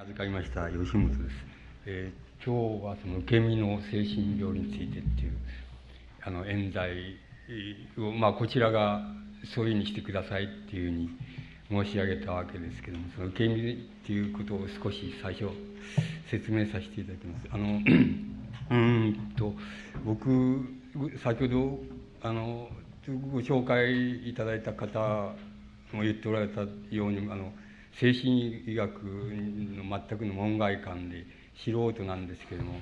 預かりました吉本です。えー、今日はその受け身の精神病についてっていうあの冤罪をまあこちらがそういうふうにしてくださいっていうふうに申し上げたわけですけどもその受け身っていうことを少し最初説明させていただきます。あの うんと僕先ほどあのご紹介いただいた方も言っておられたようにあの精神医学の全くの門外観で素人なんですけれども。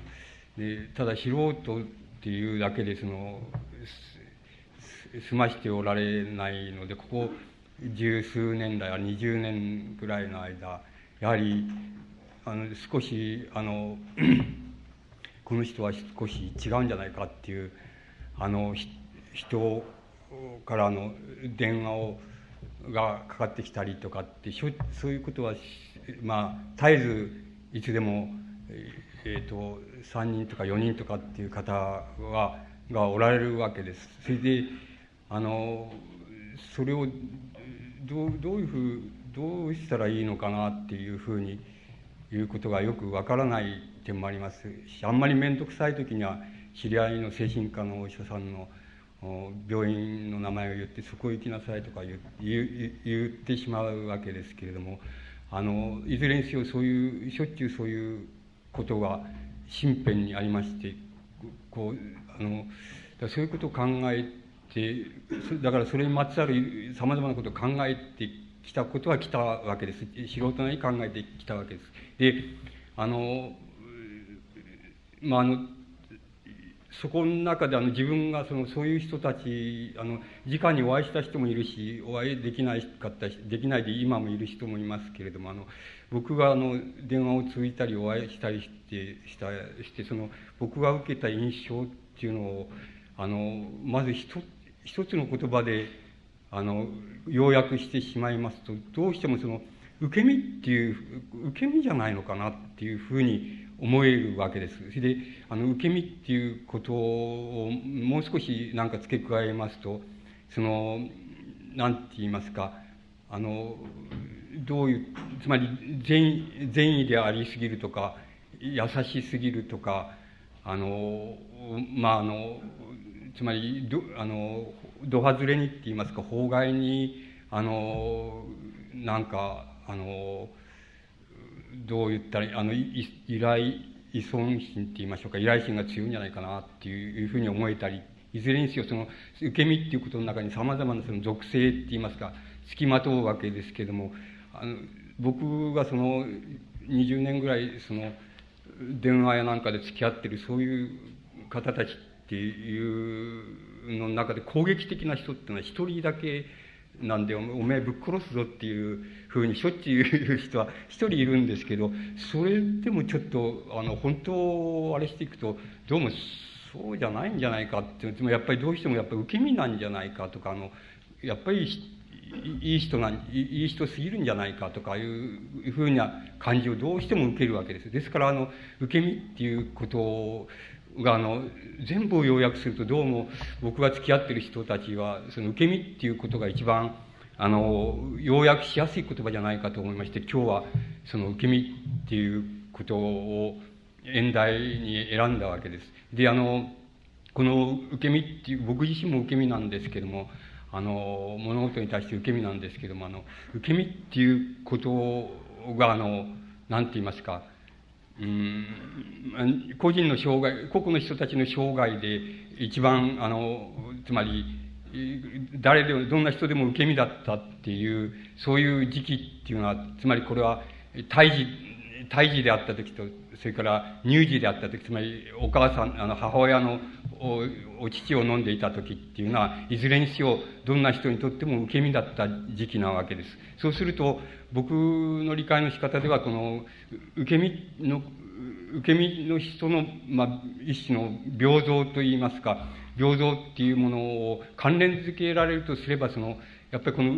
でただ素人っていうだけでその済ましておられないのでここ十数年来は20年ぐらいの間やはりあの少しあの この人は少し違うんじゃないかっていうあの人からの電話をがかかってきたりとかってそういうことはまあ絶えずいつでも、えーと、3人とか4人とかっていう方はがおられるわけです。それであのそれをどうどういうふうどうしたらいいのかなっていうふうにいうことがよくわからない点もありますしあんまり面倒くさい時には知り合いの精神科のお医者さんの病院の名前を言ってそこ行きなさいとか言言ってしまうわけですけれどもあのいずれにせよそういうしょっちゅうそういうことが身辺にありましてこうあのそういうことを考えてだからそれにまつわるさまざまなことを考えてきたことは来たわけです素人なりに考えてきたわけです。であのまああのそこの中であの自分がそのそういう人たちあの直にお会いした人もいるしお会いできないかったしできないで今もいる人もいますけれどもあの僕があの電話を通じたりお会いしたりしてしたしてその僕が受けた印象っていうのをあのまず一一つの言葉であの要約してしまいますとどうしてもその受け身っていう受け身じゃないのかなっていうふうに思えるわけです。それであの受け身っていうことをもう少し何か付け加えますとその何て言いますかあのどういうつまり善善意でありすぎるとか優しすぎるとかあのまああのつまりどあのど外れにって言いますか法外にあのなんかあのどう言ったらあの依頼依存心って言いましょうか依頼心が強いんじゃないかなっていうふうに思えたりいずれにせよその受け身っていうことの中にさまざまなその属性って言いますか付きまとうわけですけどもあの僕がその20年ぐらいその電話やなんかで付き合ってるそういう方たちっていうの中で攻撃的な人っていうのは一人だけなんでおめえぶっ殺すぞっていうふうにしょっちゅう言う人は一人いるんですけどそれでもちょっとあの本当あれしていくとどうもそうじゃないんじゃないかってでもやっぱりどうしてもやっぱ受け身なんじゃないかとかあのやっぱりいい人ないい人すぎるんじゃないかとかいうふうな感じをどうしても受けるわけです。ですからあの受け身っていうことがあの全部を要約するとどうも僕が付き合ってる人たちはその受け身っていうことが一番あの要約しやすい言葉じゃないかと思いまして今日はその受け身っていうことを演題に選んだわけです。であのこの受け身っていう僕自身も受け身なんですけどもあの物事に対して受け身なんですけどもあの受け身っていうことがあの何て言いますかうん。個人の障害個々の人たちの障害で一番あのつまり誰でもどんな人でも受け身だったっていうそういう時期っていうのはつまりこれは胎児胎児であった時とそれから乳児であった時つまりお母さんあの母親のお乳を飲んでいた時っていうのはいずれにしよどんな人にとっても受け身だった時期なわけです。そうすると僕の理解の仕方ではこの受け身の受け身の人の、まあ、一種の平等といいますか平等っていうものを関連づけられるとすればそのやっぱりこの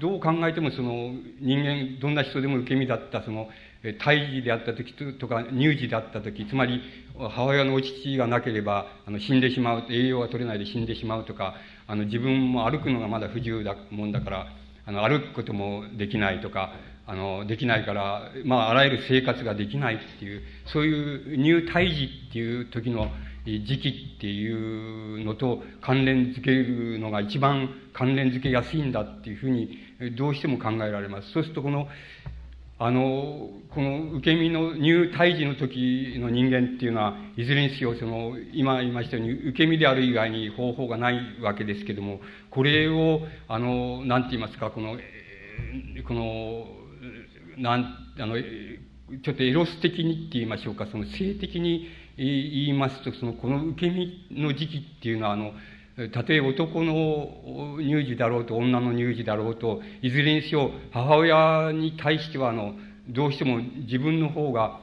どう考えてもその人間どんな人でも受け身だったその胎児であった時とか乳児であった時つまり母親のお乳がなければあの死んでしまう栄養が取れないで死んでしまうとかあの自分も歩くのがまだ不自由だもんだからあの歩くこともできないとかあの、できないから、まあ、あらゆる生活ができないっていう、そういう入胎児っていう時の時期っていうのと関連づけるのが一番関連づけやすいんだっていうふうに、どうしても考えられます。そうすると、この、あの、この受け身の入胎児の時の人間っていうのは、いずれにせよ、その、今言いましたように、受け身である以外に方法がないわけですけども、これを、あの、なんて言いますか、この、この、なん、あの、ちょっとエロス的にって言いましょうか、その性的に言いますと、その、この受け身の時期っていうのは、あの、たとえ男の乳児だろうと女の乳児だろうと、いずれにせよ母親に対しては、あの、どうしても自分の方が、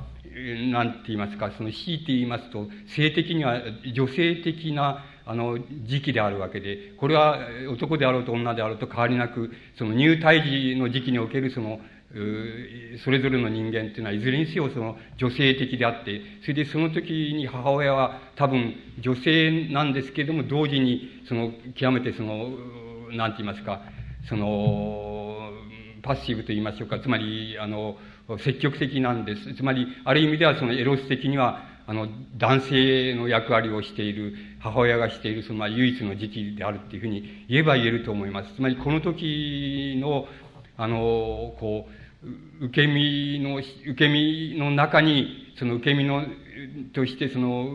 なんて言いますか、その強いて言いますと、性的には女性的な、あの、時期であるわけで、これは男であろうと女であろうと変わりなく、その入胎児の時期におけるその、それぞれの人間っていうのは、いずれにせよその女性的であって、それでその時に母親は多分女性なんですけれども、同時に、その、極めてその、なんて言いますか、その、パッシブと言いましょうか、つまり、あの、積極的なんです。つまり、ある意味ではそのエロス的には、あの、男性の役割をしている、母親がしている、その、唯一の時期であるっていうふうに言えば言えると思います。つまり、この時の、あの、こう、受け身の、受け身の中に、その受け身の、として、その、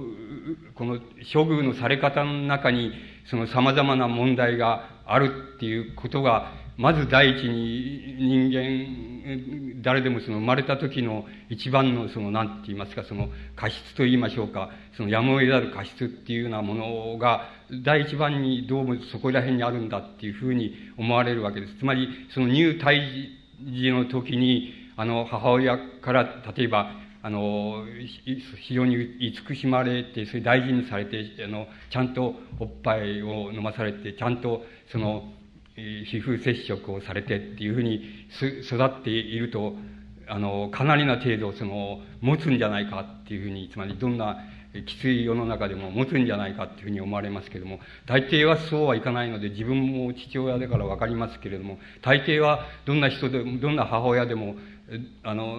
この処遇のされ方の中に、その様々な問題があるっていうことが、まず第一に人間、誰でもその生まれた時の一番のその、なんて言いますか、その過失と言いましょうか、そのやむを得ざる過失っていうようなものが、第一番にどうもそこら辺にあるんだっていうふうに思われるわけです。つまり、その入胎児の時に、あの、母親から、例えば、あの、非常に慈しまれて、それ大事にされて、あの、ちゃんとおっぱいを飲まされて、ちゃんと、その、皮膚接触をされてっていうふうに育っていると、あの、かなりな程度、その、持つんじゃないかっていうふうに、つまりどんなきつい世の中でも持つんじゃないかっていうふうに思われますけれども、大抵はそうはいかないので、自分も父親だからわかりますけれども、大抵はどんな人でも、どんな母親でも、あの、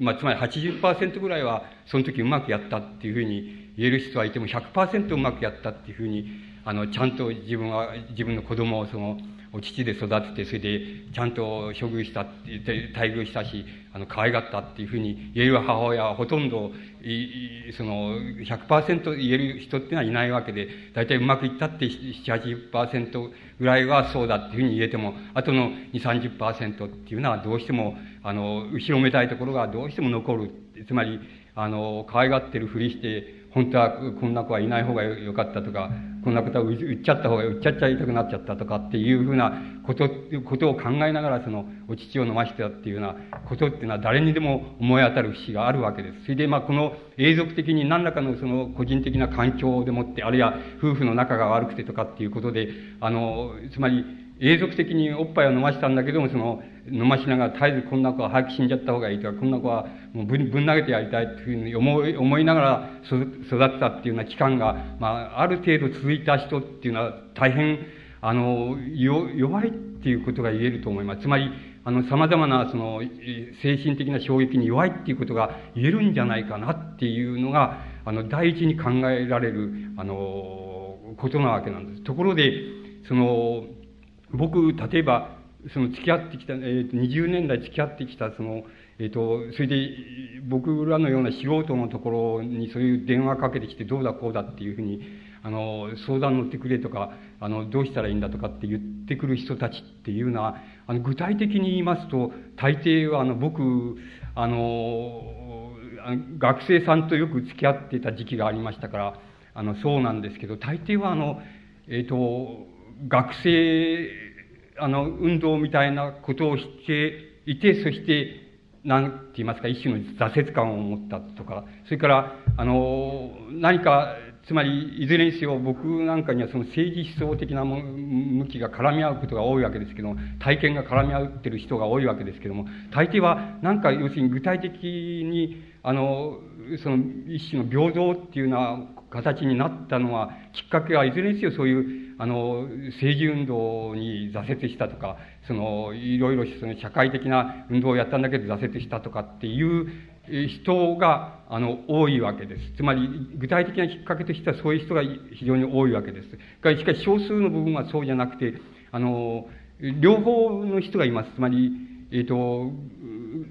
まあ、つまり80%ぐらいは、その時うまくやったっていうふうに言える人はいても、100%うまくやったっていうふうに、あの、ちゃんと自分は、自分の子供をその、お乳で育てて、それでちゃんと処遇したって、待遇したし、あの、可愛がったっていうふうに言える母親はほとんど、いその、100%言える人っていうのはいないわけで、大体うまくいったって7、80%ぐらいはそうだっていうふうに言えても、あとの2、30%っていうのはどうしても、あの、後ろめたいところがどうしても残る。つまり、あの、可愛がってるふりして、本当はこんな子はいない方がよかったとか、こんなことは売っちゃった方が、売っちゃっちゃいたくなっちゃったとかっていうふうなこと、ことを考えながらその、お乳を飲ましてたっていうようなことっていうのは誰にでも思い当たる節があるわけです。それでまあこの永続的に何らかのその個人的な環境でもって、あるいは夫婦の仲が悪くてとかっていうことで、あの、つまり永続的におっぱいを飲ましたんだけども、その、飲ましながら絶えずこんな子は早く死んじゃった方がいいとか、こんな子はもうぶん投げてやりたいっていうふうに思い、思いながら育ったっていうような期間が、まあ、ある程度続いた人っていうのは大変、あの、弱いっていうことが言えると思います。つまり、あの、様々な、その、精神的な衝撃に弱いっていうことが言えるんじゃないかなっていうのが、あの、第一に考えられる、あの、ことなわけなんです。ところで、その、僕、例えば、その付き合ってきた、え、ー、と、20年代付き合ってきた、その、えっ、ー、と、それで、僕らのような素人のところにそういう電話かけてきて、どうだこうだっていうふうに、あの、相談乗ってくれとか、あの、どうしたらいいんだとかって言ってくる人たちっていうのは、あの、具体的に言いますと、大抵は、あの、僕、あの、学生さんとよく付き合ってた時期がありましたから、あの、そうなんですけど、大抵は、あの、えっ、ー、と、学生あの、運動みたいなことをしていて、そして、なんて言いますか、一種の挫折感を持ったとか、それから、あの、何か、つまり、いずれにせよ、僕なんかにはその政治思想的な向きが絡み合うことが多いわけですけども、体験が絡み合ってる人が多いわけですけども、大抵は、なんか、要するに具体的に、あの、その、一種の平等っていうような形になったのは、きっかけはいずれにせよそういう、あの、政治運動に挫折したとか、その、いろいろその社会的な運動をやったんだけど挫折したとかっていう人が、あの、多いわけです。つまり、具体的なきっかけとしてはそういう人が非常に多いわけです。がしかし、少数の部分はそうじゃなくて、あの、両方の人がいます。つまり、えっ、ー、と、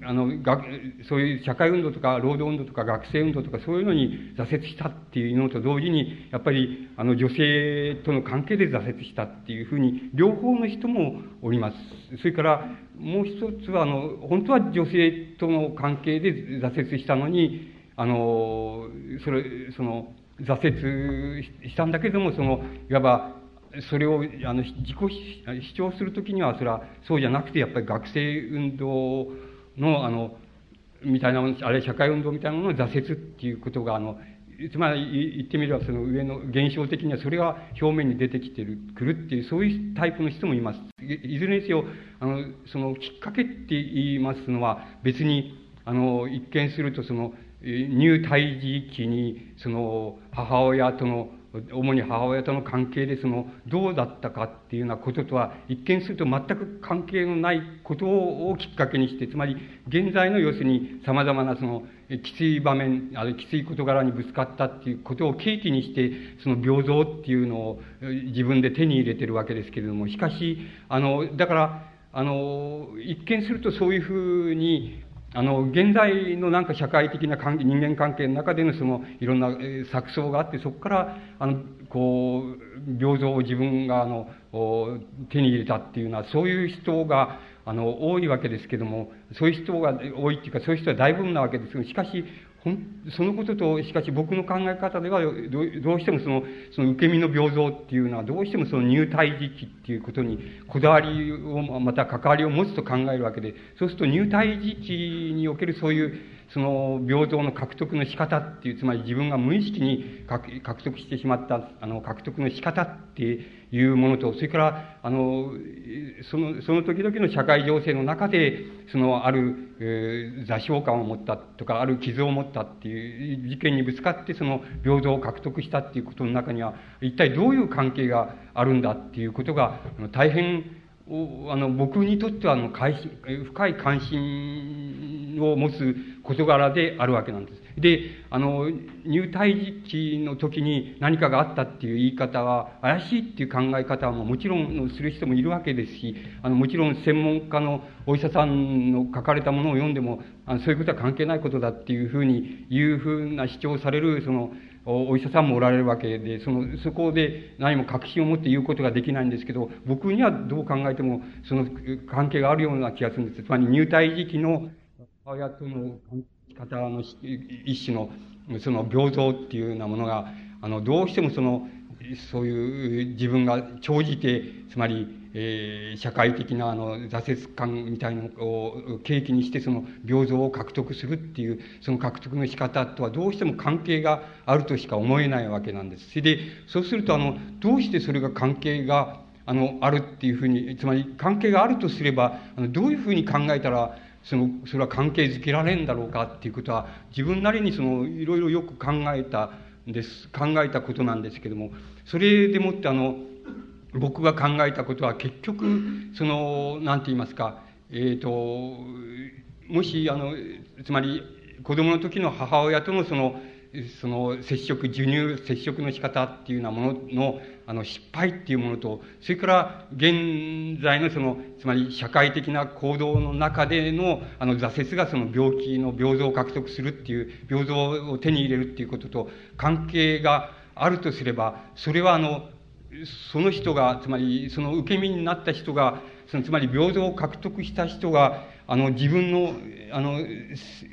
あの、学、そういう社会運動とか、労働運動とか、学生運動とか、そういうのに挫折したっていうのと同時に、やっぱり、あの、女性との関係で挫折したっていうふうに、両方の人もおります。それから、もう一つは、あの、本当は女性との関係で挫折したのに、あの、それ、その、挫折したんだけども、その、いわば、それをあの自己主張するときにはそれはそうじゃなくてやっぱり学生運動のあのみたいなものあるいは社会運動みたいなものの挫折っていうことがあのつまり言ってみればその上の現象的にはそれが表面に出てきてるくるっていうそういうタイプの人もいます。いずれにせよあのそのきっかけって言いますのは別にあの一見するとその入胎児期にその母親との主に母親との関係でそのどうだったかっていうようなこととは一見すると全く関係のないことをきっかけにしてつまり現在の要するに様々なそのきつい場面あるいはきつい事柄にぶつかったっていうことを契機にしてその平等っていうのを自分で手に入れてるわけですけれどもしかしあのだからあの一見するとそういうふうにあの、現在のなんか社会的な関係人間関係の中でのそのいろんな錯綜があって、そこから、あの、こう、餃子を自分が、あの、手に入れたっていうのは、そういう人が、あの、多いわけですけども、そういう人が多いっていうか、そういう人は大部分なわけですけど、しかし、そのことと、しかし僕の考え方では、どうしてもその、その受け身の平等っていうのは、どうしてもその入隊時期っていうことに、こだわりを、また関わりを持つと考えるわけで、そうすると入隊時期におけるそういう、その平等の獲得の仕方っていう、つまり自分が無意識に獲得してしまった、あの、獲得の仕方っていうものと、それから、あの、その、その時々の社会情勢の中で、その、ある、えー、座標感を持ったとか、ある傷を持ったっていう事件にぶつかって、その平等を獲得したっていうことの中には、一体どういう関係があるんだっていうことが、大変あの、僕にとっては、あの、深い関心を持つ事柄であるわけなんです。で、あの、入隊時期の時に何かがあったっていう言い方は、怪しいっていう考え方はもちろんする人もいるわけですし、あの、もちろん専門家のお医者さんの書かれたものを読んでも、あのそういうことは関係ないことだっていうふうに、いうふうな主張される、その、お医者さんもおられるわけで、その、そこで何も確信を持って言うことができないんですけど、僕にはどう考えても、その関係があるような気がするんです。つまり入隊時期の母親との方の一種の、その平等っていうようなものが、あの、どうしてもその、そういう自分が長じて、つまり、えー、社会的なあの挫折感みたいなのを契機にしてその平等を獲得するっていうその獲得の仕方とはどうしても関係があるとしか思えないわけなんです。それでそうするとあのどうしてそれが関係があのあるっていうふうにつまり関係があるとすればあのどういうふうに考えたらそのそれは関係づけられるんだろうかっていうことは自分なりにそのいろいろよく考えたんです考えたことなんですけどもそれでもってあの僕が考えたことは結局その何て言いますかえっ、ー、ともしあのつまり子供の時の母親とのそのその接触授乳接触の仕方っていうようなもののあの失敗っていうものとそれから現在のそのつまり社会的な行動の中でのあの挫折がその病気の平等を獲得するっていう平等を手に入れるっていうことと関係があるとすればそれはあのその人が、つまりその受け身になった人が、そのつまり平等を獲得した人が、あの自分の、あの、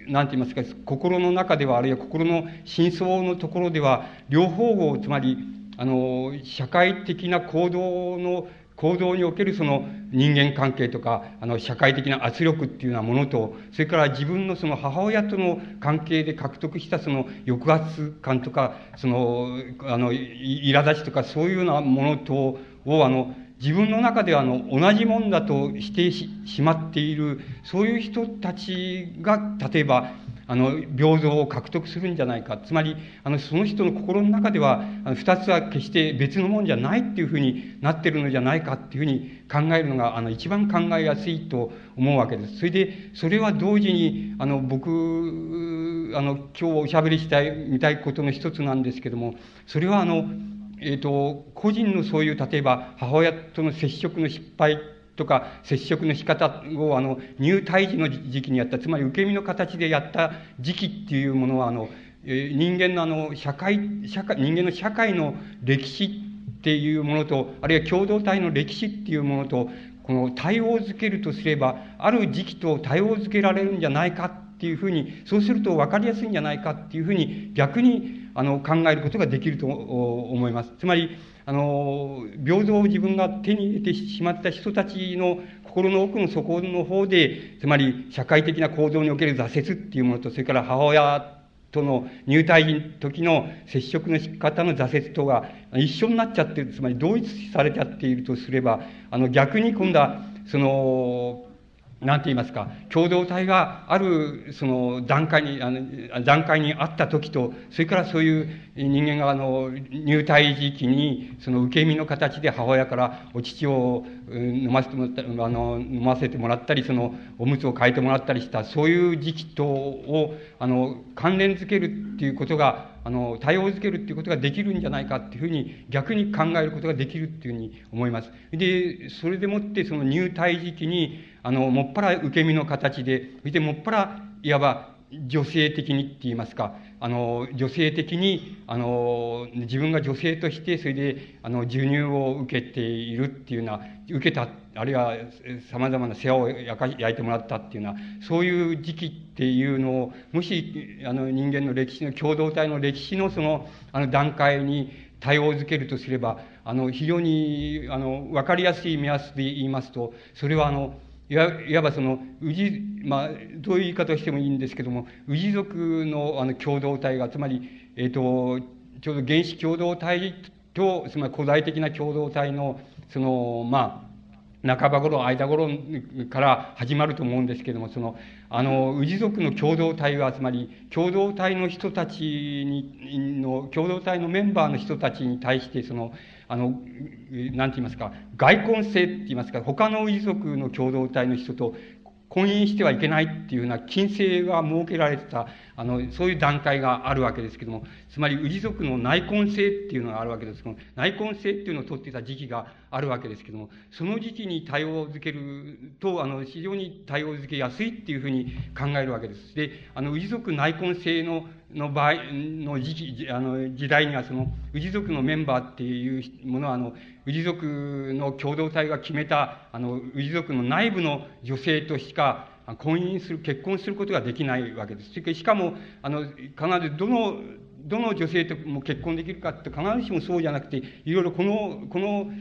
なんて言いますか、心の中では、あるいは心の真相のところでは、両方を、つまり、あの、社会的な行動の行動におけるその人間関係とか、あの、社会的な圧力っていうようなものと、それから自分のその母親との関係で獲得したその抑圧感とか、その、あの、苛立ちとかそういうようなものとを、あの、自分の中ではあの、同じもんだとしてしまっている、そういう人たちが、例えば、あの、平等を獲得するんじゃないか。つまり、あの、その人の心の中では、あの、二つは決して別のもんじゃないっていうふうになってるのじゃないかっていうふうに考えるのが、あの、一番考えやすいと思うわけです。それで、それは同時に、あの、僕、あの、今日おしゃべりしたい、みたいことの一つなんですけども、それはあの、えっ、ー、と、個人のそういう、例えば、母親との接触の失敗とか接触の仕方をあの入退時の時期にやったつまり受け身の形でやった時期っていうものはあの人間のあの社会社会人間の社会の歴史っていうものとあるいは共同体の歴史っていうものとこの対応づけるとすればある時期と対応づけられるんじゃないかっていうふうにそうすると分かりやすいんじゃないかっていうふうに逆にあの考えることができると思います。つまりあの、平等を自分が手に入れてしまった人たちの心の奥の底の方で、つまり社会的な行動における挫折っていうものと、それから母親との入隊時の接触の仕方の挫折とが一緒になっちゃってる、つまり同一視されちゃっているとすれば、あの逆に今度は、その、なんて言いますか、共同体がある、その段階に、あの、段階にあった時と、それからそういう人間が、あの、入隊時期に、その受け身の形で母親からお乳を飲ませてもらった、あの、飲ませてもらったり、その、おむつを変えてもらったりした、そういう時期とを、あの、関連づけるっていうことが、あの、対応づけるっていうことができるんじゃないかっていうふうに、逆に考えることができるっていうふうに思います。で、それでもって、その入隊時期に、あの、もっぱら受け身の形で、そしてもっぱら、いわば女性的にって言いますか、あの、女性的に、あの、自分が女性として、それで、あの、授乳を受けているっていうような、受けた、あるいは様々な世話を焼いてもらったっていうような、そういう時期っていうのを、もし、あの、人間の歴史の、共同体の歴史のその、あの、段階に対応づけるとすれば、あの、非常に、あの、わかりやすい目安で言いますと、それはあの、いわばその、氏、まあ、どういう言い方をしてもいいんですけども、氏族のあの共同体が、つまり、えっ、ー、と、ちょうど原始共同体と、つまり古代的な共同体の、その、まあ、半ば頃、間頃から始まると思うんですけども、その、あの、氏族の共同体は、集まり、共同体の人たちに、の、共同体のメンバーの人たちに対して、その、あの、なんて言いますか、外婚性って言いますか、他の遺族の共同体の人と婚姻してはいけないっていうような禁制が設けられてた、あの、そういう段階があるわけですけども、つまり、氏族の内婚制っていうのがあるわけですけども、内婚制っていうのを取っていた時期があるわけですけども、その時期に対応づけると、あの、非常に対応づけやすいっていうふうに考えるわけです。で、あの、氏族内婚制のの場合の時期、あの、時代にはその、氏族のメンバーっていうものは、あの、氏族の共同体が決めた、あの、氏族の内部の女性としか、婚姻する、結婚することができないわけです。しかも、あの、必ずどの、どの女性とも結婚できるかって必ずしもそうじゃなくて、いろいろこの、この、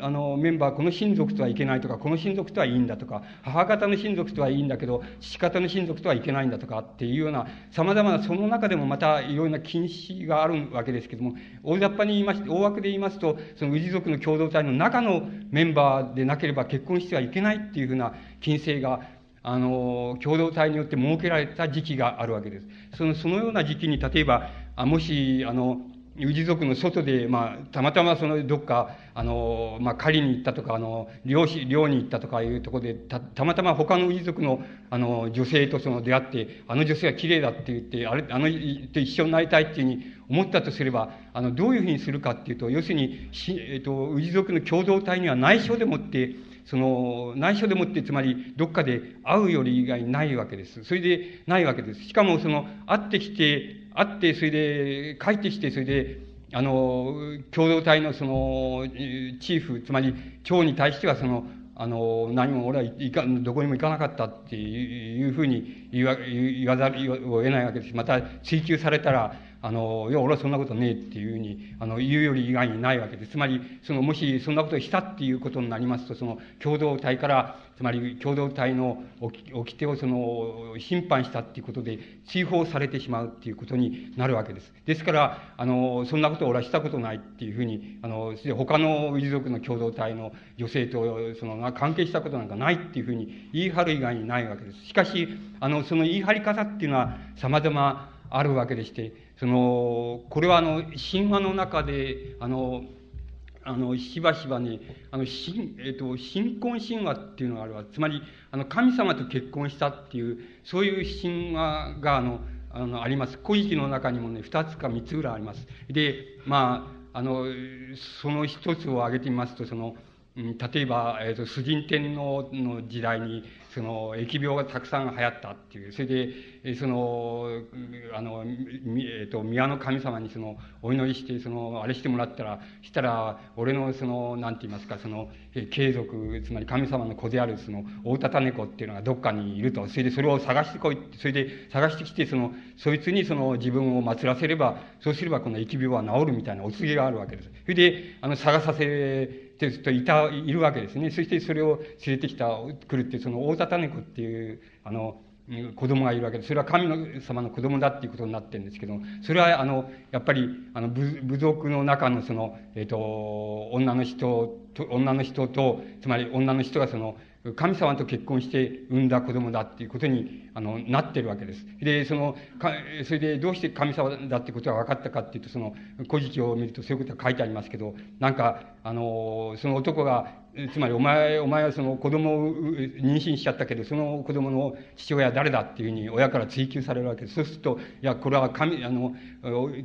あの、メンバー、この親族とはいけないとか、この親族とはいいんだとか、母方の親族とはいいんだけど、父方の親族とはいけないんだとかっていうような、様々な、その中でもまたいろいろな禁止があるわけですけども、大雑把に言いまして、大枠で言いますと、その氏族の共同体の中のメンバーでなければ結婚してはいけないっていうふうな禁制が、あの、共同体によって設けられた時期があるわけです。その、そのような時期に、例えば、あもし、あの、氏族の外で、まあ、たまたまそのどっか、あの、まあ、狩りに行ったとか、あの、漁師、漁に行ったとかいうところで、た、たまたま他の氏族の、あの、女性とその出会って、あの女性は綺麗だって言って、あれ、あの、と一緒になりたいっていうふうに思ったとすれば、あの、どういうふうにするかっていうと、要するに、えっ、と、氏族の共同体には内緒でもって、その、内緒でもって、つまり、どっかで会うより以外ないわけです。それで、ないわけです。しかも、その、会ってきて、会って、それで、帰ってきて、それで、あの、共同体のその、チーフ、つまり、長に対しては、その、あの、何も俺はいか、どこにも行かなかったっていうふうに言わ言わざるを得ないわけです。また、追求されたら、あの、いや、俺はそんなことねえっていうふうに、あの、言うより以外にないわけで。つまり、その、もしそんなことをしたっていうことになりますと、その、共同体から、つまり共同体の掟をその審判したっていうことで追放されてしまうっていうことになるわけです。ですから、あの、そんなことを俺はしたことないっていうふうに、あの、他の遺族の共同体の女性とその関係したことなんかないっていうふうに言い張る以外にないわけです。しかし、あの、その言い張り方っていうのは様々あるわけでして、その、これはあの、神話の中で、あの、あの、しばしばね、あの、新、えっ、と、新婚神話っていうのがあるわ。つまり、あの、神様と結婚したっていう、そういう神話が、あの、あの、あります。古事記の中にもね、二つか三つぐらいあります。で、まあ、あの、その一つを挙げてみますと、その、例えば、えーと、と崇神天皇の時代にその疫病がたくさん流行ったっていう。それでそのあの、えーと、宮の神様にそのお祈りしてそのあれしてもらったらしたら俺のそのなんて言いますかその継続つまり神様の子であるその大田猫っていうのがどっかにいると。それでそれを探してこいそれで探してきてそのそいつにその自分を祀らせればそうすればこの疫病は治るみたいなお告げがあるわけです。それであの探させてずっといた、いるわけですね。そしてそれを連れてきた、来るっていう、その大畳猫っていう、あの、子供がいるわけで、それは神様の子供だっていうことになってるんですけど、それは、あの、やっぱり、あの、部族の中のその、えっ、ー、と、女の人と、女の人と、つまり女の人がその、神様と結婚して産んだ子供だっていうことに、あの、なってるわけです。で、その、か、それでどうして神様だってことが分かったかっていうと、その、古事記を見るとそういうことが書いてありますけど、なんか、あの、その男が、つまりお前、お前はその子供を妊娠しちゃったけど、その子供の父親は誰だっていうふうに親から追求されるわけです。そうすると、いや、これは神、あの、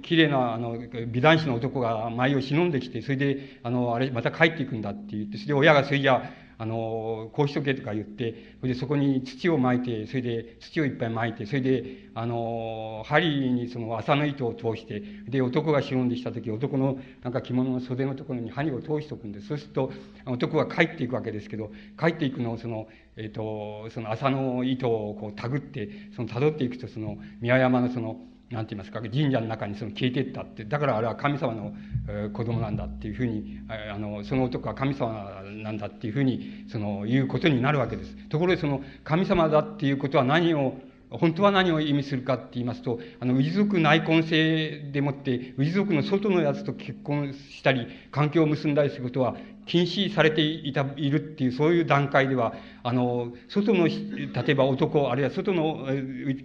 綺麗な、あの、美男子の男が舞を忍んできて、それで、あの、あれ、また帰っていくんだって言って、それで親がそれじゃああの、こうしとけとか言って、それでそこに土を撒いて、それで土をいっぱい撒いて、それで、あの、針にその麻の糸を通して、で、男が忍んできた時、男のなんか着物の袖のところに針を通しておくんです。そうすると、男が帰っていくわけですけど、帰っていくのをその、えっ、ー、と、その麻の糸をこう手繰って、その辿っていくと、その、宮山のその、なんて言いますか、神社の中にその消えていったって、だからあれは神様の、子供なんだっていうふうに、あの、その男は神様なんだっていうふうに、その、言うことになるわけです。ところでその、神様だっていうことは何を、本当は何を意味するかって言いますと、あの、氏族内婚制でもって、氏族の外のやつと結婚したり、関係を結んだりすることは、禁止されていた、いるっていう、そういう段階では、あの、外の、例えば男、あるいは外の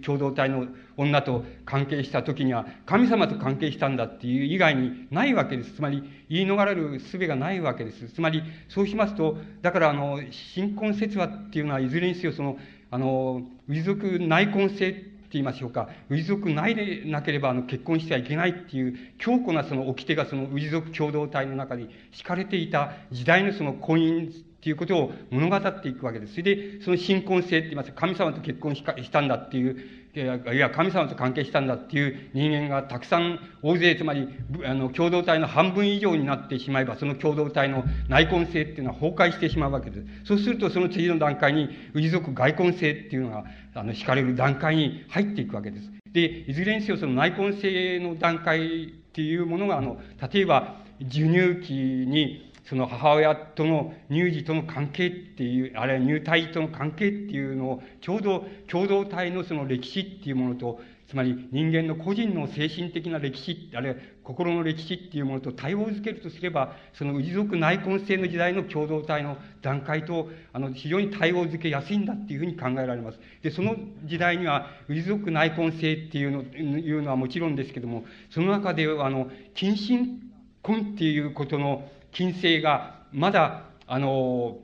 共同体の女と関係した時には、神様と関係したんだっていう以外にないわけです。つまり、言い逃れる術がないわけです。つまり、そうしますと、だから、あの、新婚説話っていうのは、いずれにせよ、その、あの、氏族内婚制っ言いましょうか、氏族内でなければあの結婚してはいけないっていう強固なその掟がその氏族共同体の中に敷かれていた時代のその婚姻っていうことを物語っていくわけです。それで、その新婚性って言います。神様と結婚したんだっていう、いや、神様と関係したんだっていう人間がたくさん、大勢、つまり、あの、共同体の半分以上になってしまえば、その共同体の内婚性っていうのは崩壊してしまうわけです。そうすると、その次の段階に、氏族外婚性っていうのが、あの、敷かれる段階に入っていくわけです。で、いずれにせよ、その内婚性の段階っていうものが、あの、例えば、授乳期に、その母親との乳児との関係っていう、あるいは乳体との関係っていうのを、ちょうど共同体のその歴史っていうものと、つまり人間の個人の精神的な歴史、あるいは心の歴史っていうものと対応づけるとすれば、その氏族内婚制の時代の共同体の段階と、あの、非常に対応づけやすいんだっていうふうに考えられます。で、その時代には、氏族内婚制っていうの、いうのはもちろんですけども、その中で、あの、近親婚っていうことの、金星がまだ、あの、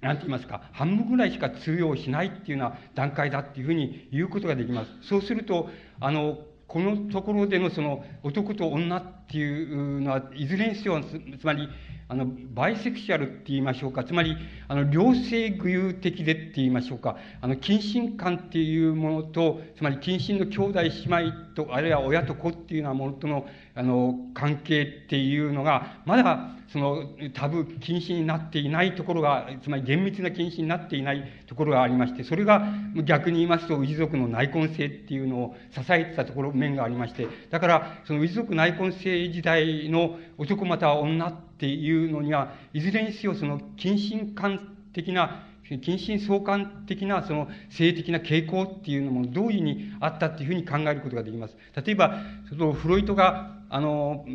なんて言いますか、半分ぐらいしか通用しないっていうような段階だっていうふうに言うことができます。そうすると、あの、このところでのその男と女っていうのは、いずれにせよ、つまり、あの、バイセクシャルって言いましょうか、つまり、あの、両性具有的でって言いましょうか、あの、近親感っていうものと、つまり近親の兄弟姉妹と、あるいは親と子っていうようなものとの、あの、関係っていうのが、まだ、その、タブー、禁止になっていないところが、つまり厳密な禁止になっていないところがありまして、それが逆に言いますと、氏族の内根性っていうのを支えてたところ、面がありまして、だから、その氏族内根性時代の男または女っていうのには、いずれにせよその近親感的な近親相関的なその性的な傾向っていうのも同時にあったっていうふうに考えることができます。例えば、そのフロイトが、あの、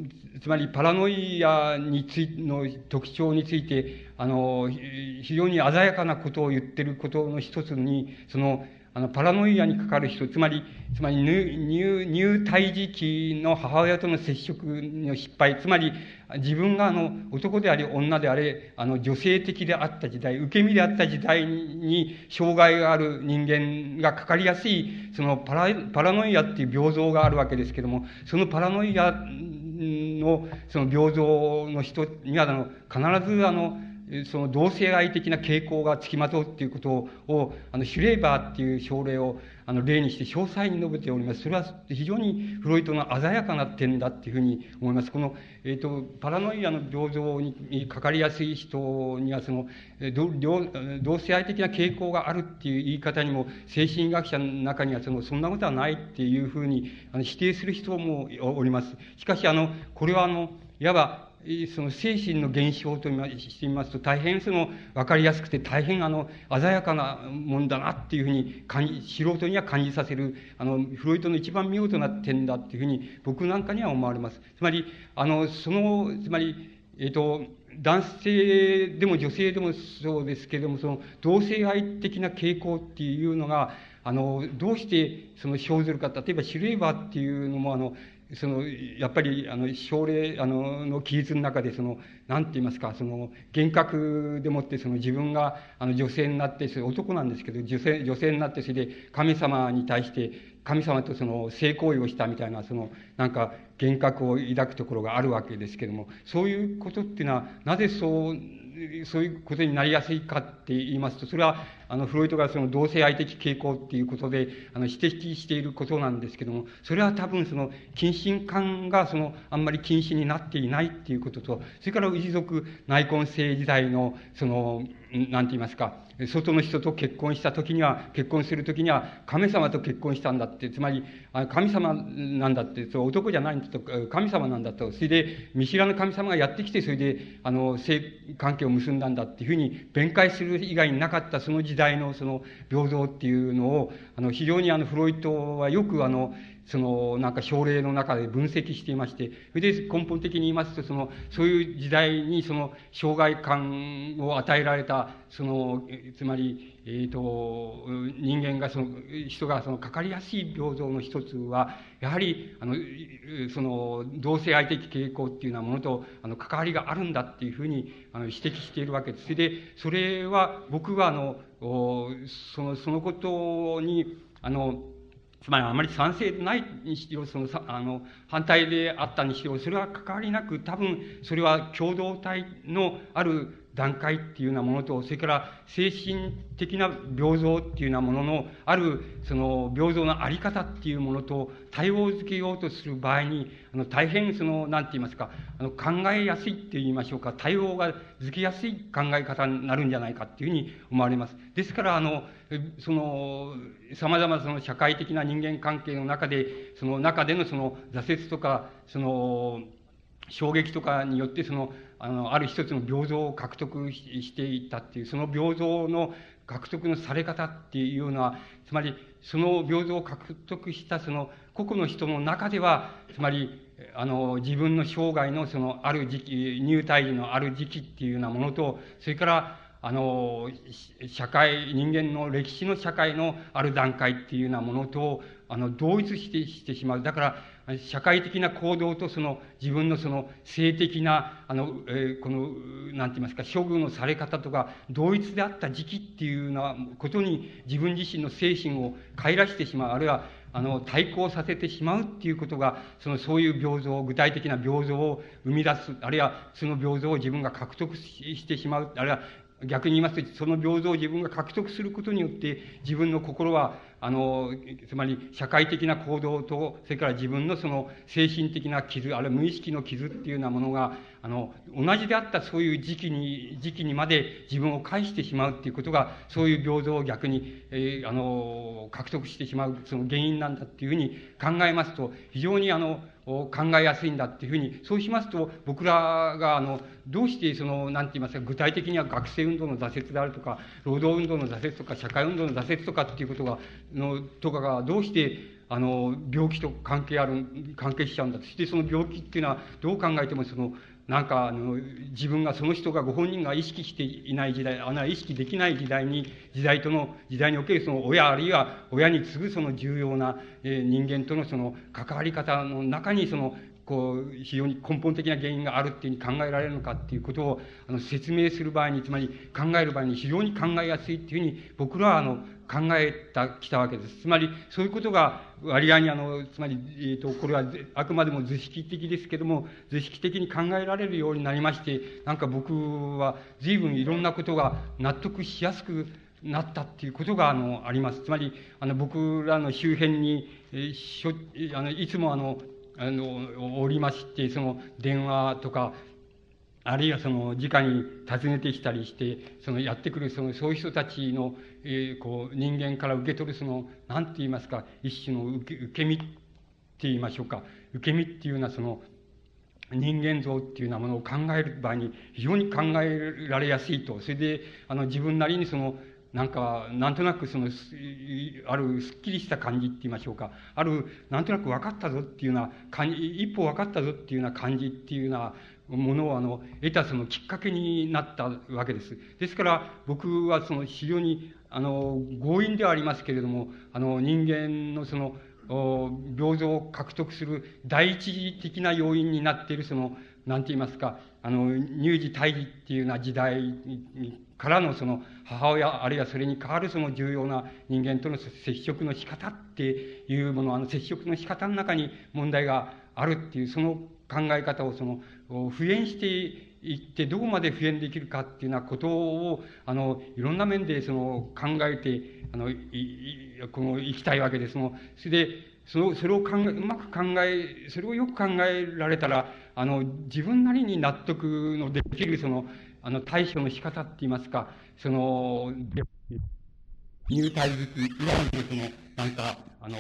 つまりパラノイアについの特徴について、あの、非常に鮮やかなことを言ってることの一つに、その、あの、パラノイアにかかる人、つまり、つまり入、入胎児期の母親との接触の失敗、つまり、自分があの、男であり女であれ、あの、女性的であった時代、受け身であった時代に、障害がある人間がかかりやすい、そのパラ、パラノイアっていう病状があるわけですけども、そのパラノイアの、その病状の人には、あの、必ずあの、その同性愛的な傾向が付きまとうっていうことを、あの、シュレーバーっていう症例を、あの、例にして詳細に述べております。それは非常にフロイトの鮮やかな点だっていうふうに思います。この、えっ、ー、と、パラノイアの病状にかかりやすい人には、その、同性愛的な傾向があるっていう言い方にも、精神医学者の中には、その、そんなことはないっていうふうに、あの、否定する人もおります。しかし、あの、これはあの、いわば、その精神の現象としてみますと、大変その分かりやすくて、大変あの鮮やかなもんだなっていうふうに感じ、素人には感じさせる、あの、フロイトの一番見事な点だっていうふうに、僕なんかには思われます。つまり、あの、その、つまり、えっ、ー、と、男性でも女性でもそうですけれども、その同性愛的な傾向っていうのが、あの、どうしてその生ずるか、例えばシュレーバーっていうのも、あの、その、やっぱり、あの、症例、あの、の記述の中で、その、なんて言いますか、その、幻覚でもって、その自分が、あの、女性になって、それ男なんですけど、女性、女性になって、それで神様に対して、神様とその性行為をしたみたいな、その、なんか、幻覚を抱くところがあるわけですけども、そういうことっていうのは、なぜそうそういうことになりやすいかって言いますと、それは、あの、フロイトがその同性愛的傾向っていうことで、あの、指摘していることなんですけども、それは多分その、近親感がその、あんまり禁止になっていないっていうことと、それから氏族内根性時代の、その、なんて言いますか、外の人と結婚した時には、結婚する時には、神様と結婚したんだって、つまり、神様なんだって、そう男じゃないんだと、神様なんだと、それで、見知らぬ神様がやってきて、それで、あの、性関係を結んだんだっていうふうに弁解する以外になかったその時代のその平等っていうのを、あの、非常にあの、フロイトはよくあの、その、なんか症例の中で分析していまして、それで根本的に言いますと、その、そういう時代にその、障害感を与えられた、その、つまり、えっ、ー、と、人間がその、人がその、かかりやすい病状の一つは、やはり、あの、その、同性愛的傾向っていうようなものと、あの、関わりがあるんだっていうふうに、あの、指摘しているわけです。それで、それは、僕はあの、その、そのことに、あの、つまりあまり賛成でないにしろ、その、あの、反対であったにしろ、それは関わりなく、多分、それは共同体のある段階っていうようなものと、それから精神的な平等っていうようなものの、ある、その、平等のあり方っていうものと対応づけようとする場合に、あの、大変その、なんて言いますか、あの、考えやすいって言いましょうか、対応がづけやすい考え方になるんじゃないかっていうふうに思われます。ですから、あの、その、様々その社会的な人間関係の中で、その中でのその挫折とか、その、衝撃とかによって、その、あの、ある一つの平等を獲得していたっていう、その平等の獲得のされ方っていうのは、つまり、その平等を獲得したその個々の人の中では、つまり、あの、自分の生涯のそのある時期、入隊時のある時期っていうようなものと、それから、あの、社会、人間の歴史の社会のある段階っていうようなものと、あの、同一してしてしまう。だから、社会的な行動とその自分のその性的な、あの、えー、この、なんて言いますか、処遇のされ方とか、同一であった時期っていうようなことに自分自身の精神を帰らしてしまう、あるいは、あの、対抗させてしまうっていうことが、その、そういう平等、具体的な平等を生み出す、あるいはその平等を自分が獲得してしまう、あるいは逆に言いますと、その平等を自分が獲得することによって、自分の心は、あの、つまり社会的な行動と、それから自分のその精神的な傷、あるいは無意識の傷っていうようなものが、あの、同じであったそういう時期に、時期にまで自分を返してしまうっていうことが、そういう平等を逆に、えー、あの、獲得してしまう、その原因なんだっていうふうに考えますと、非常にあの、考えやすいんだっていうふうに、そうしますと、僕らが、あの、どうしてその、なんて言いますか、具体的には学生運動の挫折であるとか、労働運動の挫折とか、社会運動の挫折とかっていうことが、の、とかが、どうして、あの、病気と関係ある、関係しちゃうんだと。して、その病気っていうのは、どう考えてもその、なんか、あの、自分が、その人が、ご本人が意識していない時代、あの、意識できない時代に、時代との、時代におけるその親、あるいは親に次ぐその重要な、え、人間とのその関わり方の中に、その、こう、非常に根本的な原因があるっていうふうに考えられるのかっていうことを、あの、説明する場合に、つまり考える場合に非常に考えやすいっていうふうに、僕らは、あの、考えた、きたわけです。つまり、そういうことが割合にあの、つまり、えっ、ー、と、これはあくまでも図式的ですけども、図式的に考えられるようになりまして、なんか僕は随分いろんなことが納得しやすくなったっていうことが、あの、あります。つまり、あの、僕らの周辺に、えー、しょあのいつもあの、あの、おりまして、その、電話とか、あるいはその、直に訪ねてきたりして、その、やってくる、その、そういう人たちの、えー、こう、人間から受け取る、その、なんて言いますか、一種の受け、受け身って言いましょうか。受け身っていうような、その、人間像っていうようなものを考える場合に非常に考えられやすいと。それで、あの、自分なりにその、なんか、なんとなくその、あるすっきりした感じって言いましょうか。ある、なんとなく分かったぞっていうような感じ、一歩分かったぞっていうような感じっていうようなものをあの、得たそのきっかけになったわけです。ですから、僕はその非常に、あの、強引ではありますけれども、あの、人間のその、平等を獲得する第一次的な要因になっているその、なんて言いますか、あの、乳児胎児っていうような時代からのその母親、あるいはそれに代わるその重要な人間との接触の仕方っていうもの、あの接触の仕方の中に問題があるっていう、その考え方をその、普遍していって、どこまで普遍できるかっていうようなことを、あの、いろんな面でその考えて、あの、い、この、生きたいわけです。その、それで、その、それを考え、うまく考え、それをよく考えられたら、あの、自分なりに納得のできる、その、あの、対処の仕方って言いますか、その、入隊術以外のその、なんか、あの、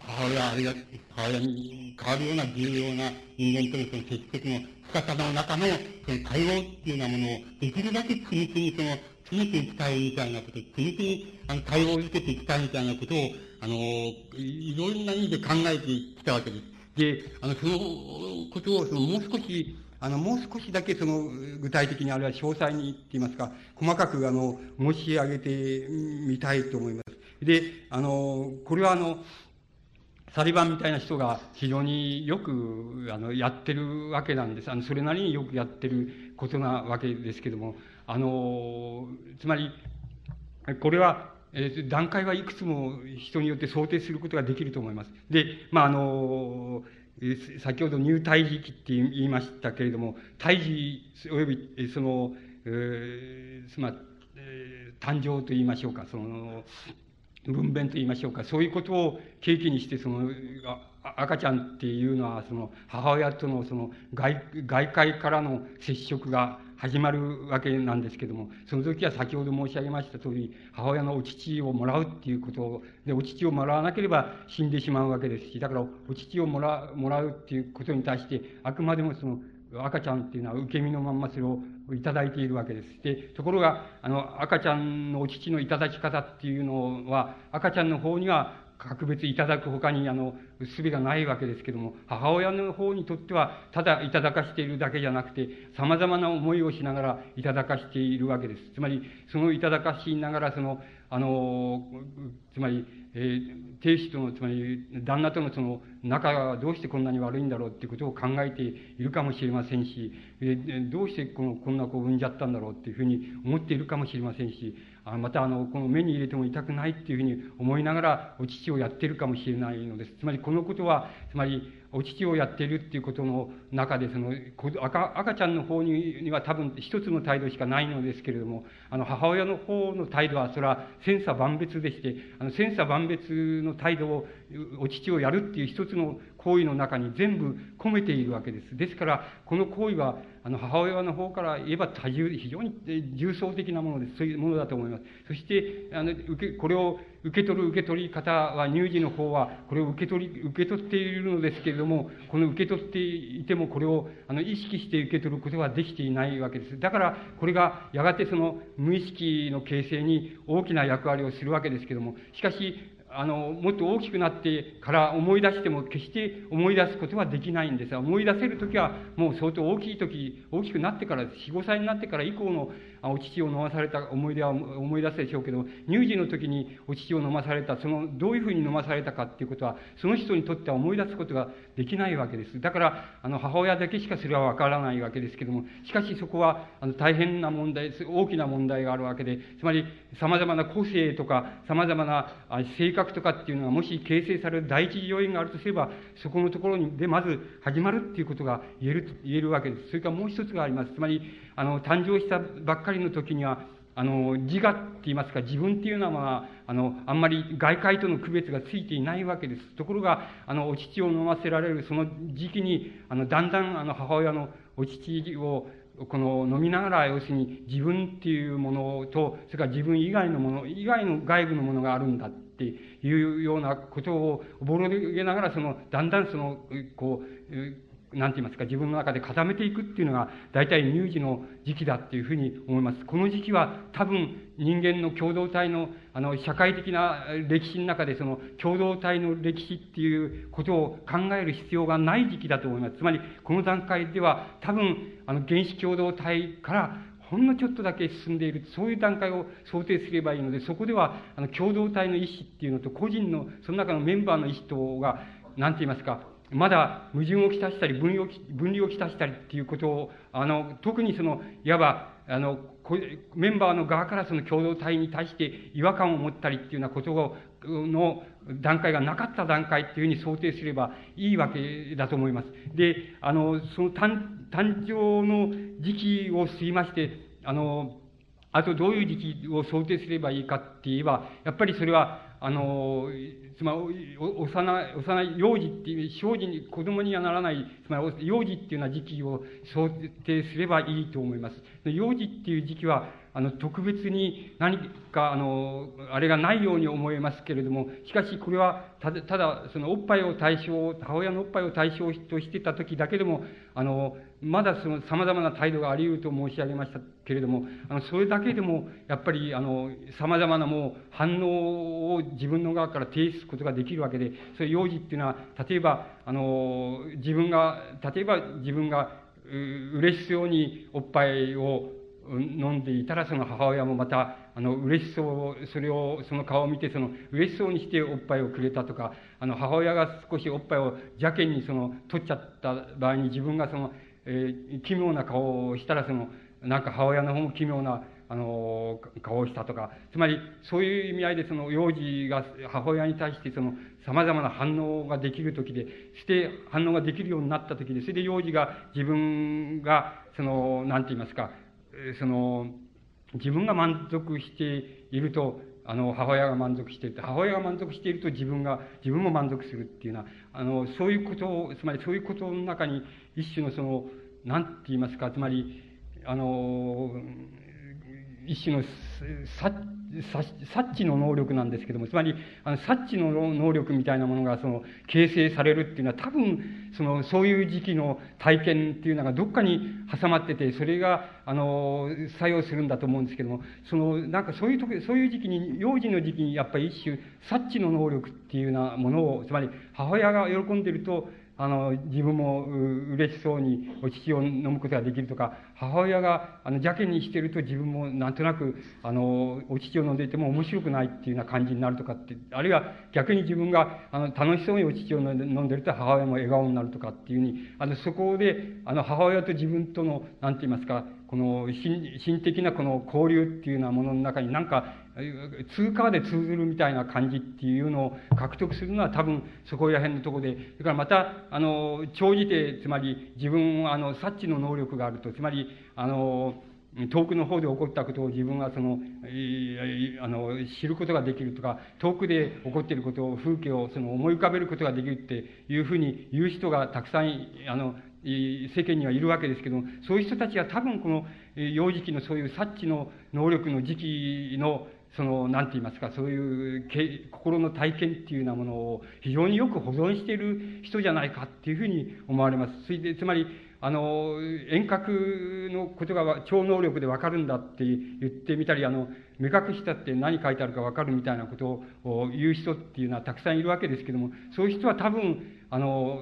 母親、あるいは母親に変わるような重要な人間とのその接触の深さの中の、その対応っていうようなものを、できるだけ緻密にその、詰めていきたいみたいなこと、緻密に、あの、対応を受けていきたいみたいなことを、あの、いろんな意味で考えてきたわけです。で、あの、そのことを、その、もう少し、あの、もう少しだけその、具体的にあるいは詳細にって言いますか、細かくあの、申し上げてみたいと思います。で、あの、これはあの、サリバンみたいな人が非常によく、あの、やってるわけなんです。あの、それなりによくやってることなわけですけども、あの、つまり、これは、え、段階はいくつも人によって想定することができると思います。で、まあ、あの、先ほど入退時期って言いましたけれども、退治及びその、えー、まあ、えー、誕生と言いましょうか、その、分娩と言いましょうか、そういうことを契機にして、その、赤ちゃんっていうのは、その、母親とのその外、外界からの接触が始まるわけなんですけども、その時は先ほど申し上げました通り、母親のお乳をもらうっていうことで、お乳をもらわなければ死んでしまうわけですし、だからお乳をもらもらうっていうことに対して、あくまでもその、赤ちゃんっていうのは受け身のまんまそれをいただいているわけです。で、ところが、あの、赤ちゃんのお乳のいただき方っていうのは、赤ちゃんの方には格別いただく他に、あの、すべがないわけですけども、母親の方にとっては、ただいただかしているだけじゃなくて、様々な思いをしながらいただかしているわけです。つまり、そのいただかしながら、その、あの、つまり、えー、亭主との、つまり、旦那とのその、仲がどうしてこんなに悪いんだろうっていうことを考えているかもしれませんし、えー、どうしてこの、こんな子を産んじゃったんだろうっていうふうに思っているかもしれませんし、あまたあの、この目に入れても痛くないっていうふうに思いながら、お乳をやってるかもしれないのです。つまりこのことは、つまり、お乳をやっているっていうことの中で、その、赤赤ちゃんの方には多分一つの態度しかないのですけれども、あの、母親の方の態度は、それは千差万別でして、あの、千差万別の態度を、お乳をやるっていう一つの行為の中に全部込めているわけです。ですから、この行為は、あの、母親の方から言えば多重、非常に重層的なものです。そういうものだと思います。そして、あの、受け、これを受け取る受け取り方は、乳児の方は、これを受け取り、受け取っているのですけれども、この受け取っていても、これを、あの、意識して受け取ることができていないわけです。だから、これが、やがてその、無意識の形成に大きな役割をするわけですけれども、しかし、あの、もっと大きくなってから思い出しても決して思い出すことはできないんですが、思い出せるときはもう相当大きいとき、大きくなってから、4、5歳になってから以降のお乳を飲まされた思い出は思い出すでしょうけど、乳児の時にお乳を飲まされた、その、どういうふうに飲まされたかっていうことは、その人にとっては思い出すことができないわけです。だから、あの、母親だけしかそれはわからないわけですけども、しかしそこは、あの、大変な問題、大きな問題があるわけで、つまり、様々な個性とか、様々な性格とかっていうのが、もし形成される第一要因があるとすれば、そこのところにでまず始まるっていうことが言える、言えるわけです。それからもう一つがあります。つまり、あの、誕生したばっかりの時には、あの、自我って言いますか、自分っていうのは、あの、あんまり外界との区別がついていないわけです。ところが、あの、お乳を飲ませられるその時期に、あの、だんだん、あの、母親のお乳を、この飲みながら、要するに自分っていうものと、それから自分以外のもの、以外の外部のものがあるんだっていうようなことをおぼろげながら、その、だんだんその、こう、なんて言いますか、自分の中で固めていくっていうのが、大体乳児の時期だっていうふうに思います。この時期は多分人間の共同体の、あの、社会的な歴史の中で、その共同体の歴史っていうことを考える必要がない時期だと思います。つまり、この段階では多分、あの、原始共同体からほんのちょっとだけ進んでいる、そういう段階を想定すればいいので、そこでは、あの、共同体の意思っていうのと、個人の、その中のメンバーの意思とが、なんて言いますか、まだ矛盾をきたしたり分離を、分離をきたしたりっていうことを、あの、特にその、いわば、あの、メンバーの側からその共同体に対して違和感を持ったりっていうようなことを、の段階がなかった段階っていうふうに想定すればいいわけだと思います。で、あの、その誕誕生の時期を過ぎまして、あの、あとどういう時期を想定すればいいかって言えば、やっぱりそれは、あの、つまり、幼、幼い幼児っていう、少児に、子供にはならない、つまり、幼児っていうような時期を想定すればいいと思います。幼児っていう時期は、あの、特別に何か、あの、あれがないように思えますけれども、しかしこれは、ただ、ただ、そのおっぱいを対象、母親のおっぱいを対象としてた時だけでも、あの、まだその様々な態度があり得ると申し上げましたけれども、あの、それだけでも、やっぱり、あの、様々なもう反応を自分の側から提出することができるわけで、それ幼児っていうのは、例えば、あの、自分が、例えば自分が、う嬉しそうにおっぱいを飲んでいたら、その母親もまた、あの、嬉しそう、それを、その顔を見て、その、嬉しそうにしておっぱいをくれたとか、あの、母親が少しおっぱいを邪険にその、取っちゃった場合に自分がその、えー、奇妙な顔をしたら、その、なんか母親の方も奇妙な、あの、顔をしたとか、つまり、そういう意味合いで、その、幼児が母親に対して、その、様々な反応ができるときで、して反応ができるようになったときで、それで幼児が自分が、その、なんて言いますか、その、自分が満足していると、あの、母親が満足していると、母親が満足していると自分が、自分も満足するっていうような、あの、そういうことを、つまりそういうことの中に、一種のその、なんて言いますか、つまり、あの、一種の察知の能力なんですけども、つまり、あの、察知の能力みたいなものが、その、形成されるっていうのは、多分、その、そういう時期の体験っていうのがどっかに挟まってて、それが、あの、作用するんだと思うんですけども、その、なんかそういう時、そういう時期に、幼児の時期に、やっぱり一種、察知の能力っていうようなものを、つまり、母親が喜んでると、あの、自分も嬉しそうにお乳を飲むことができるとか、母親が、あの、邪気にしてると自分もなんとなく、あの、お乳を飲んでいても面白くないっていうような感じになるとかって、あるいは逆に自分が、あの、楽しそうにお乳を飲んでると母親も笑顔になるとかっていうふうに、あの、そこで、あの、母親と自分との、なんて言いますか、この心、心的なこの交流っていうようなものの中になんか、通過で通ずるみたいな感じっていうのを獲得するのは多分そこら辺のところで、それからまた、あの、長じて、つまり自分あの、察知の能力があると、つまり、あの、遠くの方で起こったことを自分はその、あの、知ることができるとか、遠くで起こっていることを、風景をその思い浮かべることができるっていうふうに言う人がたくさん、あの、世間にはいるわけですけども、そういう人たちは多分この幼児期のそういう察知の能力の時期のその、なんて言いますか、そういう心の体験っていうようなものを非常によく保存している人じゃないかっていうふうに思われます。それで、つまり、あの、遠隔のことが超能力でわかるんだって言ってみたり、あの、目隠したって何書いてあるかわかるみたいなことを言う人っていうのはたくさんいるわけですけども、そういう人は多分、あの、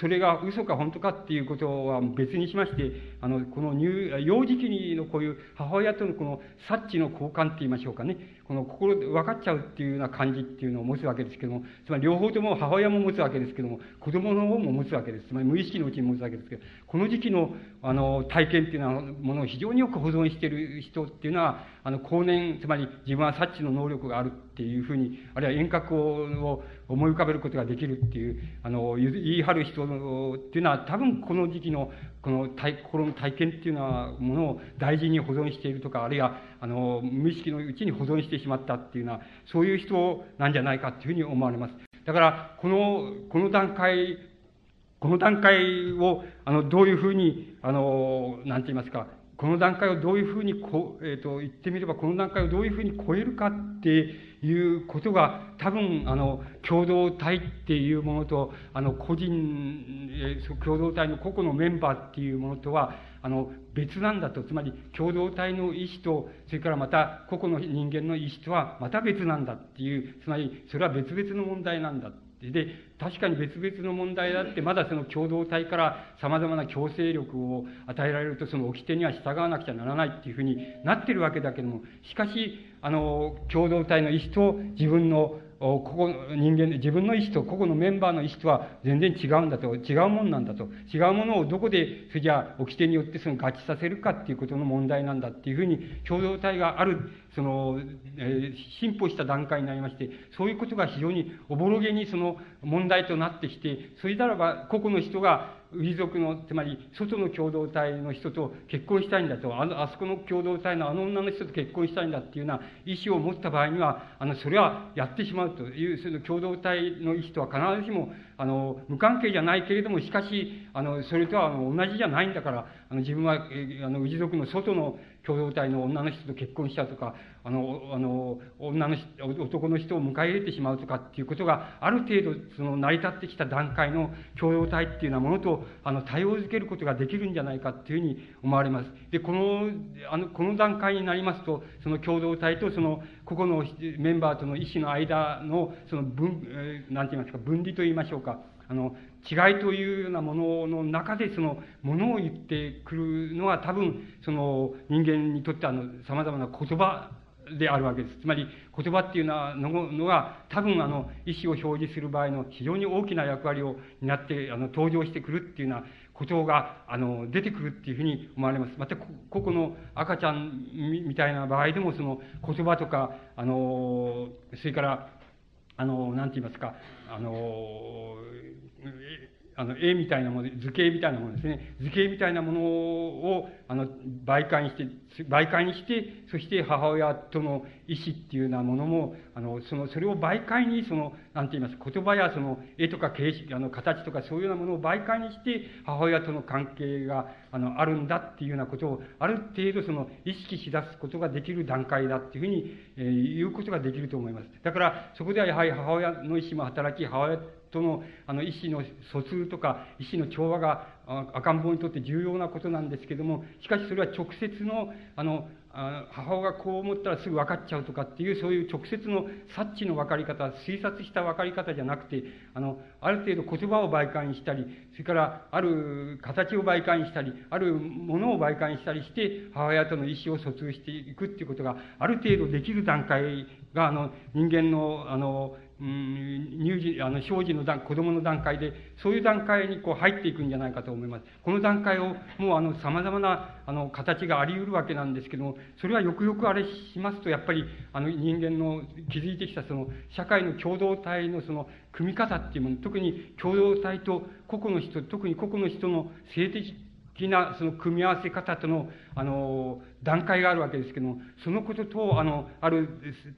それが嘘か本当かっていうことは別にしまして、あの、この乳、幼児期のこういう母親とのこの察知の交換って言いましょうかね。この心で分かっちゃうっていうような感じっていうのを持つわけですけども、つまり両方とも母親も持つわけですけども、子供の方も持つわけです。つまり無意識のうちに持つわけですけど、この時期の、あの、体験っていうのは、ものを非常によく保存している人っていうのは、あの、後年、つまり自分は察知の能力があるっていうふうに、あるいは遠隔を思い浮かべることができるっていう、あの、言い張る人っていうのは、多分この時期の、この体、心の体験っていうのは、ものを大事に保存しているとか、あるいは、あの、無意識のうちに保存してしまったっていうのは、そういう人なんじゃないかっていうふうに思われます。だから、この、この段階、この段階を、あの、どういうふうに、あの、なんて言いますか、この段階をどういうふうにこ、えっ、ー、と、言ってみれば、この段階をどういうふうに超えるかっていうことが、多分、あの、共同体っていうものと、あの、個人、えー、共同体の個々のメンバーっていうものとは、あの、別なんだと。つまり、共同体の意思と、それからまた、個々の人間の意思とは、また別なんだっていう、つまり、それは別々の問題なんだって。で、確かに別々の問題だって、まだその共同体から様々な強制力を与えられると、その掟には従わなくちゃならないっていうふうになってるわけだけども、しかし、あの、共同体の意思と自分のここ人間、自分の意思と個々のメンバーの意思とは全然違うんだと、違うもんなんだと、違うものをどこで、それじゃあ、掟によってその合致させるかっていうことの問題なんだっていうふうに、共同体がある、その、えー、進歩した段階になりまして、そういうことが非常におぼろげにその問題となってきて、それならば、個々の人が氏族の、つまり、外の共同体の人と結婚したいんだと、あの、あそこの共同体のあの女の人と結婚したいんだっていうような意思を持った場合には、あの、それはやってしまうという、その共同体の意思とは必ずしも、あの、無関係じゃないけれども、しかし、あの、それとは同じじゃないんだから、あの、自分は、あの、氏族の外の共同体の女の人と結婚したとか、あの、あの、女の人、男の人を迎え入れてしまうとかっていうことが、ある程度、その、成り立ってきた段階の共同体っていうようなものと、あの、対応づけることができるんじゃないかっていうふうに思われます。で、この、あの、この段階になりますと、その共同体とその、個々のメンバーとの意思の間の、その分、え、なんて言いますか、分離と言いましょうか。あの、違いというようなものの中でそのものを言ってくるのは多分その人間にとってあの様々な言葉であるわけです。つまり言葉っていうのはのが多分あの意思を表示する場合の非常に大きな役割を担ってあの登場してくるっていうようなことがあの出てくるっていうふうに思われます。また個々の赤ちゃんみたいな場合でもその言葉とかあのそれからあのなんて言いますかあのあの、絵みたいなもの、図形みたいなものですね。図形みたいなものを、あの、媒介にして、媒介にして、そして母親との意思っていうようなものも、あの、その、それを媒介に、その、なんて言います、言葉やその、絵とか形式、あの、形とかそういうようなものを媒介にして、母親との関係が、あの、あるんだっていうようなことを、ある程度その、意識し出すことができる段階だっていうふうに、えー、言うことができると思います。だから、そこではやはり母親の意思も働き、母親とのあの意思の疎通とか意思の調和が赤ん坊にとって重要なことなんですけどもしかしそれは直接のあの母親がこう思ったらすぐ分かっちゃうとかっていう、そういう直接の察知の分かり方、推察した分かり方じゃなくて、あの、ある程度言葉を媒介にしたり、それからある形を媒介にしたり、あるものを媒介にしたりして、母親との意思を疎通していくっていうことが、ある程度できる段階が、あの、人間の、あの、うん、乳児、あの、小児の段、子供の段階で、そういう段階にこう入っていくんじゃないかと思います。この段階を、もうあの、様々な、あの、形があり得るわけなんですけども、それはよくよくあれしますと、やっぱり、あの、人間の築いてきたその、社会の共同体のその、組み方っていうもの、特に共同体と個々の人、特に個々の人の性的的なその組み合わせ方との、あの、段階があるわけですけども、そのことと、あの、ある、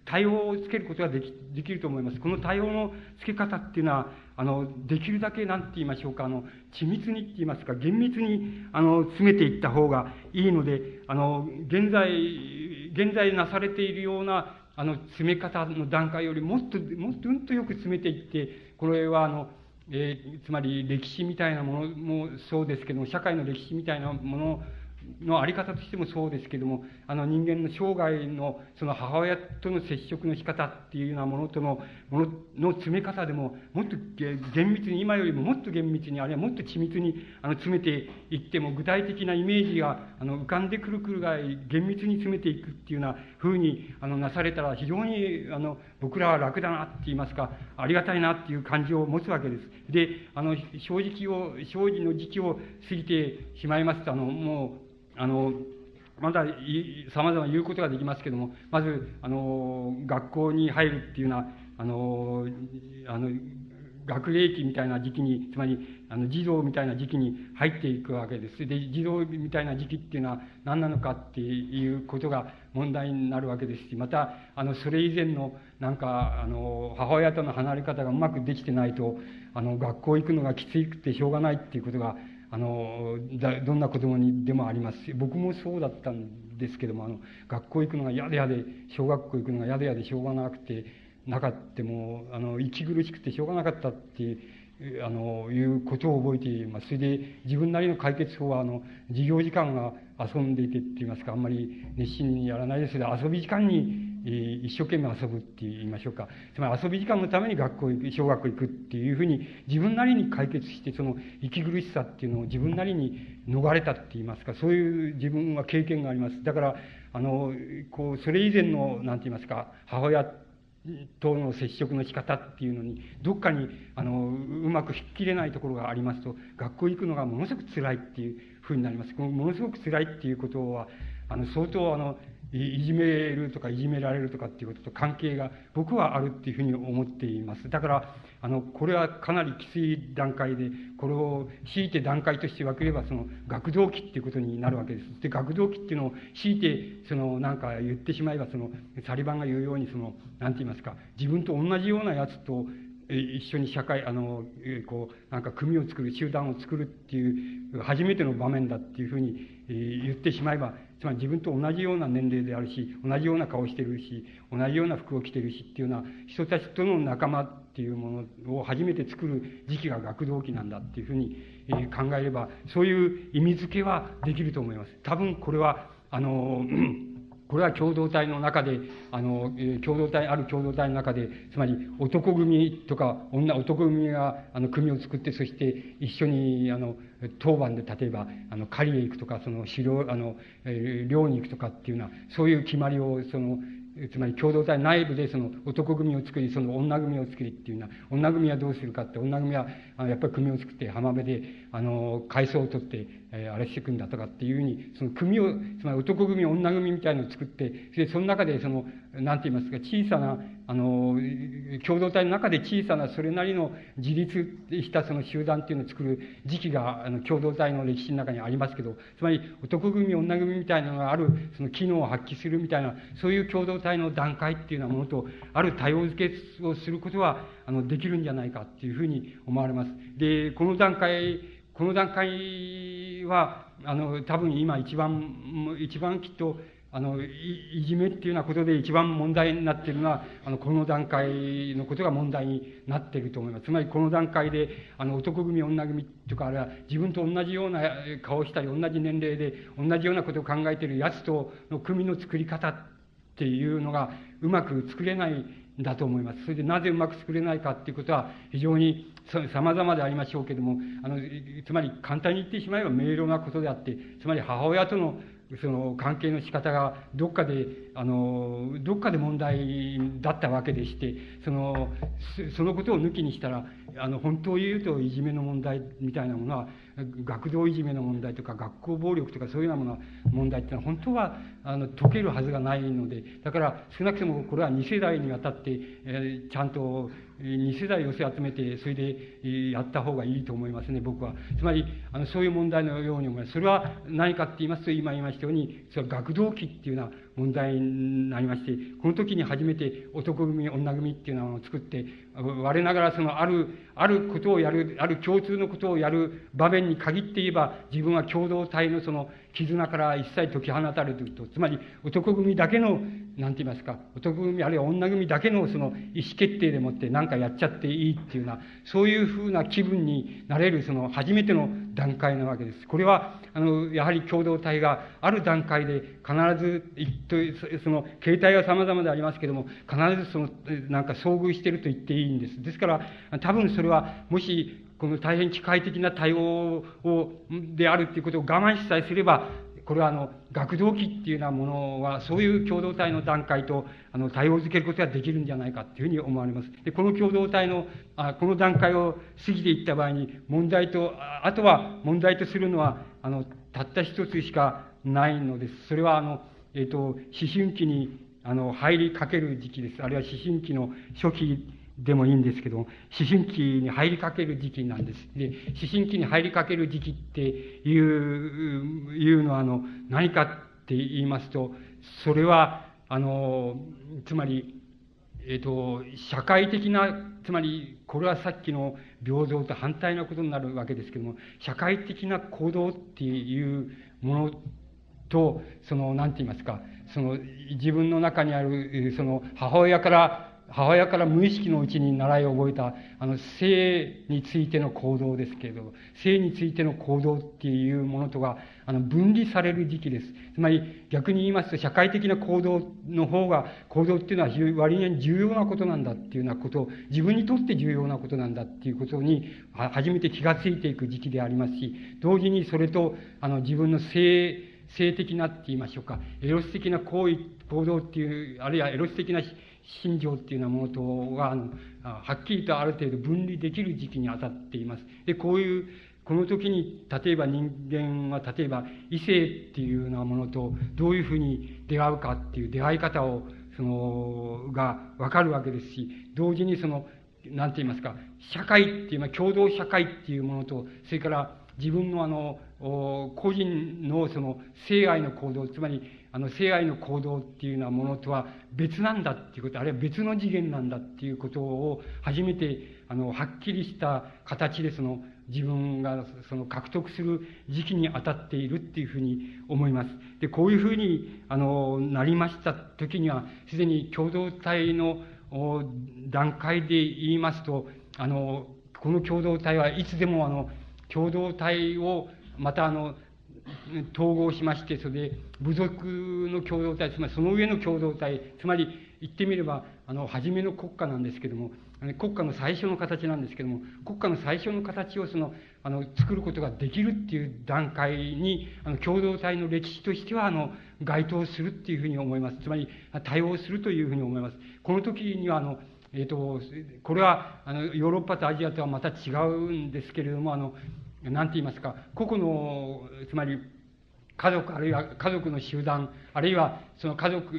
対応をつけることができ、できると思います。この対応のつけ方っていうのは、あの、できるだけなんて言いましょうか、あの、緻密にって言いますか、厳密に、あの、詰めていった方がいいので、あの、現在、現在なされているような、あの、詰め方の段階よりもっと、もっとうんとよく詰めていって、これは、あの、えー、つまり歴史みたいなものもそうですけども、社会の歴史みたいなもののあり方としてもそうですけども、あの人間の生涯のその母親との接触の仕方っていうようなものとの、ものの詰め方でも、もっと厳密に、今よりももっと厳密に、あるいはもっと緻密にあの詰めていっても、具体的なイメージがあの浮かんでくるくるがい厳密に詰めていくっていうような風にあのなされたら、非常にあの僕らは楽だなって言いますか、ありがたいなっていう感じを持つわけです。で、あの、正直を、正直の時期を過ぎてしまいますと、あの、もう、あの、まだ様々言うことができますけども、まず、あの、学校に入るっていうような、あの、あの、学齢期みたいな時期に、つまり、あの、児童みたいな時期に入っていくわけです。で、児童みたいな時期っていうのは何なのかっていうことが問題になるわけですし、また、あの、それ以前の、なんか、あの、母親との離れ方がうまくできてないと、あの、学校行くのがきついくてしょうがないっていうことが、あの、どんな子供にでもありますし、僕もそうだったんですけども、あの、学校行くのが嫌で嫌で、小学校行くのが嫌で嫌でしょうがなくて、なかっても、あの、息苦しくてしょうがなかったっていう、あの、いうことを覚えています。それで、自分なりの解決法は、あの、授業時間が遊んでいてって言いますか、あんまり熱心にやらないですけど、遊び時間に一生懸命遊ぶって言いましょうか。つまり遊び時間のために学校行く、小学校行くっていうふうに自分なりに解決して、その息苦しさっていうのを自分なりに逃れたって言いますか、そういう自分は経験があります。だから、あの、こう、それ以前の、なんて言いますか、母親との接触の仕方っていうのに、どっかに、あの、うまく引ききれないところがありますと、学校行くのがものすごく辛いっていうふうになります。このものすごく辛いっていうことは、あの、相当、あの、いじめるとかいじめられるとかっていうことと関係が僕はあるっていうふうに思っています。だから、あの、これはかなりきつい段階で、これを強いて段階として分ければ、その、学童期っていうことになるわけです。で、学童期っていうのを強いて、その、なんか言ってしまえば、その、サリバンが言うように、その、なんて言いますか、自分と同じようなやつと、一緒に社会、あの、こう、なんか組を作る、集団を作るっていう、初めての場面だっていうふうに言ってしまえば、つまり自分と同じような年齢であるし、同じような顔してるし、同じような服を着てるしっていうような人たちとの仲間っていうものを初めて作る時期が学童期なんだっていうふうに考えれば、そういう意味付けはできると思います。多分これは、あの、これは共同体の中で、あの、共同体、ある共同体の中で、つまり男組とか女、男組が、あの、組を作って、そして一緒に、あの、当番で例えば、あの、狩りへ行くとか、その、狩猟、あの、漁に行くとかっていうような、そういう決まりを、その、つまり共同体内部でその男組を作り、その女組を作りっていうのは、女組はどうするかって、女組は、やっぱり組を作って浜辺で、あの、海藻を取って、えー、あれしていくんだとかっていうふうに、その組を、つまり男組、女組みたいのを作って、で、その中でその、なんて言いますか、小さな、あの、共同体の中で小さなそれなりの自立したその集団っていうのを作る時期が、あの、共同体の歴史の中にありますけど、つまり男組、女組みたいなのがある、その機能を発揮するみたいな、そういう共同体の段階っていうようなものと、ある多様付けをすることは、あの、できるんじゃないかっていうふうに思われます。で、この段階、この段階は、あの、多分今一番、一番きっと、あの、いじめっていうようなことで一番問題になっているのは、あの、この段階のことが問題になっていると思います。つまり、この段階で、あの、男組、女組とか、あるいは自分と同じような顔をしたり、同じ年齢で、同じようなことを考えている奴との組の作り方っていうのが、うまく作れないんだと思います。それで、なぜうまく作れないかっていうことは、非常に様々でありましょうけども、あの、つまり簡単に言ってしまえば明瞭なことであって、つまり母親とのその関係の仕方がどっかで、あの、どっかで問題だったわけでして、その、そのことを抜きにしたら、あの、本当を言うといじめの問題みたいなものは、学童いじめの問題とか学校暴力とかそういうようなもの問題っていうのは本当はあの解けるはずがないのでだから少なくともこれは2世代にわたって、えー、ちゃんと2世代寄せ集めてそれでやった方がいいと思いますね僕はつまりあのそういう問題のように思いますそれは何かって言いますと今言いましたようにそれは学童期っていうような問題になりましてこの時に初めて男組女組っていうのを作って我ながらそのあるあることをやるある共通のことをやる場面に限って言えば、自分は共同体のその絆から一切解き放たれていると。つまり、男組だけの、なんて言いますか、男組あるいは女組だけのその意思決定でもって何かやっちゃっていいっていうような、そういうふうな気分になれるその初めての段階なわけです。これは、あの、やはり共同体がある段階で必ず、その、形態は様々でありますけども、必ずその、なんか遭遇していると言っていいんです。ですから、多分それは、もし、この大変機械的な対応を、であるっていうことを我慢しさえすれば、これはあの、学童期っていうようなものは、そういう共同体の段階と、あの、対応づけることができるんじゃないかっていうふうに思われます。で、この共同体の、あこの段階を過ぎていった場合に、問題と、あとは問題とするのは、あの、たった一つしかないのです。それはあの、えっ、ー、と、思春期に、あの、入りかける時期です。あるいは思春期の初期でもいいんですけども、思春期に入りかける時期なんです。で、思春期に入りかける時期っていう、いうのは、あの、何かって言いますと、それは、あの、つまり、えっ、ー、と、社会的な、つまり、これはさっきの平等と反対なことになるわけですけども、社会的な行動っていうものと、その、なんて言いますか、その、自分の中にある、その、母親から母親から無意識のうちに習いを覚えた、あの、性についての行動ですけれど、性についての行動っていうものとが、あの、分離される時期です。つまり、逆に言いますと、社会的な行動の方が、行動っていうのは割に重要なことなんだっていうようなことを、自分にとって重要なことなんだっていうことに、初めて気がついていく時期でありますし、同時にそれと、あの、自分の性、性的なって言いましょうか、エロス的な行為、行動っていう、あるいはエロス的な信条っていうようなものとは、はっきりとある程度分離できる時期に当たっています。で、こういう、この時に、例えば人間は、例えば異性っていうようなものとどういうふうに出会うかっていう出会い方を、その、がわかるわけですし、同時にその、なんて言いますか、社会っていう、まあ、共同社会っていうものと、それから自分のあの、個人のその性愛の行動、つまりあの、性愛の行動っていうようなものとは別なんだっていうこと、あるいは別の次元なんだっていうことを初めて、あの、はっきりした形でその、自分がその獲得する時期に当たっているっていうふうに思います。で、こういうふうに、あの、なりました時には、すでに共同体の段階で言いますと、あの、この共同体はいつでもあの、共同体を、またあの、統合しまして、それで部族の共同体、つまりその上の共同体、つまり言ってみれば、あの、初めの国家なんですけども、国家の最初の形なんですけども、国家の最初の形をその、あの、作ることができるっていう段階に、あの、共同体の歴史としては、あの、該当するっていうふうに思います。つまり、対応するというふうに思います。この時には、あの、えっ、ー、と、これは、あの、ヨーロッパとアジアとはまた違うんですけれども、あの、なんて言いますか、個々の、つまり、家族、あるいは家族の集団、あるいはその家族、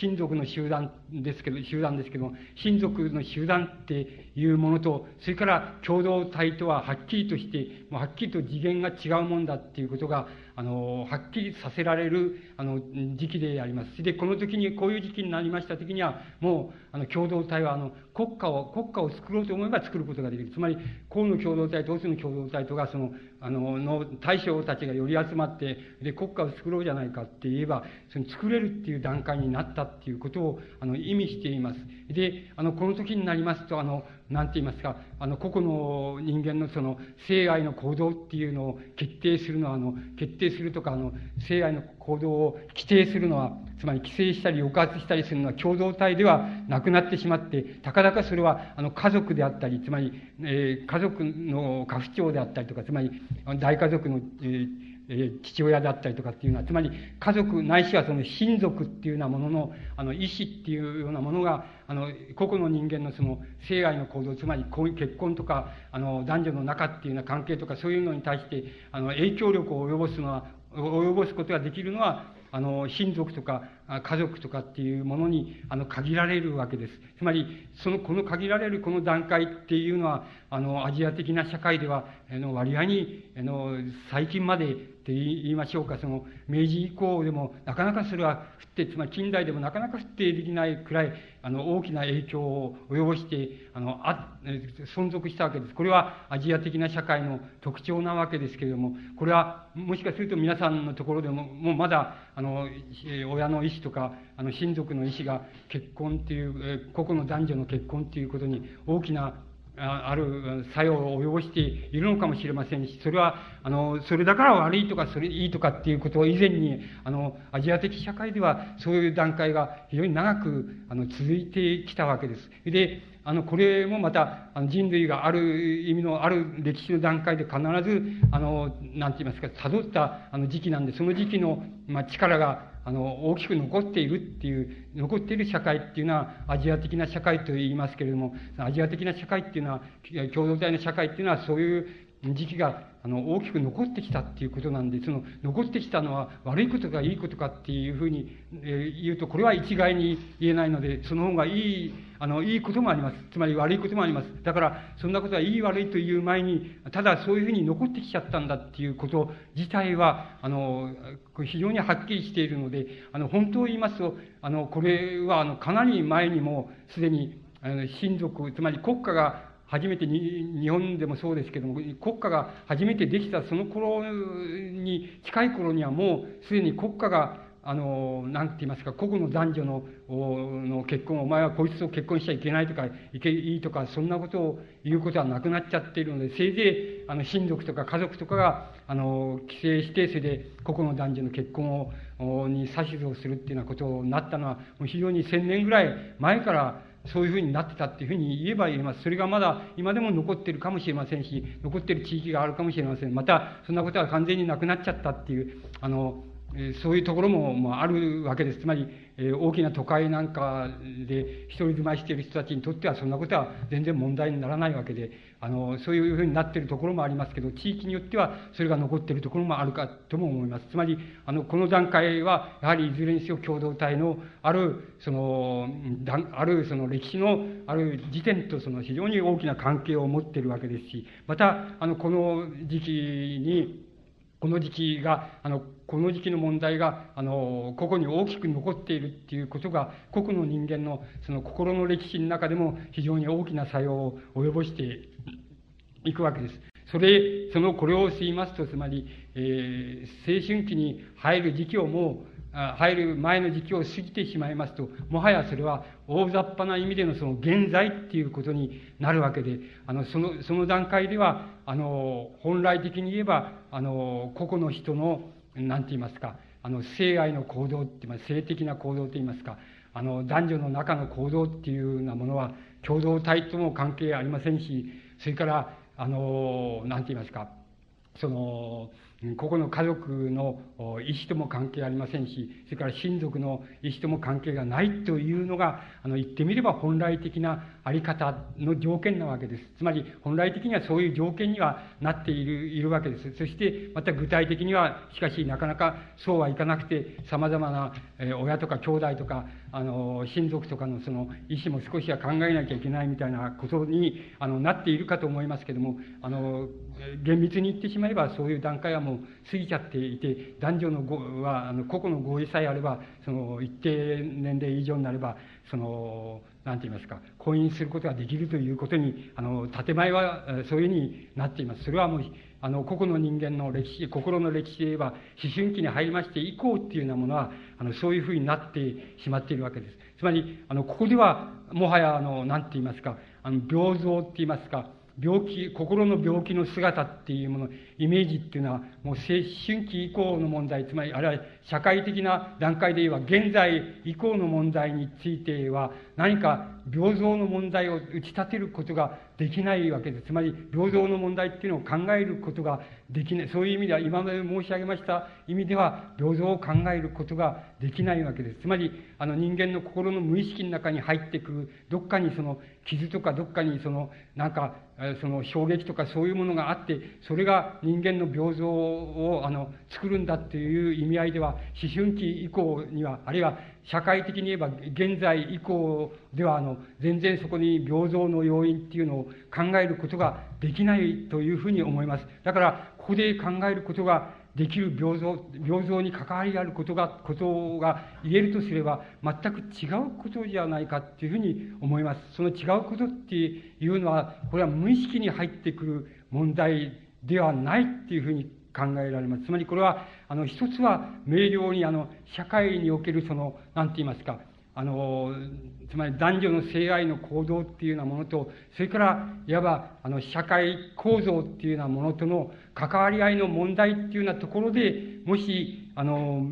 親族の集団ですけど、集団ですけど、親族の集団っていうものと、それから共同体とははっきりとして、もうはっきりと次元が違うもんだっていうことが、あの、はっきりさせられる、あの、時期であります。で、この時に、こういう時期になりました時には、もう、あの、共同体は、あの、国家を、国家を作ろうと思えば作ることができる。つまり、公の共同体とオスの共同体とか、その、あの、の大将たちがより集まって、で、国家を作ろうじゃないかって言えば、その作れるっていう段階になったっていうことを、あの、意味しています。で、あの、この時になりますと、あの、なんて言いますか、あの、個々の人間のその、性愛の行動っていうのを決定するのは、あの、決定するとか、あの、性愛の行動を規定するのは、つまり規制したり抑圧したりするのは共同体ではなくなってしまって、たかだかそれは、あの、家族であったり、つまり、えー、家族の家父長であったりとか、つまり、大家族の、えー父親だったりとかっていうのは、つまり家族ないしはその親族っていうようなものの、あの、意思っていうようなものが、あの、個々の人間のその性愛の行動、つまり結婚とか、あの、男女の仲っていうような関係とかそういうのに対して、あの、影響力を及ぼすのは、及ぼすことができるのは、あの、親族とか家族とかっていうものに、あの、限られるわけです。つまり、その、この限られるこの段階っていうのは、あの、アジア的な社会では、あの、割合に、あの、最近までって言いましょうか、その、明治以降でも、なかなかそれは降って、つまり近代でもなかなか降ってできないくらい、あの、大きな影響を及ぼして、あの、あ、存続したわけです。これはアジア的な社会の特徴なわけですけれども、これは、もしかすると皆さんのところでも、もうまだ、あの、親の意思とか、あの、親族の意思が結婚っていう、個々の男女の結婚っていうことに大きなある作用を及ぼしているのかもしれませんし、それは、あの、それだから悪いとか、それいいとかっていうことを以前に、あの、アジア的社会ではそういう段階が非常に長く、あの、続いてきたわけです。で、あの、これもまた、あの人類がある意味のある歴史の段階で必ず、あの、なんて言いますか、辿ったあの時期なんで、その時期の、まあ、力が、あの、大きく残っているっていう、残っている社会っていうのは、アジア的な社会と言いますけれども、アジア的な社会っていうのは、共同体の社会っていうのは、そういう時期が、あの、大きく残ってきたっていうことなんで、その、残ってきたのは悪いことかいいことかっていうふうに、えー、言うと、これは一概に言えないので、その方がいいあの、いいこともあります。つまり悪いこともあります。だから、そんなことはいい悪いという前に、ただそういうふうに残ってきちゃったんだっていうこと自体は、あの、非常にはっきりしているので、あの、本当を言いますと、あの、これは、あの、かなり前にもすでに、あの、親族、つまり国家が初めてに、日本でもそうですけども、国家が初めてできたその頃に、近い頃にはもうすでに国家があの、なんて言いますか、個々の男女のの結婚、お前はこいつと結婚しちゃいけないとか、いけ、いいとか、そんなことを言うことはなくなっちゃっているので、せいぜい、あの、親族とか家族とかが、あの、規制して、それで、個々の男女の結婚を、に指図をするっていうようなことになったのは、もう非常に千年ぐらい前から、そういうふうになってたっていうふうに言えば言えます。それがまだ今でも残ってるかもしれませんし、残ってる地域があるかもしれません。また、そんなことは完全になくなっちゃったっていう、あの、えそういうところも、まあ、あるわけです。つまり、え大きな都会なんかで一人住まいしている人たちにとってはそんなことは全然問題にならないわけで、あの、そういうふうになっているところもありますけど、地域によってはそれが残っているところもあるかとも思います。つまり、あの、この段階は、やはりいずれにせよ共同体のある、その、あるその歴史のある時点とその非常に大きな関係を持っているわけですし、また、あの、この時期に、この時期が、あの、この時期の問題が、あの、個々に大きく残っているっていうことが、個々の人間のその心の歴史の中でも非常に大きな作用を及ぼしていくわけです。それ、その、これを言いますと、つまり、えー、青春期に入る時期をもう、入る前の時期を過ぎてしまいますと、もはやそれは大雑把な意味でのその現在っていうことになるわけで、あの、その、その段階では、あの、本来的に言えば、あの、個々の人の、なんて言いますか、あの、性愛の行動って言います、性的な行動と言いますか、あの、男女の中の行動っていうようなものは、共同体とも関係ありませんし、それから、あの、なんて言いますか、その、ここの家族の意思とも関係ありませんし、それから親族の意思とも関係がないというのが、あの、言ってみれば本来的なあり方の条件なわけです。つまり、本来的にはそういう条件にはなっている、いるわけです。そして、また具体的には、しかしなかなかそうはいかなくて、様々な、え親とか兄弟とか、あの、親族とかのその意思も少しは考えなきゃいけないみたいなことに、あの、なっているかと思いますけども、あの、厳密に言ってしまえばそういう段階はもう過ぎちゃっていて、男女の合は、あの、個々の合意さえあれば、その、一定年齢以上になれば、その、なんて言いますか、婚姻することができるということに、あの、建前は、そういうふうになっています。それはもう、あの、個々の人間の歴史、心の歴史で言えば、思春期に入りまして以降っていうようなものは、あの、そういうふうになってしまっているわけです。つまり、あの、ここでは、もはや、あの、なんて言いますか、あの、病像って言いますか、病気、心の病気の姿っていうもの、イメージっていうのは、もう青春期以降の問題、つまり、あれは社会的な段階で言えば、現在以降の問題については、何か病像の問題を打ち立てることができないわけです。つまり、病像の問題っていうのを考えることができない。そういう意味では、今まで申し上げました意味では、病像を考えることができないわけです。つまり、あの人間の心の無意識の中に入ってくる、どっかにその傷とかどっかにその、なんか、その衝撃とかそういうものがあって、それが人間の病像を、あの、作るんだっていう意味合いでは、思春期以降には、あるいは社会的に言えば現在以降では、あの、全然そこに病像の要因っていうのを考えることができないというふうに思います。だから、ここで考えることができる病像、病像に関わりがあることが、ことが言えるとすれば、全く違うことじゃないかっていうふうに思います。その違うことっていうのは、これは無意識に入ってくる問題ではないっていうふうに考えられます。つまりこれは、あの、一つは明瞭に、あの、社会におけるその、なんて言いますか、あの、つまり男女の性愛の行動っていうようなものと、それから、いわば、あの、社会構造っていうようなものとの関わり合いの問題っていうようなところで、もし、あの、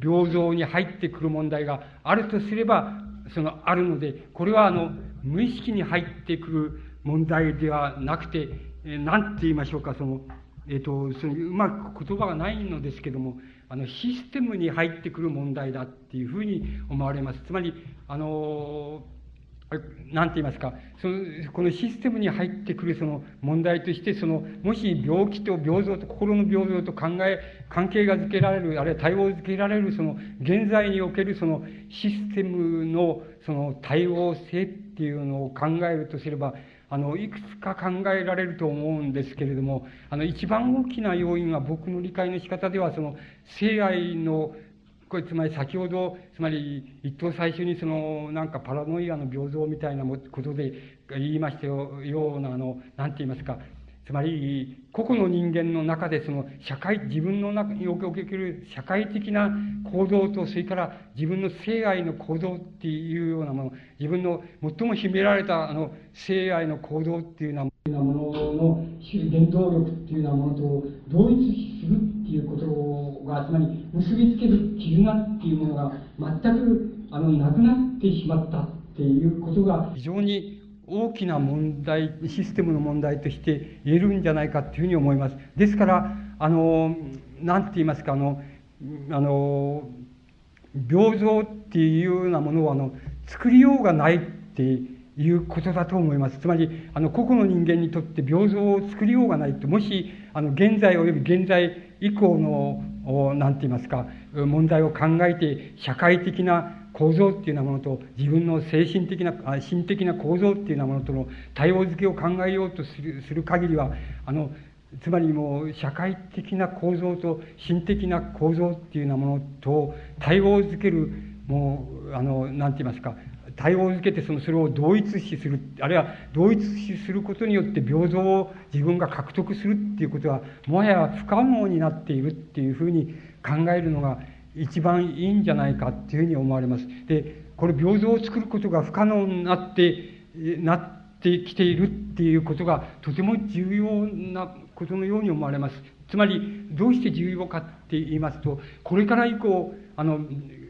平等に入ってくる問題があるとすれば、その、あるので、これは、あの、無意識に入ってくる問題ではなくて、えなんて言いましょうか、その、えっ、と、その、うまく言葉がないのですけども、あの、システムに入ってくる問題だっていうふうに思われます。つまり、あの、なんて言いますか、その、このシステムに入ってくるその問題として、その、もし病気と病状と心の病状と考え、関係がづけられる、あるいは対応づけられる、その、現在におけるそのシステムのその対応性っていうのを考えるとすれば、あの、いくつか考えられると思うんですけれども、あの、一番大きな要因は僕の理解の仕方では、その、性愛の、これつまり先ほど、つまり一等最初にその、なんかパラノイアの平等みたいなことで言いましたような、あの、なんて言いますか、つまり、個々の人間の中でその社会、自分の中における社会的な行動と、それから自分の性愛の行動っていうようなもの、自分の最も秘められたあの性愛の行動っていうようなものの原動力っていうようなものと同一するっていうことが、つまり結びつける絆っていうものが全くあのなくなってしまった。っていうことが非常に大きな問題、システムの問題として言えるんじゃないかというふうに思います。ですから、あの、なんて言いますか、あの、あの、病像っていうようなものを、あの、作りようがないっていうことだと思います。つまり、あの、個々の人間にとって病像を作りようがないって、もし、あの、現在及び現在以降の、なんて言いますか、問題を考えて、社会的な構造っていうようなものと自分の精神的な心的な構造っていうようなものとの対応付けを考えようとするする限りはあのつまりもう社会的な構造と心的な構造っていうようなものと対応づけるもうあの何て言いますか対応づけてそのそれを同一視するあるいは同一視することによって平等を自分が獲得するっていうことはもはや不可能になっているっていうふうに考えるのが一番いいんじゃないかっていうふうに思われます。で、これ平等を作ることが不可能になって、なってきているっていうことがとても重要なことのように思われます。つまり、どうして重要かって言いますと、これから以降、あの、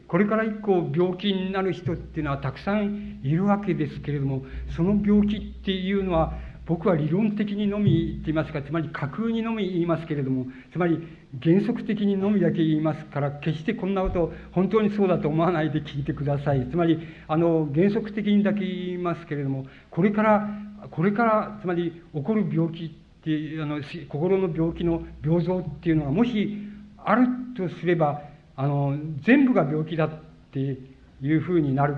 これから以降病気になる人っていうのはたくさんいるわけですけれども、その病気っていうのは、僕は理論的にのみって言いますか、つまり架空にのみ言いますけれども、つまり原則的にのみだけ言いますから、決してこんなこと本当にそうだと思わないで聞いてください。つまり、あの、原則的にだけ言いますけれども、これから、これから、つまり起こる病気っていう、あの、心の病気の病状っていうのが、もしあるとすれば、あの、全部が病気だっていうふうになる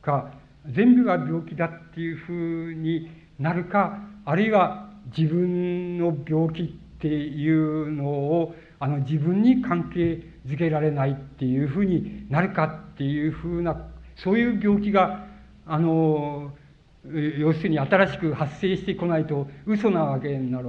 か、全部が病気だっていうふうになるか、あるいは自分の病気っていうのをあの自分に関係づけられないっていうふうになるかっていうふうな、そういう病気があの要するに新しく発生してこないと嘘なわけになる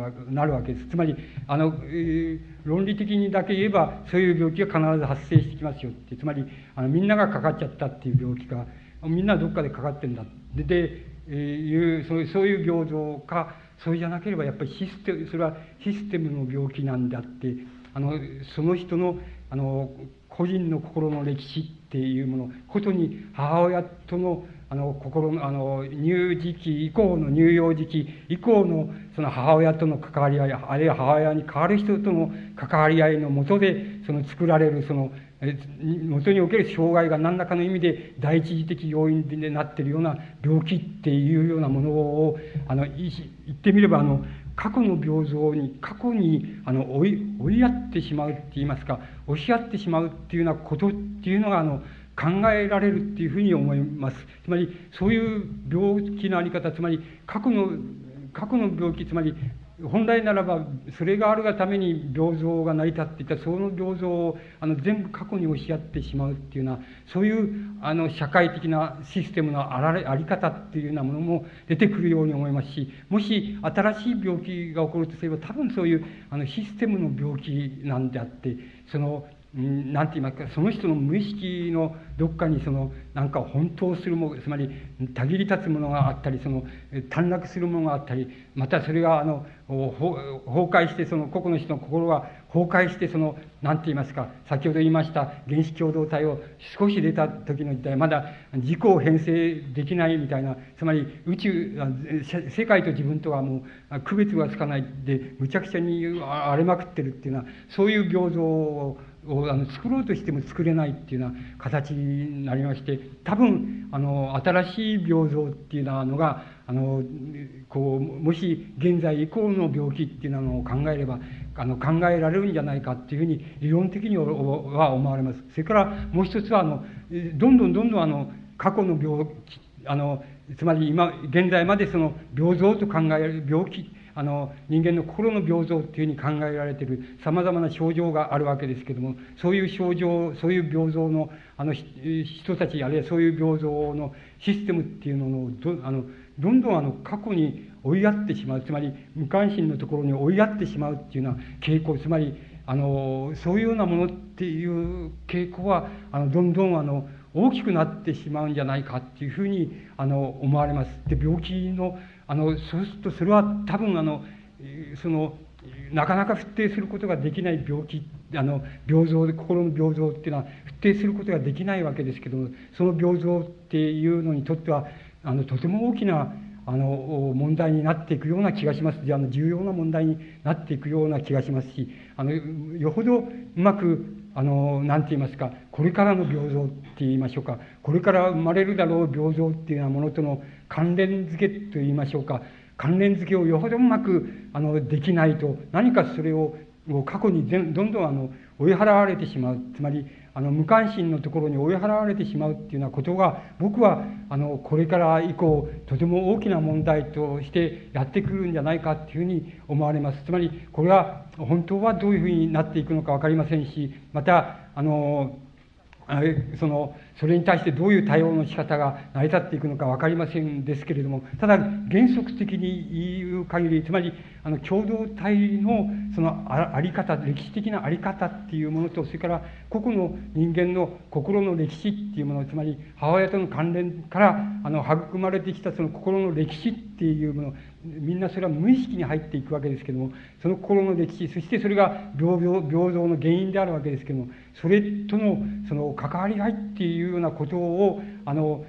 わけです。つまり、あの、えー、論理的にだけ言えば、そういう病気が必ず発生してきますよって。つまり、あのみんながかかっちゃったっていう病気が、みんなどっかでかかってんだ。で、で、いうそう、そういう病状か、それじゃなければやっぱりシステム、それはシステムの病気なんであって、あの、その人の、あの、個人の心の歴史っていうもの、ことに母親とのあの心のあの乳児期以降の乳幼児期以降のその母親との関わり合いあるいは母親に代わる人との関わり合いのもとでその作られるその元における障害が何らかの意味で第一次的要因でなっているような病気っていうようなものをあの言ってみればあの過去の病像に過去にあの追い追いやってしまうって言いますか押し合ってしまうっていうようなことっていうのがあの考えられるっていうふうに思います。つまり、そういう病気のあり方、つまり、過去の、過去の病気、つまり、本来ならば、それがあるがために病像が成り立っていた、その病像をあの全部過去に押し合ってしまうっていうような、そういうあの社会的なシステムのあられあり方っていうようなものも出てくるように思いますし、もし新しい病気が起こるとすれば、多分そういうあのシステムの病気なんであって、そのなんて言いますか、その人の無意識のどっかにその、なんか本当するも、つまり、たぎり立つものがあったり、その、短絡するものがあったり、またそれが、あの、崩壊して、その個々の人の心が崩壊して、その、なんて言いますか、先ほど言いました原子共同体を少し出た時の時代、まだ自己を編成できないみたいな、つまり宇宙、世界と自分とはもう区別がつかないで、むちゃくちゃに荒れまくってるっていうのは、そういう病像ををあの作ろうとしても作れないっていうような形になりまして多分あの新しい病像っていうのがあのこうもし現在以降の病気っていうのを考えればあの考えられるんじゃないかっていうふうに理論的には思われます。それからもう一つはあのどんどんどんどんあの過去の病気あのつまり今現在までその病像と考える病気あの人間の心の病像っていうふうに考えられているさまざまな症状があるわけですけどもそういう症状そういう病像のあの人たちあるいはそういう病像のシステムっていうのをどあのどんどんあの過去に追いやってしまうつまり無関心のところに追いやってしまうっていうような傾向つまりあのそういうようなものっていう傾向はあのどんどんあの大きくなってしまうんじゃないかっていうふうにあの思われます。で病気のあのそうするとそれは多分あのそのなかなか不定することができない病気あの病像で心の病像っていうのは不定することができないわけですけどもその病像っていうのにとってはあのとても大きなあの問題になっていくような気がしますあの重要な問題になっていくような気がしますしあのよほどうまくあの何て言いますかこれからの病像って言いましょうかこれから生まれるだろう病像っていうようなものとの関連付けと言いましょうか関連付けをよほどうまくあのできないと何かそれを過去にどんどんあの追い払われてしまう。つまりあの無関心のところに追い払われてしまうっていうようなことが僕はあのこれから以降とても大きな問題としてやってくるんじゃないかっていうふうに思われます。つまりこれは本当はどういうふうになっていくのか分かりませんしまたあのそのそれに対してどういう対応の仕方が成り立っていくのか分かりませんですけれどもただ原則的に言う限りつまりあの共同体のそのあり方歴史的な在り方っていうものとそれから個々の人間の心の歴史っていうものつまり母親との関連からあの育まれてきたその心の歴史っていうものみんなそれは無意識に入っていくわけですけどもその心の歴史そしてそれが病病病状の原因であるわけですけどもそれとのその関わり合いっていうようなことをあの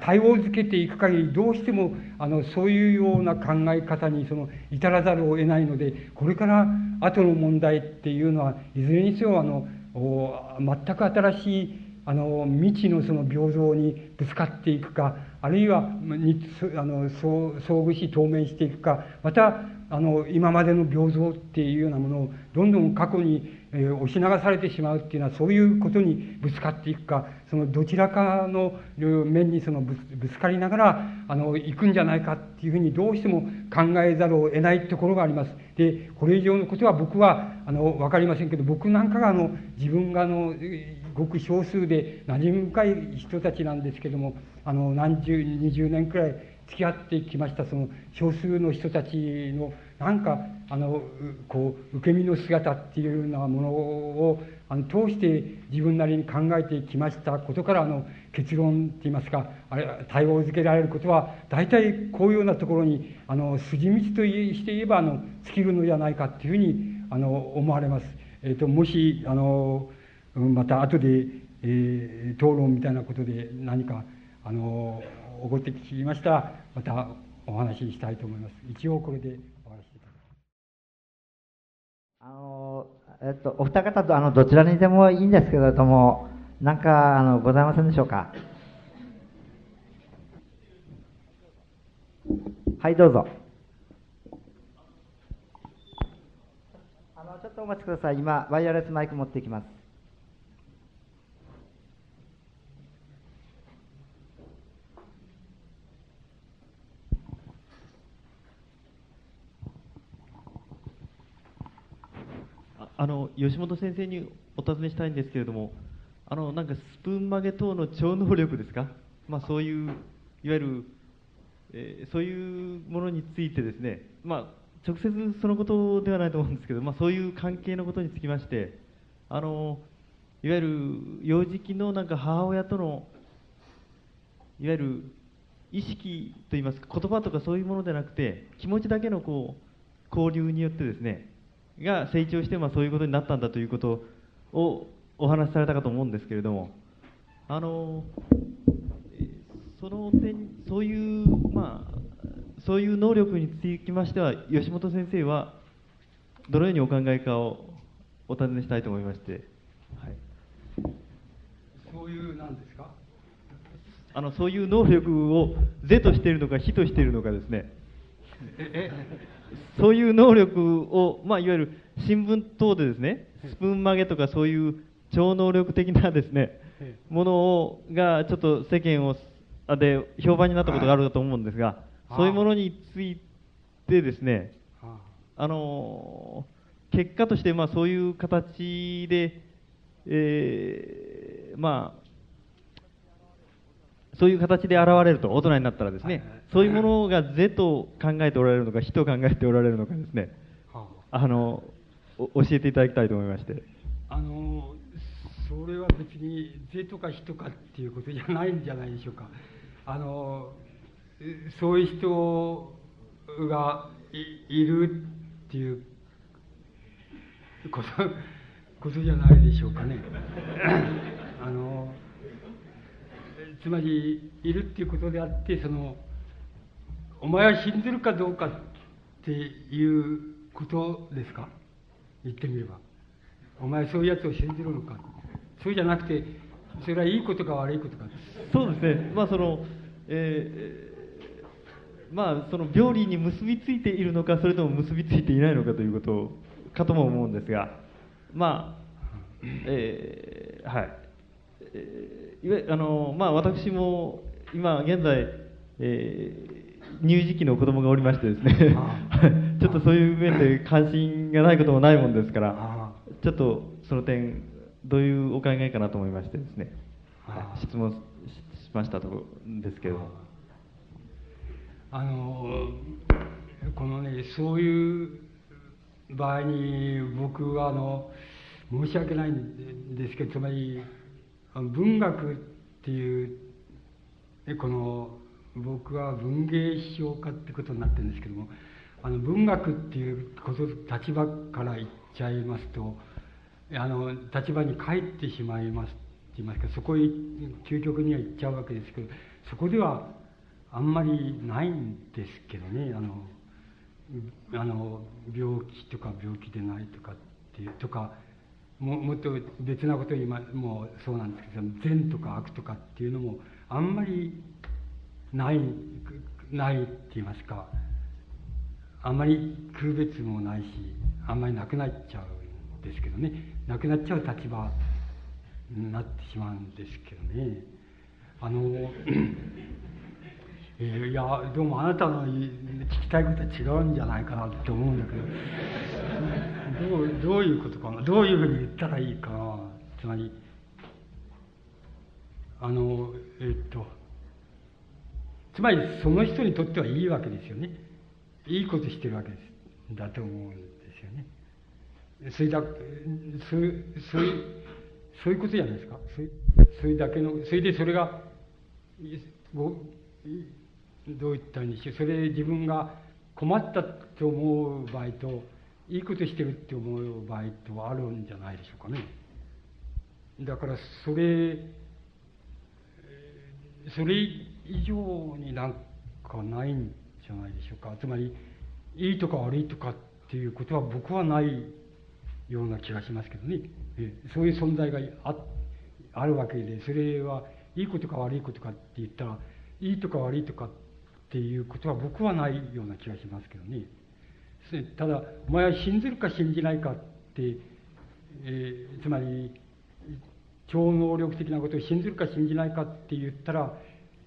対応づけていく限りどうしてもあのそういうような考え方にその至らざるを得ないのでこれから後の問題っていうのはいずれにせよあの全く新しいあの未知のその平等にぶつかっていくかあるいはにあの遭遇し当面していくかまたあの今までの平等っていうようなものをどんどん過去に、えー、押し流されてしまうっていうのはそういうことにぶつかっていくかそのどちらかの面にそのぶつかりながらあの行くんじゃないかっていうふうにどうしても考えざるを得ないところがあります。でこれ以上のことは僕はあの分かりませんけど僕なんかがあの自分があのごく少数で馴染み深い人たちなんですけどもあの何十二十年くらい付き合ってきましたその少数の人たちのなんかあのこう受け身の姿っていうようなものをあの通して自分なりに考えてきましたことからあの結論っていいますかあれ対応づけられることは大体こういうようなところにあの筋道として言えばあの尽きるのではないかっていうふうにあの思われます。えー、ともしあのまた後で、えー、討論みたいなことで何かあの起こってきましたらまたお話ししたいと思います。一応これであの、えっと、お二方とあのどちらにでもいいんですけれども、何かあのございませんでしょうか？はい、どうぞ。あのちょっとお待ちください。今、ワイヤレスマイク持ってきます。あの吉本先生にお尋ねしたいんですけれども、あのなんかスプーン曲げ等の超能力ですか、まあ、そういういわゆる、えー、そういうものについてですね、まあ、直接そのことではないと思うんですけど、まあ、そういう関係のことにつきまして、あのいわゆる幼児期のなんか母親とのいわゆる意識といいますか言葉とかそういうものではなくて気持ちだけのこう交流によってですねが成長して、まあ、そういうことになったんだということをお話しされたかと思うんですけれどもあのその点そういうまあそういう能力につきましては吉本先生はどのようにお考えかをお尋ねしたいと思いまして、はい、そういうなんですか？あのそういう能力を是としているのか非としているのかですねそういう能力を、まあ、いわゆる新聞等でですねスプーン曲げとかそういう超能力的なですねものをがちょっと世間をで評判になったことがあるかと思うんですがそういうものについてですねあの結果としてまあそういう形で、えー、まあそういう形で現れると、大人になったらですね、そういうものが是と考えておられるのか、非と考えておられるのかですね、はあ、あの教えていただきたいと思いまして。あのそれは別に是とか非とかっていうことじゃないんじゃないでしょうか。あのそういう人がいるっていうことことじゃないでしょうかね。あのつまりいるっていうことであってそのお前は信じるかどうかっていうことですか？言ってみれば。お前そういうやつを信じるのか？そうじゃなくてそれはいいことか悪いことか。そうですね。まあそのえー、まあその病理に結びついているのかそれとも結びついていないのかということかとも思うんですが。まあえー、はい、えーいわあのまあ、私も今現在、えー、乳児期の子供がおりましてですね。ちょっとそういう面で関心がないこともないもんですからちょっとその点どういうお考えかなと思いましてですね。質問しましたところですけれどもあのこのねそういう場合に僕はあの申し訳ないんですけどつまり文学っていうこの僕は文芸批評家ってことになってるんですけどもあの文学っていうこと立場から言っちゃいますとあの立場に帰ってしまいますって言いますかそこへ究極には行っちゃうわけですけどそこではあんまりないんですけどねあのあの病気とか病気でないとかっていうとかももっと別なこと今もそうなんですけど善とか悪とかっていうのもあんまりないないって言いますかあんまり区別もないしあんまりなくなっちゃうんですけどね。なくなっちゃう立場になってしまうんですけどね。あのえー、いやどうもあなたの聞きたいことは違うんじゃないかなって思うんだけど。どうどういうことかな。どういうふうに言ったらいいかな。つまりあのえー、っとつまりその人にとってはいいわけですよね。いいことしてるわけですだと思うんですよね。それだそうそうそういうことじゃないですか。それそれだけのそれでそれがどういったんでしそれ自分が困ったと思う場合といいことしてるって思う場合とあるんじゃないでしょうかね。だからそれそれ以上になんかないんじゃないでしょうか。つまりいいとか悪いとかっていうことは僕はないような気がしますけどね。そういう存在がああるわけでそれはいいことか悪いことかって言ったらいいとか悪いとかってていうことは僕はないような気がしますけどね。ただお前は信ずるか信じないかって、えー、つまり超能力的なことを信ずるか信じないかって言ったら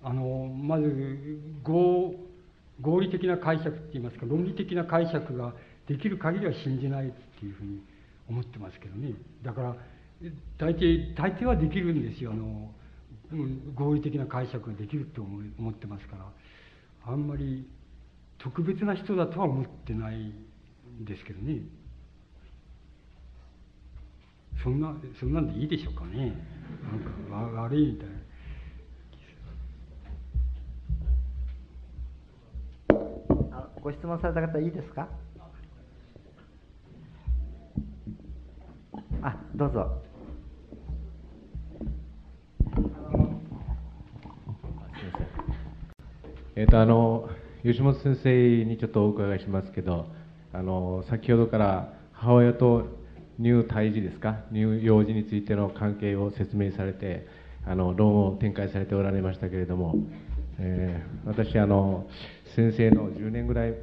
あのまず合合理的な解釈っていいますか論理的な解釈ができる限りは信じないっていうふうに思ってますけどね。だから大抵大抵はできるんですよあの合理的な解釈ができると思思ってますから。あんまり特別な人だとは思ってないんですけどね。そんなそんなんでいいでしょうかね。なんか悪いみたいな。ご質問された方いいですか？あどうぞ。えっ、ー、とあの吉本先生にちょっとお伺いしますけどあの先ほどから母親と乳胎児ですか？乳幼児についての関係を説明されてあの論を展開されておられましたけれども、えー、私あの先生の10年ぐらい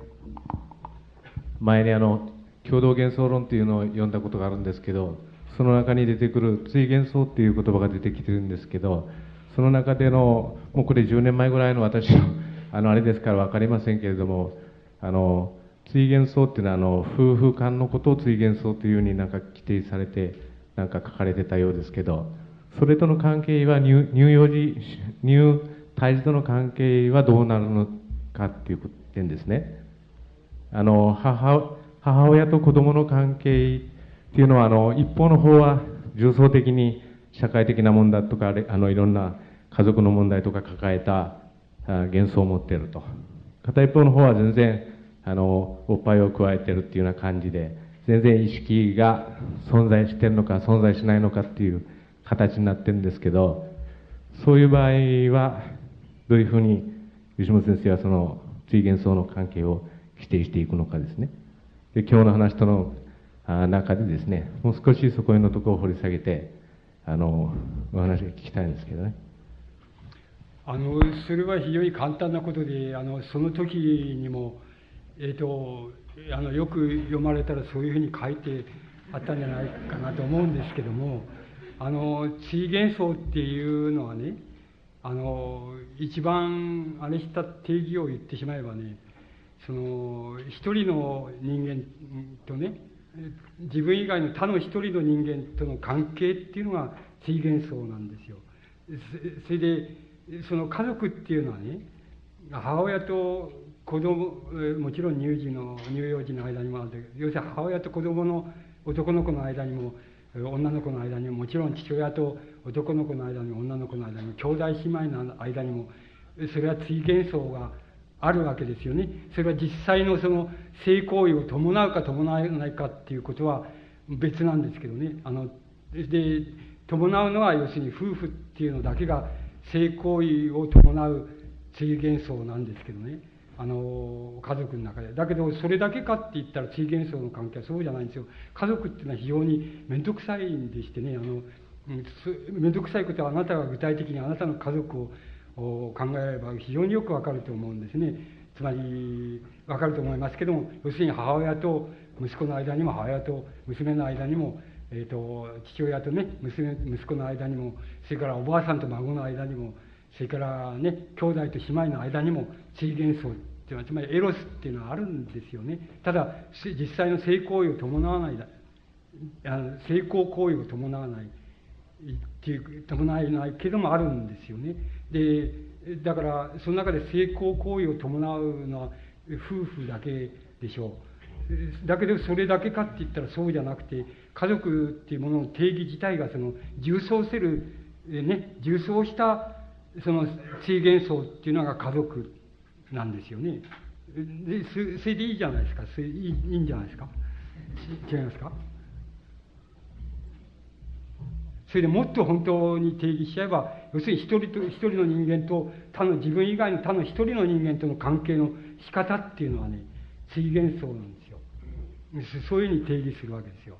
前にあの共同幻想論というのを読んだことがあるんですけどその中に出てくる追幻想っていう言葉が出てきてるんですけどその中でのもうこれ10年前ぐらいの私のあのあれですから分かりませんけれどもあの追幻想っていうのはあの夫婦間のことを追幻想というふうになんか規定されてなんか書かれてたようですけどそれとの関係は乳幼児乳胎児との関係はどうなるのかっていう点ですね。あの母母親と子供の関係っていうのはあの一方の方は重層的に社会的な問題とかあのいろんな家族の問題とか抱えた幻想を持っていると。片一方の方は全然あのおっぱいを加えてるっていうような感じで全然意識が存在してるのか存在しないのかっていう形になってるんですけどそういう場合はどういうふうに吉本先生はその追幻想の関係を否定していくのかですね。で今日の話との中でですねもう少しそこへのところを掘り下げてあのお話が聞きたいんですけどね。あのそれは非常に簡単なことであのその時にもえーと、あのよく読まれたらそういうふうに書いてあったんじゃないかなと思うんですけどもあの追幻想っていうのはねあの一番あれした定義を言ってしまえばねその一人の人間とね自分以外の他の一人の人間との関係っていうのが追幻想なんですよ。それでその家族っていうのはね母親と子供もちろん乳児の乳幼児の間にもあるけど要するに母親と子供の男の子の間にも女の子の間にももちろん父親と男の子の間にも女の子の間にも兄弟姉妹の間にもそれは追幻想があるわけですよね。それは実際のその性行為を伴うか伴わないかっていうことは別なんですけどね。あので伴うのは要するに夫婦っていうのだけが性行為を伴う追幻想なんですけどね。あの家族の中で。だけどそれだけかって言ったら追幻想の関係はそうじゃないんですよ。家族っていうのは非常に面倒くさいんでしてね。あの面倒くさいことはあなたが具体的にあなたの家族を考えれば非常によくわかると思うんですね。つまり分かると思いますけども要するに母親と息子の間にも母親と娘の間にも、えーと、父親とね娘息子の間にもそれからおばあさんと孫の間にもそれからね兄弟と姉妹の間にも追元層っていうのはつまりエロスっていうのはあるんですよね。ただ実際の性行為を伴わないあの成功行為を伴わないっていう伴えないけどもあるんですよね。でだからその中で成功行為を伴うのは夫婦だけでしょう。だけどそれだけかって言ったらそうじゃなくて家族っていうものの定義自体がその重層せるね重層したその追元層っていうのが家族なんですよねでそれでいいじゃないですかそれいいんじゃないですか違いますか？それでもっと本当に定義しちゃえば、要するに一人と、一人の人間と他の自分以外の他の一人の人間との関係の仕方っていうのはね、追元層なんですよ。そういうふうに定義するわけですよ。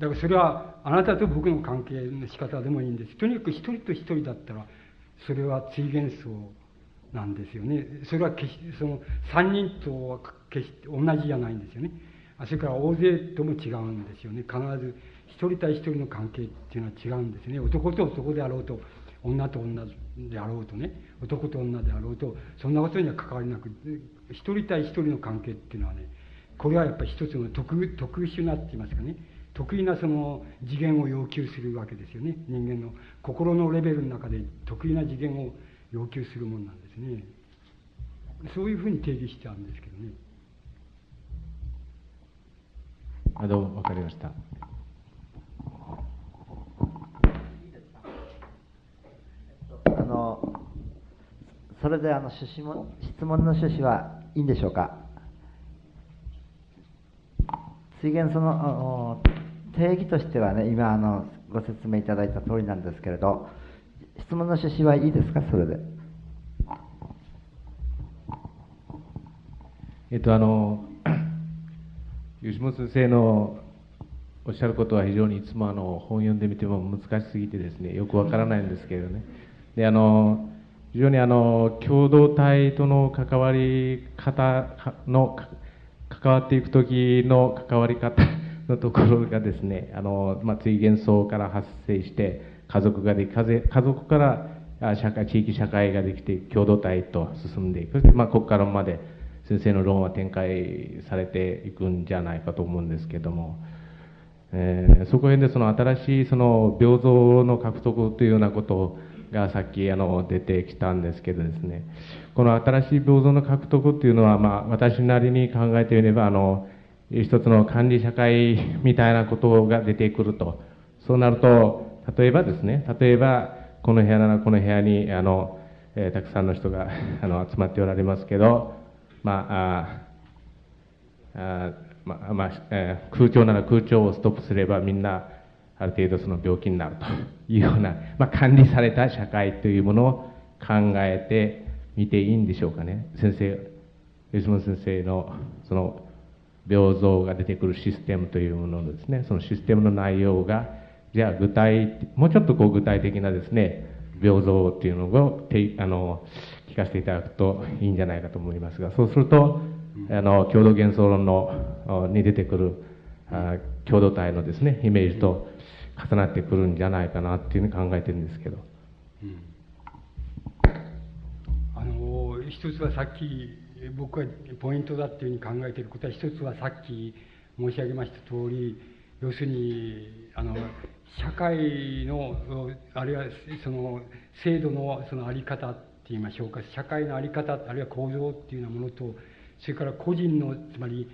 だからそれはあなたと僕の関係の仕方でもいいんです。とにかく一人と一人だったら、それは追元層なんですよね。それは決して、その三人とは決して同じじゃないんですよね。それから大勢とも違うんですよね。必ず一人対一人の関係っていうのは違うんですね男と男であろうと女と女であろうとね男と女であろうとそんなことには関わりなく一人対一人の関係っていうのはねこれはやっぱり一つの特特殊なって言いますかね得意なその次元を要求するわけですよね。人間の心のレベルの中で得意な次元を要求するもんなんですね。そういうふうに定義してあるんですけどね。あどうも分かりました。あのそれであの趣旨も質問の趣旨はいいんでしょうか？水源その定義としてはね今あのご説明いただいた通りなんですけれど質問の趣旨はいいですかそれで？えっとあの吉本先生のおっしゃることは非常にいつもあの本読んでみても難しすぎてですねよくわからないんですけれどね。であの非常にあの共同体との関わり方の関わっていく時の関わり方のところがですねあの、まあ、追元層から発生して家族ができ家族から社会地域社会ができて共同体と進んでいく、まあ、ここからまで先生の論は展開されていくんじゃないかと思うんですけども。えー、そこへでその新しいその平等の獲得というようなことがさっきあの出てきたんですけどですねこの新しい平等の獲得っていうのは、まあ、私なりに考えてみればあの一つの管理社会みたいなことが出てくると。そうなると例えばですね例えばこの部屋ならこの部屋にあの、えー、たくさんの人が あの集まっておられますけどまあああまあまあえー、空調なら空調をストップすればみんなある程度その病気になるというような、まあ、管理された社会というものを考えてみていいんでしょうかね。先生吉本先生のその病像が出てくるシステムというもののですねそのシステムの内容がじゃあ具体もうちょっとこう具体的なですね病像っていうのをてあの聞かせていただくといいんじゃないかと思いますがそうするとあの共同幻想論のに出てくるあ共同体のですねイメージと重なってくるんじゃないかなっていうふうに考えてるんですけど、うん、あの一つはさっき僕がポイントだっていうふうに考えていることは一つはさっき申し上げました通り要するにあの社会のあるいはその制度のその在り方っていいましょうか社会の在り方あるいは構造っていうようなものとそれから個人のつまり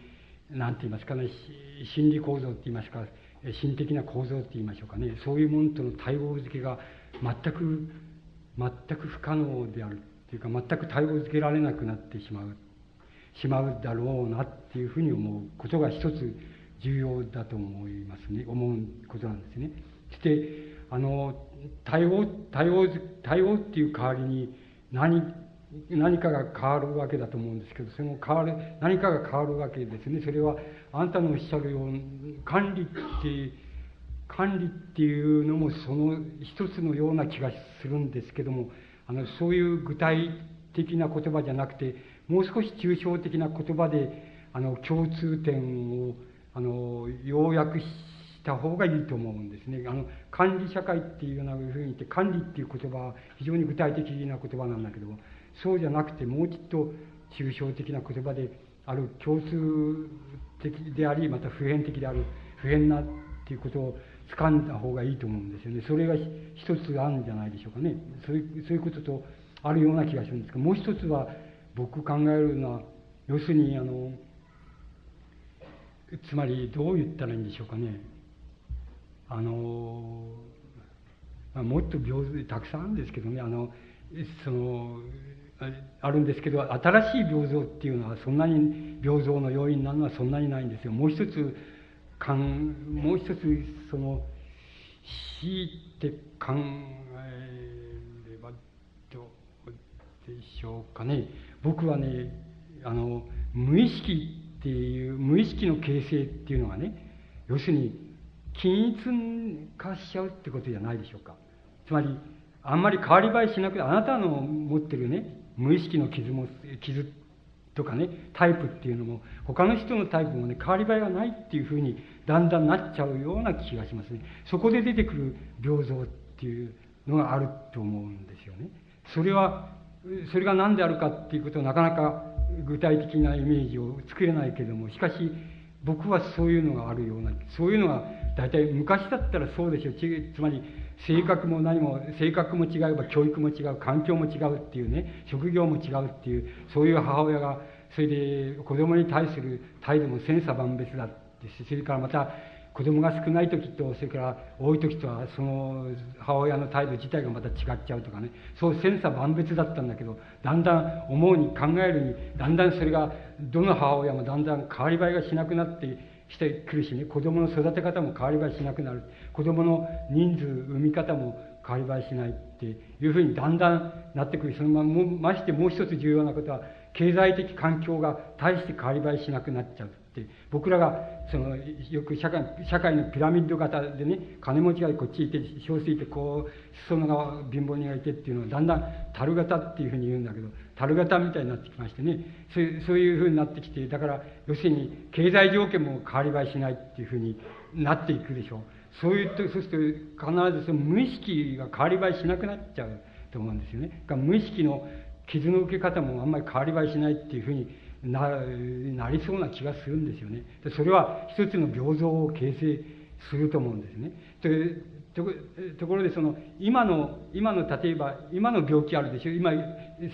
何て言いますかね心理構造って言いますか心的な構造って言いましょうかね。そういうものとの対応付けが全く全く不可能である。っていうか全く対応付けられなくなってしまうしまうだろうなっていうふうに思うことが一つ重要だと思いますね思うことなんですね。そしてあの対応対応対応っていう代わりに何何かが変わるわけだと思うんですけどその変わる何かが変わるわけですねそれはあなたのおっしゃるように管理って管理っていうのもその一つのような気がするんですけどもあのそういう具体的な言葉じゃなくて、もう少し抽象的な言葉で、あの、共通点を、あの、要約した方がいいと思うんですね。あの、管理社会っていうようなふうに言って、管理っていう言葉は非常に具体的な言葉なんだけど、そうじゃなくて、もうちょっと抽象的な言葉で、ある共通的であり、また普遍的である、普遍なっていうことを掴んだ方がいいと思うんですよね。それが一つあるんじゃないでしょうかね。そういうそういうこととあるような気がするんですが、もう一つは僕考えるのは、要するに、あの、つまりどう言ったらいいんでしょうかね。あの、もっと描像、たくさんあるんですけどね、あの、その、あるんですけど、新しい病像っていうのはそんなに病像の要因になるのはそんなにないんですよ。もう一つ、もう一つ、その、強いて考えればどうでしょうかね。僕はね、あの、無意識っていう、無意識の形成っていうのがね、要するに、均一化しちゃうってことじゃないでしょうか。つまり、あんまり変わり映えしなくて、あなたの持ってるね、無意識の傷も、傷とかね、タイプっていうのも、他の人のタイプもね、変わり映えがないっていうふうに、だんだんなっちゃうような気がしますね。そこで出てくる病像っていうのがあると思うんですよね。それは、それが何であるかっていうことをなかなか具体的なイメージを作れないけども、しかし、僕はそういうのがあるような、そういうのが、大体昔だったらそうでしょう。つまり、性格も何も、性格も違えば教育も違う、環境も違うっていうね、職業も違うっていう、そういう母親が、それで子供に対する態度も千差万別だって、それからまた、子供が少ない時と、それから多い時とは、その母親の態度自体がまた違っちゃうとかね、そう千差万別だったんだけど、だんだん思うに考えるに、だんだんそれが、どの母親もだんだん変わり映えがしなくなってしてくるしね、子供の育て方も変わり映えしなくなる。子供の人数、産み方も変わり映えしないっていうふうにだんだんなってくる。そのまま、ましてもう一つ重要なことは、経済的環境が大して変わり映えしなくなっちゃう。って僕らがそのよく社会社会のピラミッド型でね金持ちがこっちいて小水いてこう裾野が貧乏人がいてっていうのはだんだん樽型っていうふうに言うんだけど樽型みたいになってきましてねそういうそういうふうになってきてだから要するに経済条件も変わり映えしないっていうふうになっていくでしょう。そういうとそうすると必ずその無意識が変わり映えしなくなっちゃうと思うんですよね。無意識の傷の受け方もあんまり変わり映えしないっていうふうにななりそうな気がするんですよね。でそれは一つの病像を形成すると思うんですね。とところでその今の今の例えば今の病気あるでしょ。今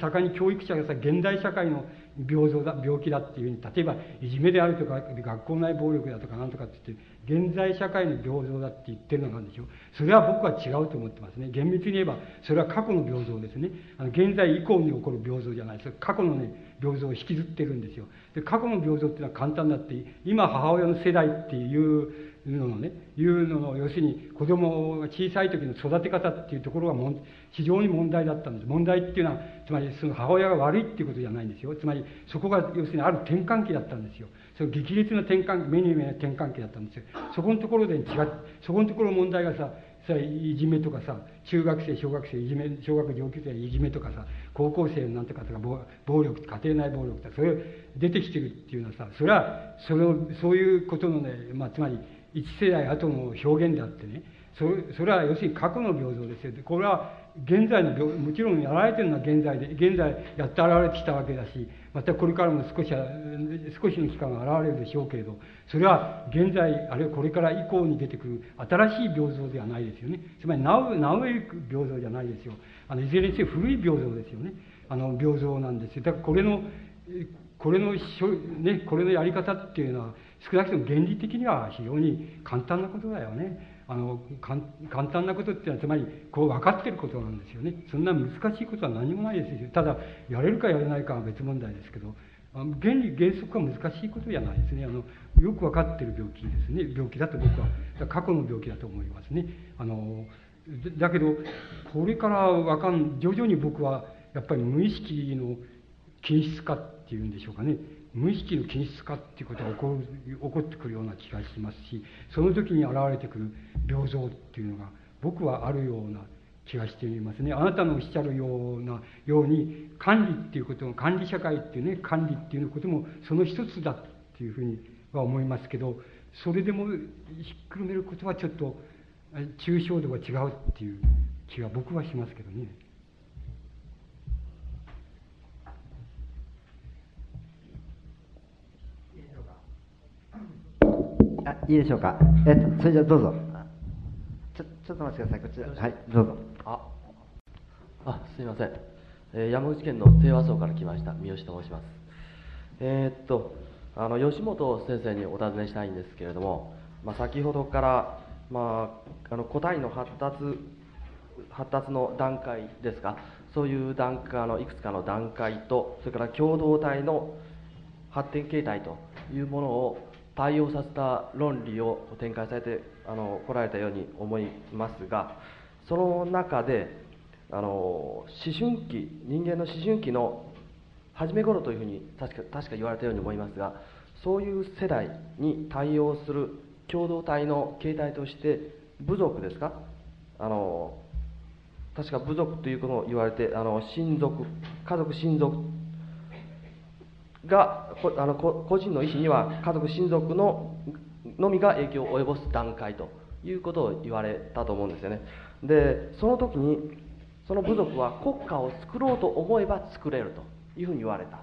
盛んに教育者がさ現代社会の病像だ病気だっていうふうに例えばいじめであるとか学校内暴力だとかなんとかって言って現在社会の病像だって言ってるのがあるんでしょ。それは僕は違うと思ってますね。厳密に言えばそれは過去の病像ですね。あの現在以降に起こる病像じゃないです。過去のね病像を引きずってるんですよで過去の病像っていうのは簡単だって今母親の世代っていうののね、いうのの、要するに子供が小さい時の育て方っていうところがも非常に問題だったんです。問題っていうのは、つまりその母親が悪いっていうことじゃないんですよ。つまりそこが要するにある転換期だったんですよ。その激烈な転換期、目に見えない転換期だったんですよ。そこのところで違そこのところ問題がさ、さいじめとかさ中学生小学生いじめ小学上級生いじめとかさ高校生なんとかとか暴力家庭内暴力とかそれ出てきてるっていうのはさそれはそのそういうことのね、まあ、つまり一世代後の表現であってねそれは要するに過去の平等ですよ。これは現在のもちろんやられてるのは現在で現在やって現れてきたわけだしまたこれからも少し少しの期間が現れるでしょうけれどそれは現在あるいはこれから以降に出てくる新しい平等ではないですよね。つまりなおなおえく平等じゃないですよ。あのいずれにせよ古い平等ですよね。あの平等なんです。よだからこれのこれの、ね、これのやり方っていうのは少なくとも原理的には非常に簡単なことだよね。あの簡単なことっていうのはつまりこう分かってることなんですよね。そんな難しいことは何もないですよ。ただやれるかやれないかは別問題ですけど原理原則は難しいことじゃないですね。あのよく分かってる病気ですね。病気だと僕は過去の病気だと思いますね。あのだけどこれからわかん徐々に僕はやっぱり無意識の均質化っていうんでしょうかね無意識の均質化っていうことが起こる起こってくるような気がしますしその時に現れてくる病像っていうのが僕はあるような気がしていますね。あなたのおっしゃるような、ように、管理っていうことも、管理社会っていうね、管理っていうこともその一つだっていうふうには思いますけど、それでもひっくるめることはちょっと、抽象度が違うっていう気が僕はしますけどね。あいいでしょうか。えっと、それじゃあどうぞ。ちょ、ちょっと待ってください。こちら。はい、どうぞ。あ、あ、すみません。えー、山口県の清和荘から来ました三好と申します。えー、っと、あの吉本先生にお尋ねしたいんですけれども、まあ、先ほどから、まあ、あの個体の発達発達の段階ですか？そういう段階のいくつかの段階とそれから共同体の発展形態というものを対応させた論理を展開されてあの来られたように思いますがその中であの思春期人間の思春期の初め頃というふうに確か確か言われたように思いますがそういう世代に対応する共同体の形態として部族ですか？あの確か部族ということを言われてあの親族家族親族があの個人の意思には家族親族ののみが影響を及ぼす段階ということを言われたと思うんですよね。でその時にその部族は国家を作ろうと思えば作れるというふうに言われた。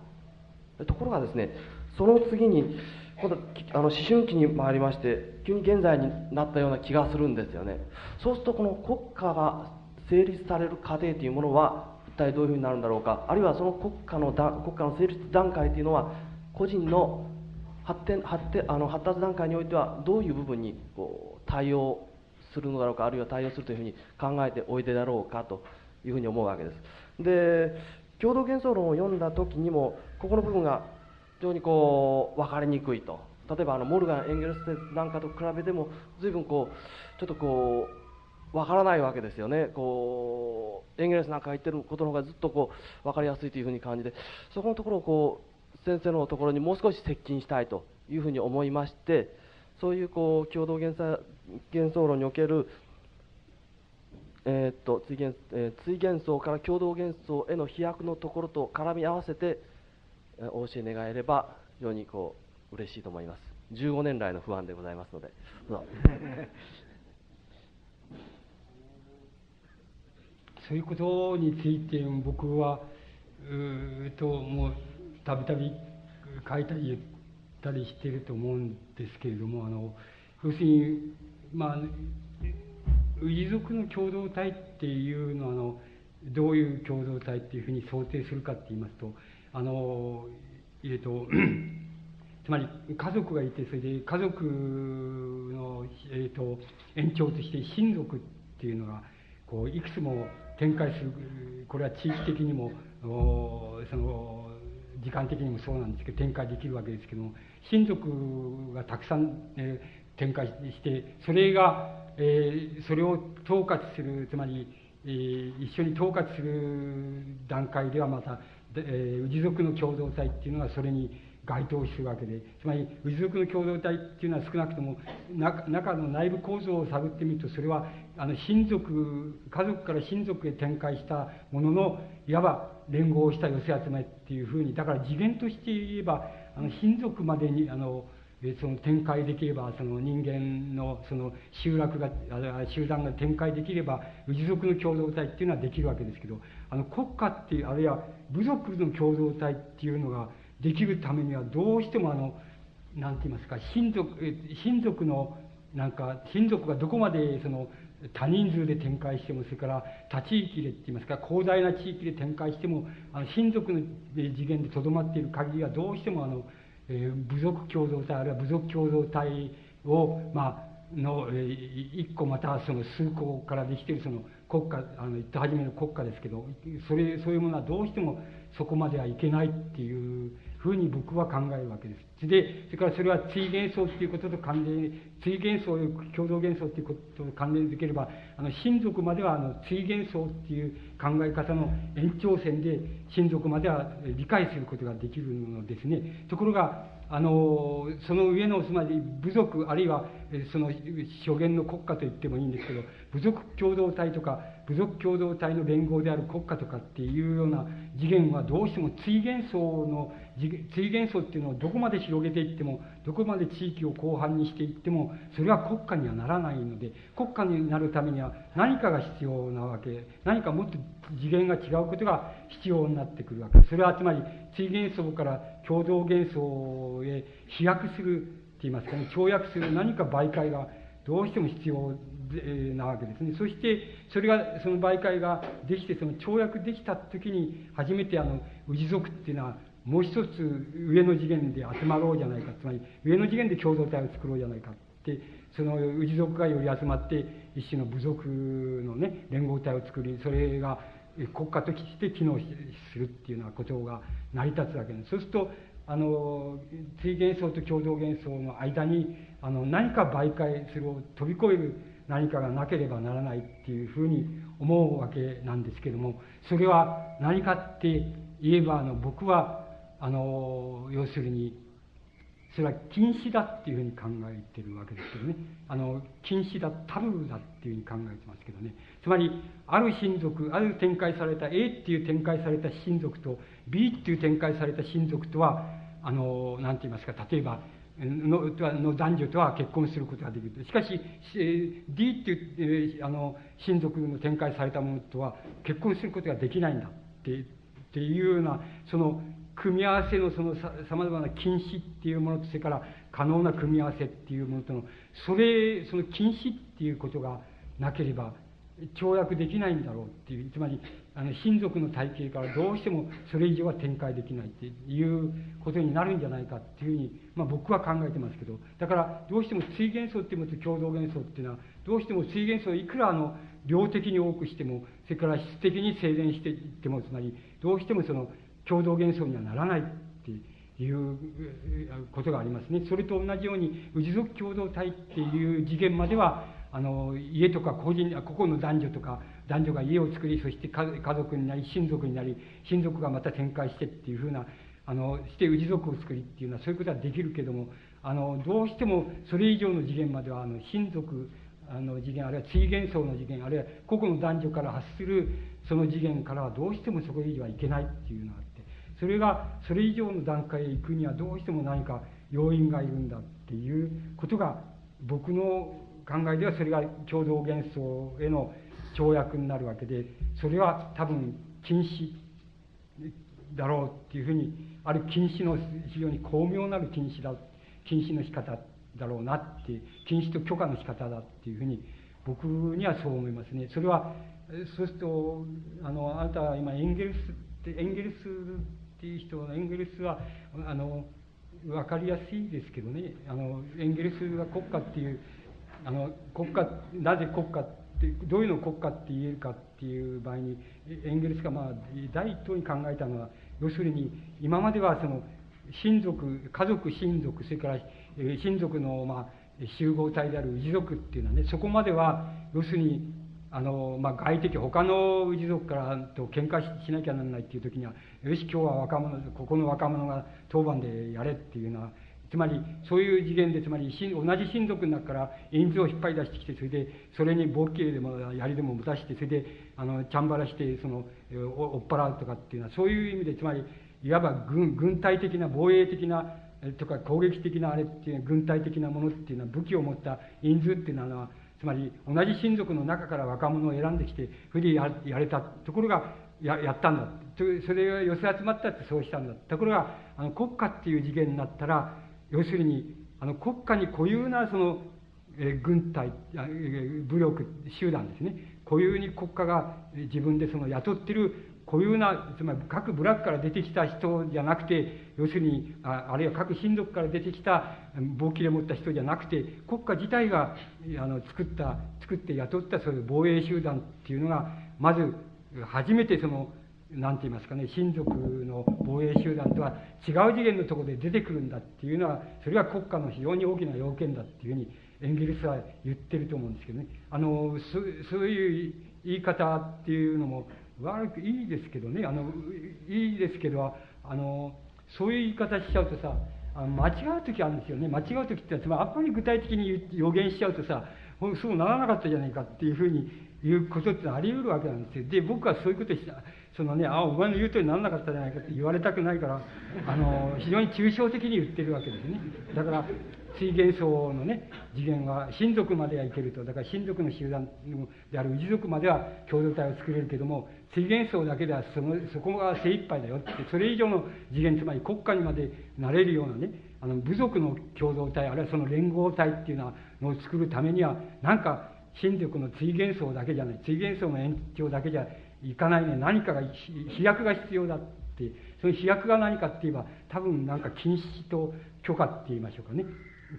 ところがですねその次に今度あの思春期に回りまして急に現在になったような気がするんですよね。そうするとこの国家が成立される過程というものは体どういうふうになるんだろうかあるいはその国家の国家の成立段階というのは個人の発展発展あの発達段階においてはどういう部分にこう対応するのだろうかあるいは対応するというふうに考えておいでだろうかというふうに思うわけです。で共同幻想論を読んだ時にもここの部分が非常にこう分かりにくいと例えばあのモルガン・エンゲルスなんかと比べても随分こうちょっとこうわからないわけですよね。こうエンゲルスなんかが言ってることの方がずっとこう分かりやすいというふうに感じてそこのところをこう先生のところにもう少し接近したいというふうに思いましてそういうこう共同幻想幻想論におけるえー、っと追幻、えー、追幻想から共同幻想への飛躍のところと絡み合わせて、えー、お教え願えれば非常にこう嬉しいと思います。15年来の不安でございますので。そういうことについて僕はうともうたびたび書いたり言ったりしてると思うんですけれどもあの要するにまあ氏族の共同体っていうのはあのどういう共同体っていうふうに想定するかって言いますとあのえっと つまり家族がいてそれで家族の、えーと延長として親族っていうのがこういくつも展開するこれは地域的にもその時間的にもそうなんですけど展開できるわけですけども親族がたくさん、えー、展開してそれが、えー、それを統括するつまり、えー、一緒に統括する段階ではまた、えー、氏族の共同体っていうのがそれに該当するわけでつまり氏族の共同体っていうのは少なくとも中の内部構造を探ってみるとそれはあの親族家族から親族へ展開したもののいわば連合した寄せ集めっていうふうにだから次元として言えばあの親族までにあのその展開できればその人間のその集落が集団が展開できれば氏族の共同体っていうのはできるわけですけどあの国家っていうあるいは部族の共同体っていうのができるためにはどうしてもあの何て言いますか親族親族のなんか親族がどこまでその多人数で展開してもそれから他地域でって言いますか広大な地域で展開してもあの親族の次元でとどまっている限りはどうしてもあの、えー、部族共同体あるいは部族共同体をまあの、えー、一個またその数個からできているその国家あの言った初めの国家ですけどそれそういうものはどうしてもそこまではいけないっていうふうに僕は考えるわけです。で、それからそれは追幻想っていうことと関連、追幻想、共同幻想っていうことと関連づければ、あの、親族までは、あの、追幻想っていう考え方の延長線で、親族までは理解することができるのですね。ところが、あの、その上の、つまり部族、あるいは、その、初言の国家と言ってもいいんですけど、部族共同体とか、部族共同体の連合である国家とかっていうような次元はどうしても追幻想の追幻想っていうのをどこまで広げていってもどこまで地域を広範にしていってもそれは国家にはならないので国家になるためには何かが必要なわけ何かもっと次元が違うことが必要になってくるわけそれはつまり追幻想から共同幻想へ飛躍するって言いますかね跳躍する何か媒介がどうしても必要なわけですね。そして、それが、その媒介ができて、その跳躍できた時に、初めてあの、氏族っていうのは、もう一つ上の次元で集まろうじゃないか、つまり上の次元で共同体を作ろうじゃないかって、その氏族がより集まって、一種の部族のね、連合体を作り、それが国家として機能するっていうようなことが成り立つわけです。そうすると、あの、追幻想と共同幻想の間に、あの、何か媒介するを飛び越える何かがなければならないっていうふうに思うわけなんですけども、それは何かって言えば、あの、僕は、あの、要するに、それは禁止だっていうふうに考えてるわけですけどね。あの、禁止だ、タブーだっていうふうに考えてますけどね。つまり、ある親族、ある展開された A っていう展開された親族と B っていう展開された親族とは、あの、なんて言いますか、例えば、のの男女とは結婚することができる。しかし、D っていう、あの、親族の展開されたものとは結婚することができないんだってっていうような、その組み合わせのそのさまざまな禁止っていうものと、それから可能な組み合わせっていうものとの、それ、その禁止っていうことがなければ、跳躍できないんだろうっていう、つまり、あの親族の体系からどうしてもそれ以上は展開できないっていうことになるんじゃないかっていうふうに、まあ、僕は考えてますけど。だからどうしても追幻想っていうのと共同幻想っていうのはどうしても追幻想をいくらあの量的に多くしてもそれから質的に精錬していってもつまりどうしてもその共同幻想にはならないっていうことがありますね。それと同じように氏族共同体っていう次元まではあの家とか個人個々の男女とか男女が家を作りそして家族になり親族になり親族がまた展開してっていうふうなあのして氏族を作りっていうのはそういうことはできるけどもあのどうしてもそれ以上の次元まではあの親族あの次元あるいは追元層の次元あるいは個々の男女から発するその次元からはどうしてもそこ以上はいけないっていうのがあってそれがそれ以上の段階へ行くにはどうしても何か要因がいるんだっていうことが僕の考えではそれが共同幻想への跳躍になるわけでそれは多分禁止だろうっていうふうにある禁止の非常に巧妙なる禁止だ禁止の仕方だろうなって禁止と許可の仕方だっていうふうに僕にはそう思いますね。それはそうするとあのあなたは今エンゲルスエンゲルスっていう人エンゲルスはあの分かりやすいですけどね。あのエンゲルスが国家っていうあの国家なぜ国家ってどういうのを国家って言えるかっていう場合にエンゲルスがまあ第一党に考えたのは要するに今まではその親族家族親族それから親族のまあ集合体である氏族っていうのはねそこまでは要するにあの、まあ、外的他の氏族からと喧嘩しなきゃならないっていう時にはよし今日は若者ここの若者が当番でやれっていうのはつまり、そういう次元で、つまり、同じ親族の中から、印図を引っ張り出してきて、それで、それに勃起でも、槍でも持たして、それで、あの、チャンバラして、その、追っ払うとかっていうのは、そういう意味で、つまり、いわば軍、軍隊的な、防衛的な、とか攻撃的なあれっていう、軍隊的なものっていうのは、武器を持った印図っていうのは、つまり、同じ親族の中から若者を選んできて、それでややれたところが、ややったんだ。それが寄せ集まったってそうしたんだ。ところが、あの、国家っていう次元になったら、要するに、あの、国家に固有なその、え軍隊、え武力、集団ですね。固有に国家が自分でその雇ってる固有な、つまり各部落から出てきた人じゃなくて、要するに、ああるいは各親族から出てきた武器で持った人じゃなくて、国家自体があの作った、作って雇ったそういう防衛集団っていうのが、まず初めてその、なんて言いますかね、親族の防衛集団とは違う次元のところで出てくるんだっていうのは、それは国家の非常に大きな要件だっていうふうに、エンゲルスは言ってると思うんですけどね。あの、そういう言い方っていうのも悪くいいですけどね、あの、いいですけど、あの、そういう言い方しちゃうとさ、あ間違う時あるんですよね。間違う時ってつまりあんまり具体的に予言しちゃうとさ、そうならなかったじゃないかっていうふうに言うことってあり得るわけなんですよ。で、僕はそういうことした、そのね、あ、お前の言う通りにならなかったじゃないかって言われたくないから、あの、非常に抽象的に言ってるわけですね。だから、水元層のね、次元は親族まではいけると。だから親族の集団である氏族までは共同体を作れるけども、水元層だけではそのそこが精一杯だよって、それ以上の次元、つまり国家にまでなれるようなね、あの部族の共同体、あるいはその連合体っていうのを作るためには、なんか親族の追元層だけじゃない、追元層の延長だけじゃいかないね、何かが、飛躍が必要だって、その飛躍が何かって言えば、多分なんか禁止と許可って言いましょうかね。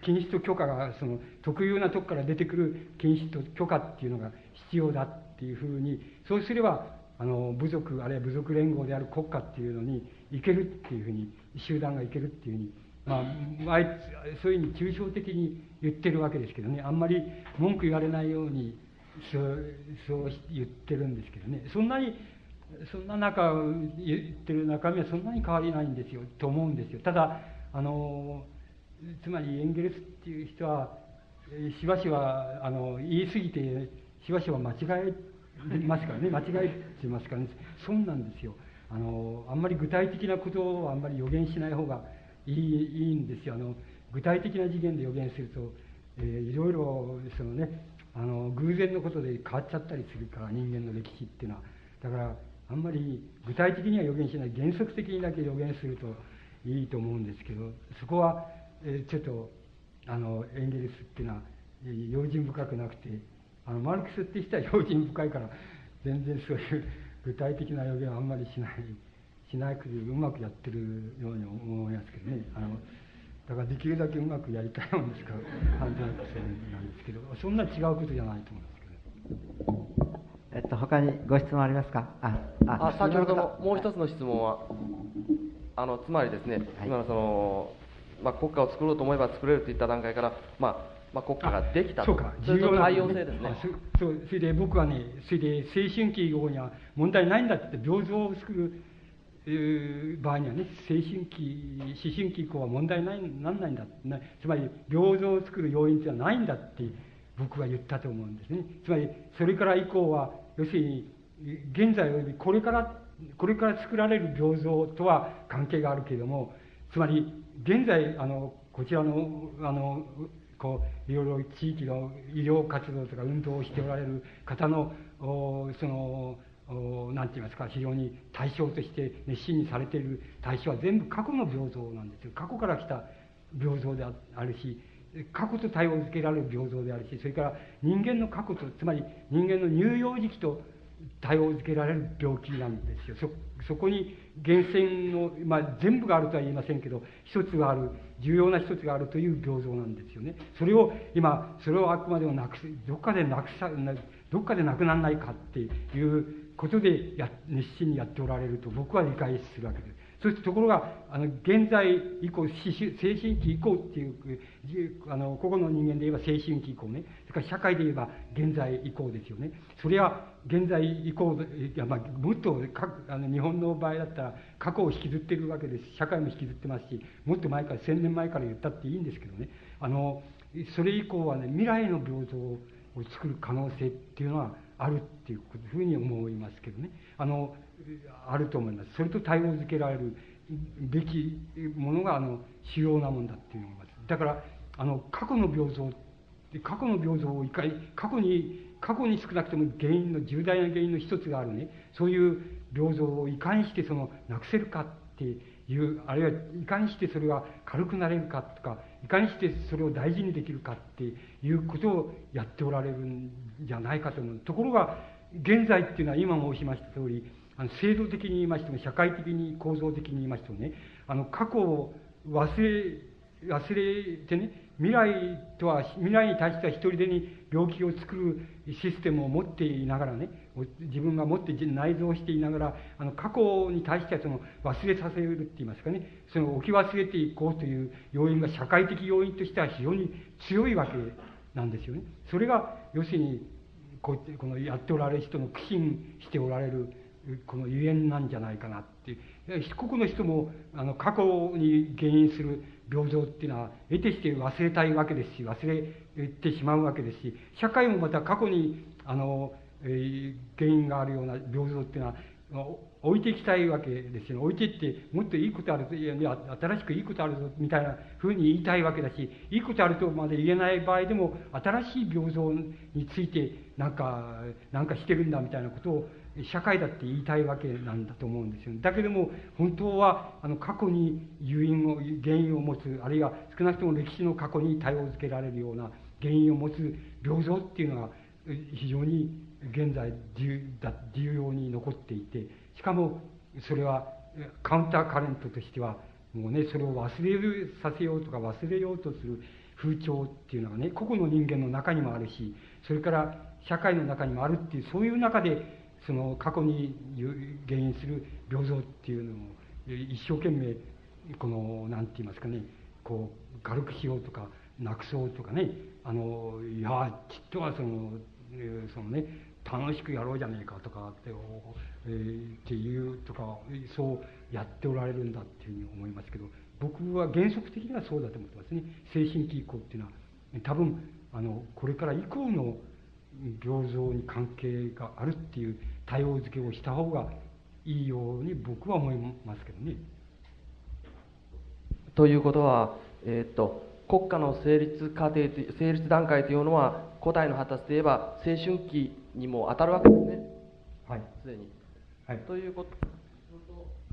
禁止と許可が、その特有なとこから出てくる禁止と許可っていうのが必要だっていうふうに、そうすれば、あの、部族、あるいは部族連合である国家っていうのに行けるっていうふうに、集団が行けるっていうふうに、まあ、あいつ、そういうふうに抽象的に言ってるわけですけどね、あんまり文句言われないように、そうそう言ってるんですけどね。そんなにそんな中言ってる中身はそんなに変わりないんですよと思うんですよ。ただあのつまりエンゲルスっていう人はしばしばあの言い過ぎてしばしば間違えますからね。間違えてますからね。そうなんですよ。あのあんまり具体的なことをあんまり予言しない方がいいいいんですよ。あの具体的な次元で予言すると、えー、いろいろそのねあの偶然のことで変わっちゃったりするから人間の歴史っていうのは。だからあんまり具体的には予言しない。原則的にだけ予言するといいと思うんですけどそこは、えちょっとあのエンゲルスっていうのは用心深くなくてあのマルクスって人は用心深いから全然そういう具体的な予言はあんまりしない。しなくてうまくやってるように思いますけどね。あのだからできるだけうまくやりたいもんですから判定なんですけどそんな違うことじゃないと思いますけどえっと他にご質問ありますか？ああ先ほどのもう一つの質問はあのつまりですね、はい、今のその、まあ、国家を作ろうと思えば作れるといった段階から、まあまあ、国家ができたそうか。重要な対応性ですね。そうそれで僕はねそれで青春期以後には問題ないんだって平等を作る場合にはね、青春期、思春期以降は問題ないなんないんだ、つまり平等を作る要因っていうのはないんだって僕は言ったと思うんですね。つまり、それから以降は、要するに、現在よりこれから、これから作られる平等とは関係があるけれども、つまり、現在、あの、こちらの、あの、こう、いろいろ地域の医療活動とか運動をしておられる方の、その、何て言いますか、非常に対象として熱心にされている対象は全部過去の平等なんですよ。過去から来た平等であるし、過去と対応づけられる平等であるし、それから人間の過去と、つまり人間の乳幼児期と対応づけられる病気なんですよ。そ、そこに源泉の、まあ全部があるとは言いませんけど、一つがある、重要な一つがあるという平等なんですよね。それを今、それをあくまでもなく、どっかでなくさ、どっかでなくならないかっていうことでや熱心にやっておられると僕は理解するわけです。そしてところが、あの、現在以降、精神期以降っていう、あの、個々の人間で言えば精神期以降ね。それから社会で言えば現在以降ですよね。それは現在以降、いや、まあ、もっとか、あの、日本の場合だったら過去を引きずっているわけです。社会も引きずってますし、もっと前から、千年前から言ったっていいんですけどね。あの、それ以降はね、未来の平等を作る可能性っていうのは、あるっていうふうに思いますけどね。あの、あると思います。それと対応づけられるべきものが、あの、主要なもんだっていうのがだから、あの、過去の平等、過去の平等をいかに、過去に、過去に少なくとも原因の、重大な原因の一つがあるね、そういう平等をいかにしてその、なくせるかっていう、あるいはいかにしてそれが軽くなれるかとか、いかにしてそれを大事にできるかっていうことをやっておられるんじゃないかと思う。ところが、現在っていうのは今申しました通り、あの制度的に言いましても、社会的に構造的に言いましてもね、あの、過去を忘れ、忘れてね、未来とは、未来に対しては一人でに病気を作るシステムを持っていながらね、自分が持って内蔵していながら、あの、過去に対してはその忘れさせるって言いますかね、その置き忘れていこうという要因が社会的要因としては非常に強いわけなんですよね。それが、要するに、こうやってこのやっておられる人の苦心しておられるこのゆえんなんじゃないかなって一国の人もあの過去に原因する平等っていうのは得てして忘れたいわけですし忘れてしまうわけですし社会もまた過去にあの、えー、原因があるような平等っていうのは置いていきたいわけですよ、置いていってもっといいことあるといや新しくいいことあるぞみたいなふうに言いたいわけだしいいことあるとまで言えない場合でも新しい平等についてなんかなんかしてるんだみたいなことを社会だって言いたいわけなんだと思うんですよ。だけども、本当は、あの、過去に誘因を、原因を持つ、あるいは少なくとも歴史の過去に対応づけられるような原因を持つ平等っていうのが、非常に現在重要に残っていて、しかも、それは、カウンターカレントとしては、もうね、それを忘れるさせようとか忘れようとする風潮っていうのがね、個々の人間の中にもあるし、それから社会の中にもあるっていう、そういう中で、その過去に原因する病像っていうのを一生懸命この何て言いますかねこう軽くしようとかなくそうとかねあのいやきっとはそのそのね楽しくやろうじゃねえかとかって,、えー、っていうとかそうやっておられるんだっていうふうに思いますけど僕は原則的にはそうだと思ってますね精神期以降っていうのは多分あのこれから以降の病像に関係があるっていう対応付けをした方がいいように僕は思いますけどね。ということは、えー、っと国家の成立過程成立段階というのは古代の発達で言えば青春期にも当たるわけですね。はい。すでに。はい。ということ。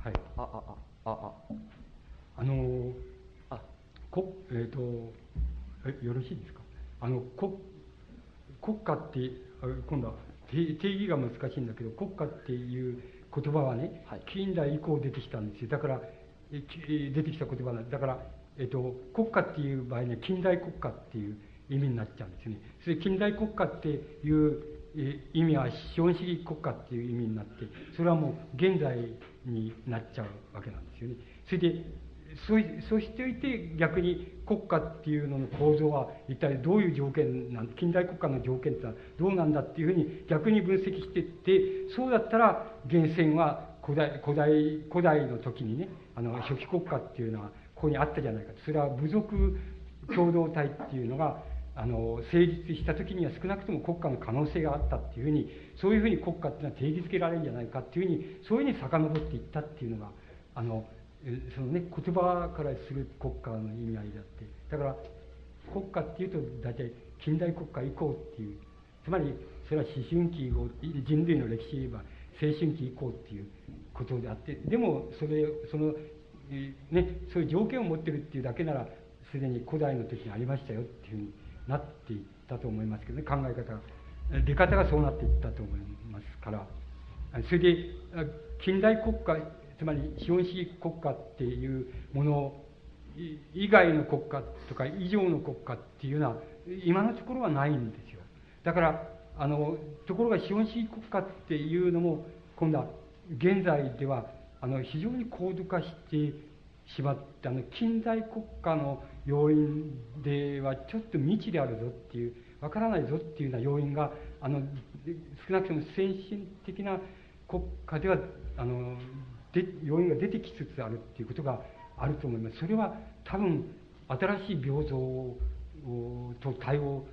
はい。あああああ。あのあこえっ、ー、とえよろしいですか？あの国国家って今度は定義が難しいんだけど国家っていう言葉はね、はい、近代以降出てきたんですよだから出てきた言葉なんだから、えっと、国家っていう場合には近代国家っていう意味になっちゃうんですねそれ近代国家っていう意味は資本主義国家っていう意味になってそれはもう現在になっちゃうわけなんですよね。それでそしておいて逆に国家っていうのの構造は一体どういう条件なん近代国家の条件ってのはどうなんだっていうふうに逆に分析していってそうだったら源泉は古代古代古代の時にねあの初期国家っていうのはここにあったじゃないかそれは部族共同体っていうのがあの成立した時には少なくとも国家の可能性があったっていうふうにそういうふうに国家っていうのは定義づけられるんじゃないかっていうふうにそういうふうに遡っていったっていうのがあのそのね言葉からする国家の意味合いであって。だから国家っていうと大体近代国家以降っていうつまりそれは思春期以降人類の歴史で言えば青春期以降っていうことであってでもそれそのねそういう条件を持ってるっていうだけならすでに古代の時にありましたよっていうふうになっていったと思いますけどね考え方が。出方がそうなっていったと思いますから。それで近代国家つまり資本主義国家っていうもの以外の国家とか以上の国家っていうのは今のところはないんですよ。だからあのところが資本主義国家っていうのも今度は現在ではあの非常に高度化してしまってあの近代国家の要因ではちょっと未知であるぞっていうわからないぞっていうような要因があの少なくとも先進的な国家ではあので要因が出てきつつあるっていうことがあると思います。それは多分新しい平等と対応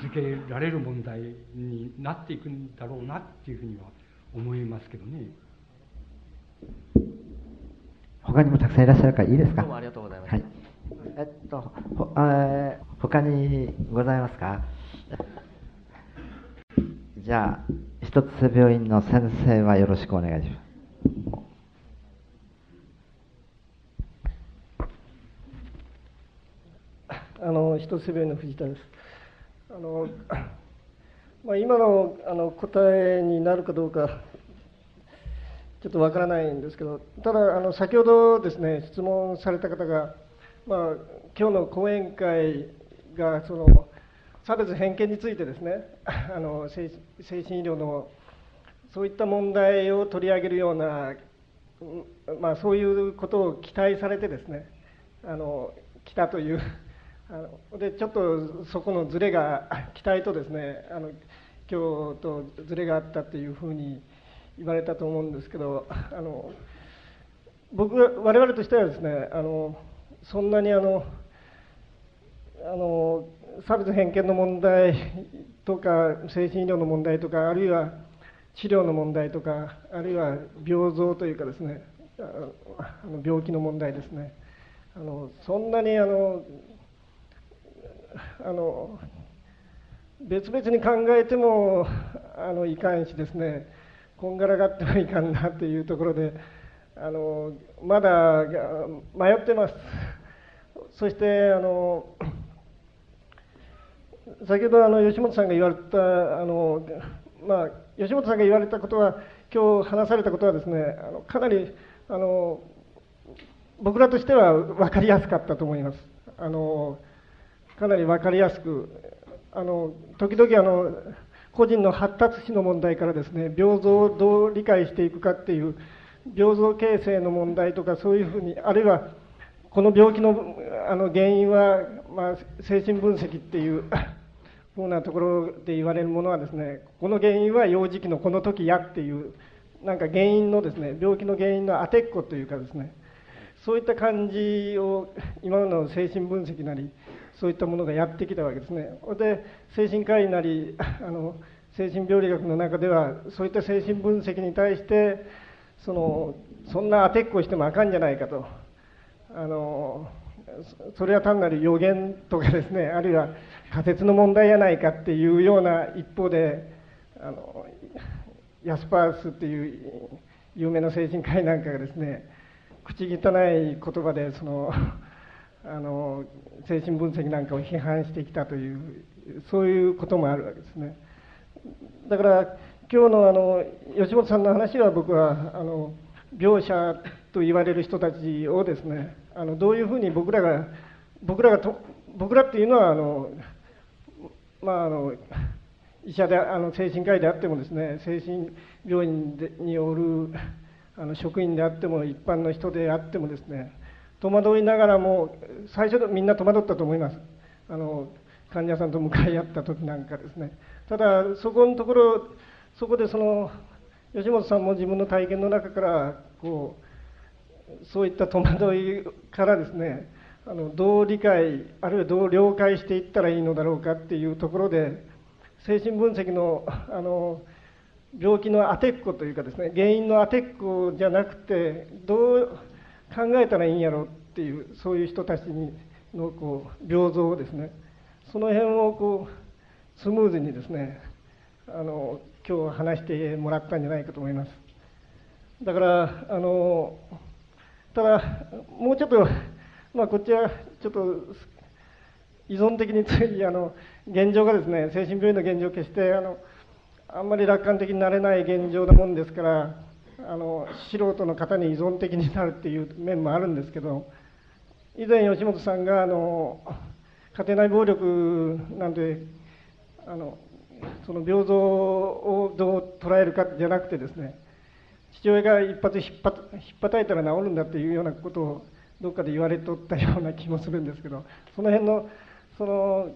づけられる問題になっていくんだろうなっていうふうには思いますけどね。他にもたくさんいらっしゃるからいいですか？どうもありがとうございます。はい。えっと、ほあ他にございますか？じゃあ、一つ病院の先生はよろしくお願いします。あの一つ病院の藤田です。あの まあ、今のあの答えになるかどうかちょっとわからないんですけどただあの先ほどですね質問された方が、まあ、今日の講演会がその差別偏見についてですね あの精神医療のそういった問題を取り上げるような、まあ、そういうことを期待されてですねあの来たという あのでちょっとそこのズレが期待とですねあの今日とズレがあったっていうふうに言われたと思うんですけどあの僕我々としてはですねあのそんなにあのあの差別偏見の問題とか精神医療の問題とかあるいは治療の問題とかあるいは病増というかですねあの病気の問題ですね。あのそんなにあのあの別々に考えてもあのいかんしですねこんがらがってもいかんなっていうところであのまだ迷ってます。そしてあの先ほどあの吉本さんが言われたあの、まあ、吉本さんが言われたことは今日話されたことはですねあのかなりあの僕らとしては分かりやすかったと思います。あのかなり分かりやすくあの時々あの個人の発達史の問題からですね病像をどう理解していくかっていう病像形成の問題とかそういうふうにあるいはこの病気のあの原因は、まあ、精神分析っていう ふうなところで言われるものはですねこの原因は幼児期のこの時やっていうなんか原因のですね病気の原因の当てっこというかですねそういった感じを今の精神分析なりそういったものがやってきたわけですね。で精神科医なりあの精神病理学の中ではそういった精神分析に対してそのそんな当てっこしてもあかんじゃないかと。あのそれは単なる予言とかですね。あるいは仮説の問題やないかっていうような一方であのヤスパースっていう有名な精神科医なんかがですね口汚い言葉でそのあの精神分析なんかを批判してきたというそういうこともあるわけですね。だから今日のあの吉本さんの話は僕はあの病者と言われる人たちをですねあのどういうふうに僕らが僕らがと僕らっていうのはあのまああの医者であの精神科医であってもですね精神病院でによるあの職員であっても一般の人であってもですね戸惑いながらも最初みんな戸惑ったと思います。あの患者さんと向かい合った時なんかですね。ただそこのところそこでその吉本さんも自分の体験の中からこうそういった戸惑いからですねあのどう理解あるいはどう了解していったらいいのだろうかっていうところで精神分析のあの病気の当てっこというかですね原因の当てっこじゃなくてどう考えたらいいんやろうっていうそういう人たちにのこう病像をですね。その辺をこうスムーズにですねあの今日話してもらったんじゃないかと思います。だからあのただもうちょっとまあこっちはちょっと依存的についあの現状がですね精神病院の現状を決してあのあんまり楽観的になれない現状なもんですからあの素人の方に依存的になるっていう面もあるんですけど以前吉本さんがあの家庭内暴力なんてあのその病像をどう捉えるかじゃなくてですね父親が一発ひっぱひっぱたいたら治るんだっていうようなことをどっかで言われとったような気もするんですけどその辺のその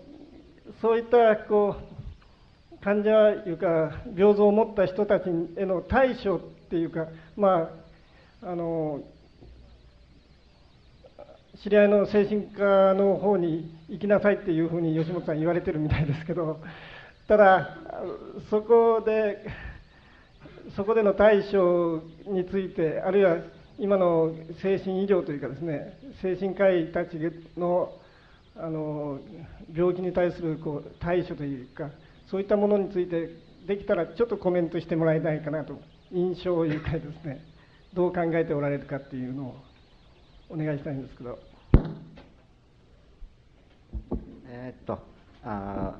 そういったこう患者というか病像を持った人たちへの対処っていうかまああの知り合いの精神科の方に行きなさいっていうふうに吉本さん言われてるみたいですけどただそこでそこでの対処についてあるいは今の精神医療というかですね精神科医たちのあの病気に対するこう対処というかそういったものについてできたらちょっとコメントしてもらいたいかなと印象をいうかですねどう考えておられるかっていうのをお願いしたいんですけど。えー、っとあ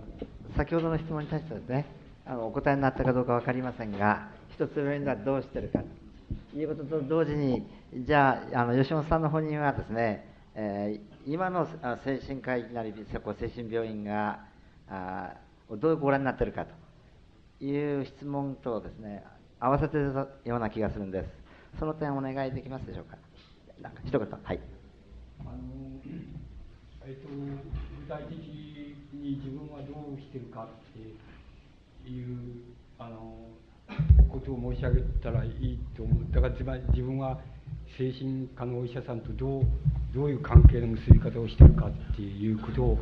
先ほどの質問に対してですねあのお答えになったかどうか分かりませんが一つ上にはどうしてるかということと同時にじゃああの吉本さんの本人はですねえー、今の精神科医なり精神病院があどうご覧になってるかという質問とですね合わせているような気がするんです。その点お願いできますでしょうか？なんか一言。はい。あのえっと具体的に自分はどうしてるかっていうあのことを申し上げたらいいと思う。だからつまり自分は精神科のお医者さんとどうどういう関係の結び方をしてるかっていうことを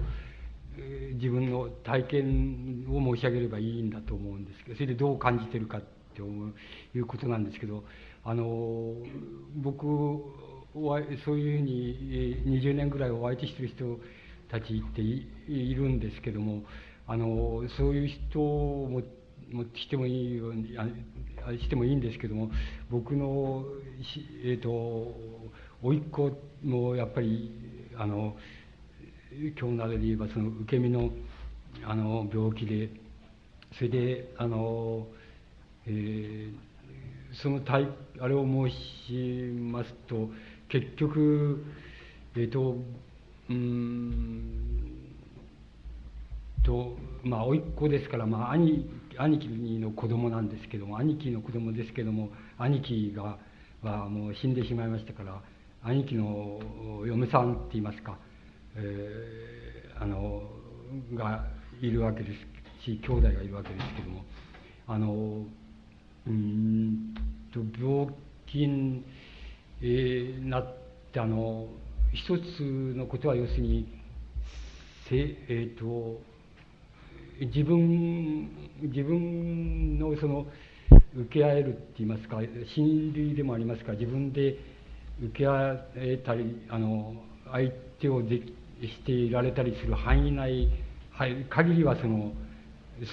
自分の体験を申し上げればいいんだと思うんですけどそれでどう感じてるかっていうことなんですけどあの僕はそういうふうに20年ぐらいお相手してる人たちっているんですけどもあのそういう人も持ってきてもいいようにあしてもいいんですけども僕のえっ、ー、と甥っ子もやっぱりあの今日などで言えばその受け身のあの病気でそれであの、えー、その体あれを申しますと結局えっ、ー、とうん。とまあ甥っ子ですからまあ兄兄貴の子供なんですけども兄貴の子供ですけども兄貴がはもう死んでしまいましたから兄貴の嫁さんって言いますか、えー、あのがいるわけですし兄弟がいるわけですけどもあのうんと病気に、え、なってあの一つのことは要するにせえっ、ー、と自分自分のその受け合えるって言いますか心理でもありますか自分で受け合えたりあの相手をでしていられたりする範囲内限りはその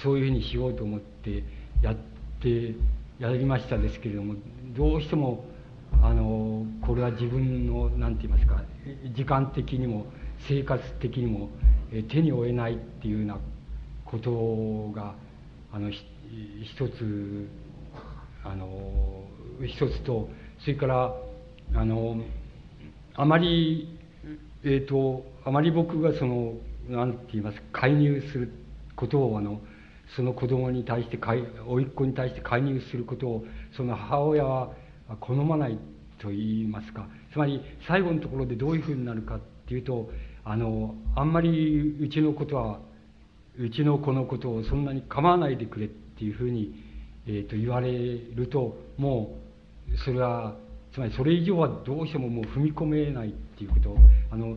そういうふうにしようと思ってやってやりましたですけれどもどうしてもあのこれは自分の何て言いますか時間的にも生活的にも手に負えないっていうようなことがあの一つあの一つとそれからあのあまりえっ、ー、とあまり僕がその何て言います介入することをあのその子供に対して甥っ子に対して介入することをその母親は好まないと言いますかつまり最後のところでどういうふうになるかっていうとあのあんまりうちのことはうちの子のことをそんなに構わないでくれっていうふうに、えー、と言われるともうそれはつまりそれ以上はどうしてももう踏み込めないっていうこと。あの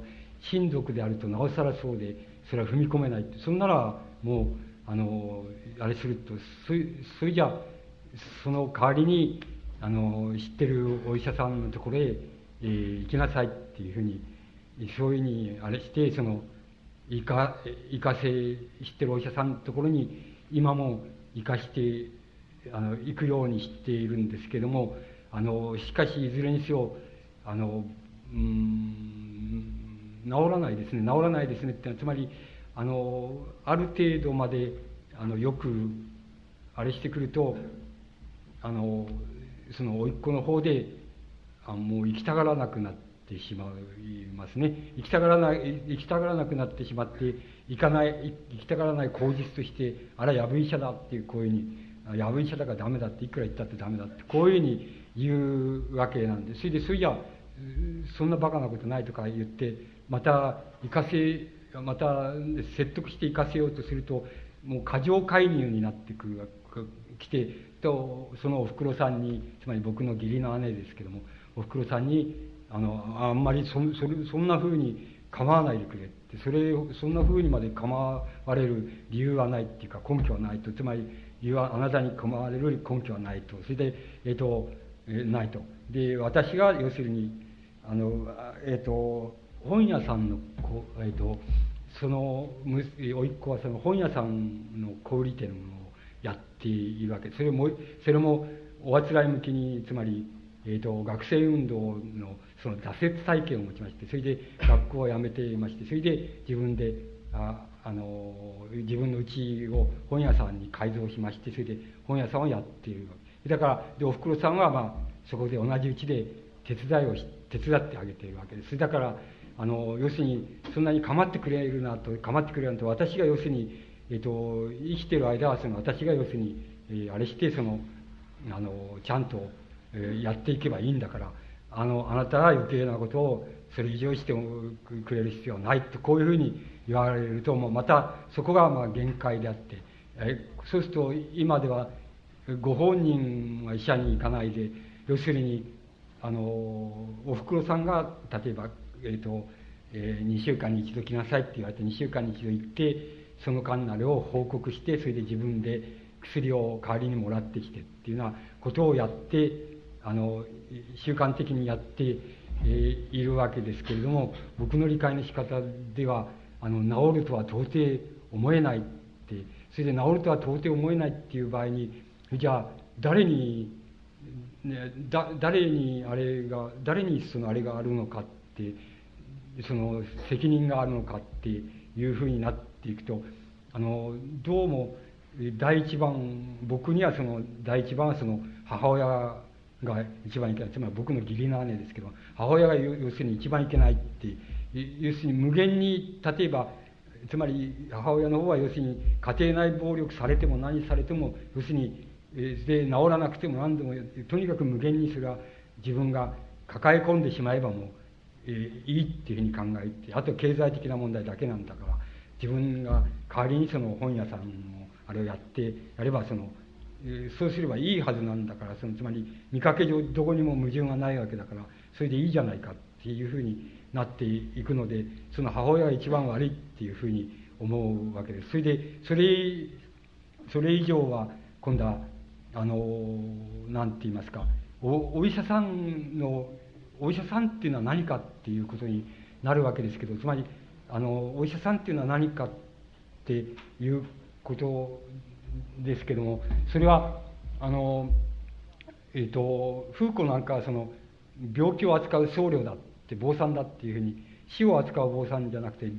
親族であるとなおさらそうでそれは踏み込めないそんならもうあのあれするとそそれじゃその代わりにあの知ってるお医者さんのところへ、えー、行きなさいっていうふうにそういうふうにあれしてその行か行かせ知ってるお医者さんのところに今も行かしてあの行くようにしているんですけどもあのしかしいずれにせよあのうん治らないですね。治らないですねってのはつまりあのある程度まであのよくあれしてくるとあのその甥っ子の方であもう行きたがらなくなってしまいますね。行きたがらない行きたがらなくなってしまって行かない行きたがらない口実としてあれは藪医者だっていうこういうふうに藪医者だからダメだっていくら言ったってダメだってこういうふうに言うわけなんです。それでそれじゃそんなバカなことないとか言ってまた行かせまた説得して行かせようとするともう過剰介入になってくる来てとそのおふくろさんにつまり僕の義理の姉ですけどもおふくろさんにあのあんまりそそそんなふうに構わないでくれってそれそんなふうにまで構われる理由はないっていうか根拠はないと。つまり理由はあなたに構われる根拠はないと。それでえっ、ー、と、え、ないと。で私が要するにあのえっ、ー、と本屋さんのこえっ、とその甥っ子はその本屋さんの小売店をやっているわけ。それもそれもおあつらい向きにつまりえーと、学生運動のその挫折体験を持ちましてそれで学校を辞めていましてそれで自分でああの自分の家を本屋さんに改造しましてそれで本屋さんをやっているだからでおふくろさんは、まあ、そこで同じうちで手伝いを手伝ってあげているわけです。だからあの要するにそんなに構ってくれるなと構ってくれるなと私が要するに、えっと、生きてる間はその私が要するに、えー、あれしてそのあのちゃんと、やっていけばいいんだからあのあなたは余計なことをそれ以上してくれる必要はないってこういうふうに言われるともうまたそこがまあ限界であって、え、そうすると今ではご本人は医者に行かないで要するにあのおふくろさんが例えば、えーとえー、2週間に一度来なさいって言われて2週間に一度行ってその間なれを報告してそれで自分で薬を代わりにもらってきてっていうようなことをやってあの習慣的にやって、え、いるわけですけれども僕の理解の仕方ではあの治るとは到底思えないってそれで治るとは到底思えないっていう場合にじゃあ誰に、ね、だ誰にあれが誰にそのあれがあるのかってその責任があるのかっていうふうになっていくとあのどうも第一番僕にはその第一番はその母親が一番いけない。つまり僕の義理の姉ですけど母親が要するに一番いけないって要するに無限に例えばつまり母親の方は要するに家庭内暴力されても何されても要するにで治らなくても何でもとにかく無限にそれは自分が抱え込んでしまえばもう、えー、いいっていうふうに考えてあと経済的な問題だけなんだから自分が代わりにその本屋さんのあれをやってやればその、そうすればいいはずなんだからそのつまり見かけ上どこにも矛盾がないわけだからそれでいいじゃないかっていうふうになっていくのでその母親が一番悪いっていうふうに思うわけです。それでそれそれ以上は今度はあの何て言いますかおお医者さんのお医者さんっていうのは何かっていうことになるわけですけどつまりあのお医者さんっていうのは何かっていうことですけどもそれはあのえ、ー、とフーコなんかはその病気を扱う僧侶だって坊さんだっていうふうに死を扱う坊さんじゃなくて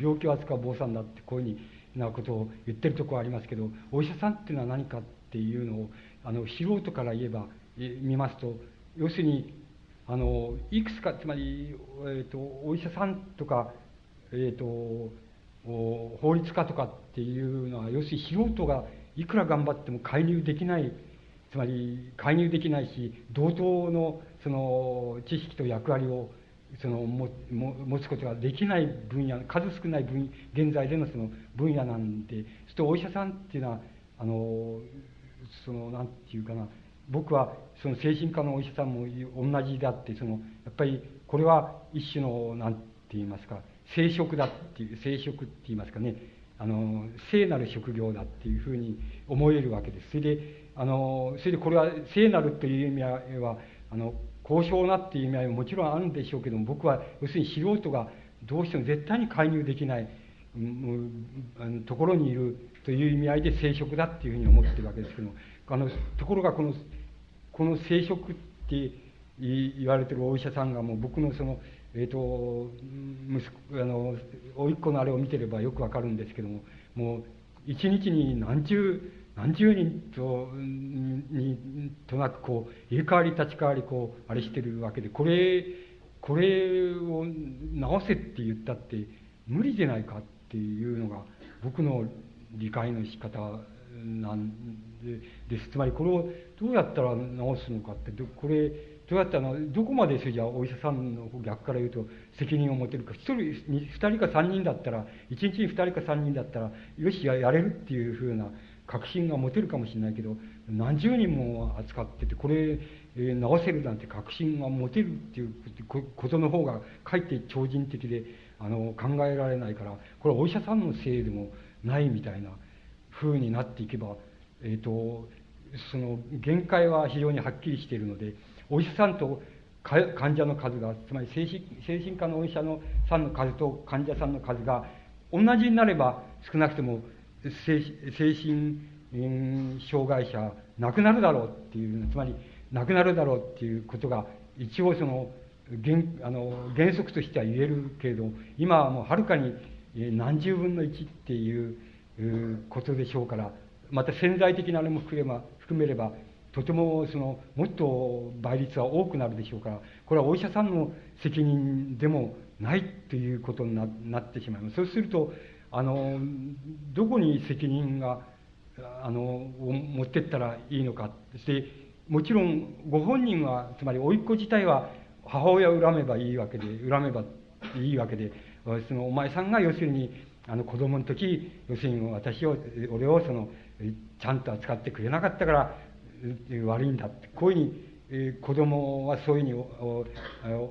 病気を扱う坊さんだってこういうふうなことを言ってるところありますけどお医者さんっていうのは何かっていうのをあの素人から言えば見ますと要するにあのいくつかつまり、えーと、お医者さんとか、えーと、法律家とかっていうのは要するに素人がいくら頑張っても介入できないつまり介入できないし同等のその知識と役割をそのも持つことができない分野数少ない分現在でのその分野なんでそうするとお医者さんっていうのはあのそのなんていうかな僕はその精神科のお医者さんも同じだってそのやっぱりこれは一種のなんて言いますか生殖だっていう生殖って言いますかね。あの聖なる職業だっていうふうに思えるわけです。それであのそれでこれは聖なるという意味合いはあの高尚なっていう意味合いももちろんあるんでしょうけども僕は要するに素人がどうしても絶対に介入できない、うん、ところにいるという意味合いで生殖だっていうふうに思ってるわけですけどもあのところがこのこの生殖って言われてるお医者さんがもう僕のそのえ、ー、と息子あの甥っ子のあれを見てればよくわかるんですけどももう一日に何十何十人とにとなくこう入れ替わり立ち替わりこうあれしてるわけでこれこれを直せって言ったって無理じゃないかっていうのが僕の理解の仕方なんです。つまりこれをどうやったら治すのかってこれどうやったらどこまでそれじゃお医者さんの逆から言うと責任を持てるか。1人2人か3人だったら1日に2人か3人だったらよしやれるっていうふうな確信が持てるかもしれないけど何十人も扱っててこれ、えー、治せるなんて確信が持てるっていうことの方がかえって超人的であの考えられないからこれはお医者さんのせいでもないみたいな風になっていけば、えーと、その限界は非常にはっきりしているのでお医者さんと患者の数がつまり精神精神科のお医者のさんの数と患者さんの数が同じになれば少なくても精神障害者なくなるだろうっていうつまりなくなるだろうっていうことが一応その原あの原則としては言えるけれど今はもうはるかに何十分の1っていうことでしょうからまた潜在的なあれも含めればとてもそのもっと倍率は多くなるでしょうからこれはお医者さんの責任でもないということになってしまいます。そうすると、あの、どこに責任が、あの、を持ってったらいいのか。そして、もちろん、ご本人は、つまり、甥っ子自体は、母親を恨めばいいわけで、恨めばいいわけで、その、お前さんが要するに、あの、子供の時、要するに私を、俺をその、ちゃんと扱ってくれなかったから、悪いんだって。こういうふうに、え子供はそういうふうにお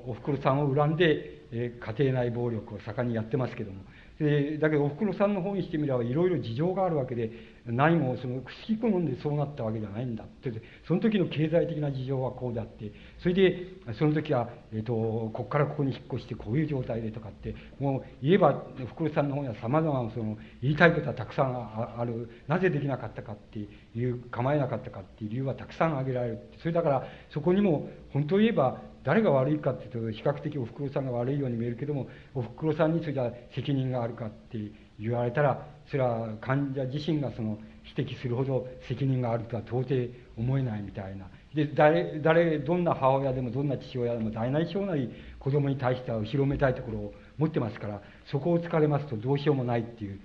おふくろさんを恨んで、え家庭内暴力を盛んにやってますけども、えだけどおふくろさんの方にしてみればいろいろ事情があるわけで何もその好き好んでそうなったわけじゃないんだって。その時の経済的な事情はこうであってそれでその時は、えーと、ここからここに引っ越してこういう状態でとかってもう言えばおふくろさんの方にはさまざまなその言いたいことはたくさんある。なぜできなかったかっていう構えなかったかっていう理由はたくさん挙げられるそれだからそこにも本当言えば誰が悪いかっていうと比較的おふくろさんが悪いように見えるけどもおふくろさんにそれじゃ責任があるかっていう言われたらそれは患者自身がその指摘するほど責任があるとは到底思えないみたいな。で誰誰どんな母親でもどんな父親でも大なり小なり子供に対しては後ろめたいところを持ってますからそこを突かれますとどうしようもないっていう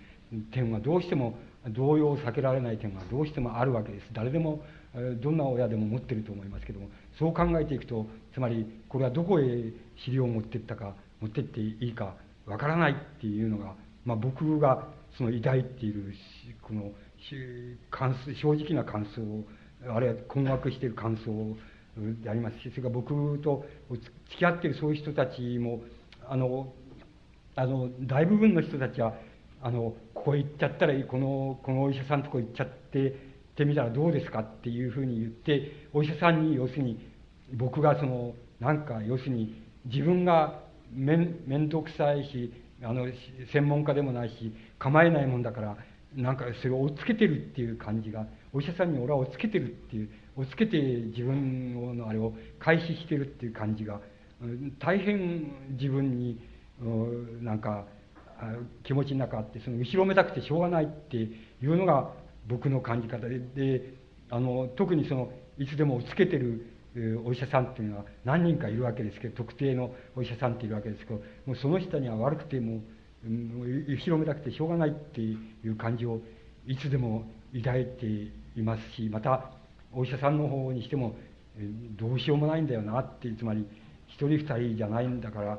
点はどうしても動揺を避けられない点がどうしてもあるわけです。誰でもどんな親でも持ってると思いますけどもそう考えていくとつまりこれはどこへ資料を持っていったか持っていっていいかわからないっていうのが、まあ、僕がその抱いているこの感正直な感想をあるいは困惑している感想でありますしそれから僕と付き合っているそういう人たちもあのあの大部分の人たちはあのここへ行っちゃったらこのこのお医者さんとこ行っちゃってってみたらどうですかっていうふうに言ってお医者さんに要するに僕がそのなんか要するに自分が面倒くさいしあの専門家でもないし構えないもんだからなんかそれを追っつけてるっていう感じがお医者さんに俺は追っつけてるっていう追っつけて自分のあれを開始してるっていう感じが大変自分になんか気持ちの中あってその後ろめたくてしょうがないっていうのが僕の感じ方でであの特にそのいつでも押っつけてるお医者さんっていうのは何人かいるわけですけど特定のお医者さんっているわけですけどもうその人には悪くても後ろめたくてしょうがないっていう感じをいつでも抱いていますしまたお医者さんの方にしてもどうしようもないんだよなってつまり一人二人じゃないんだから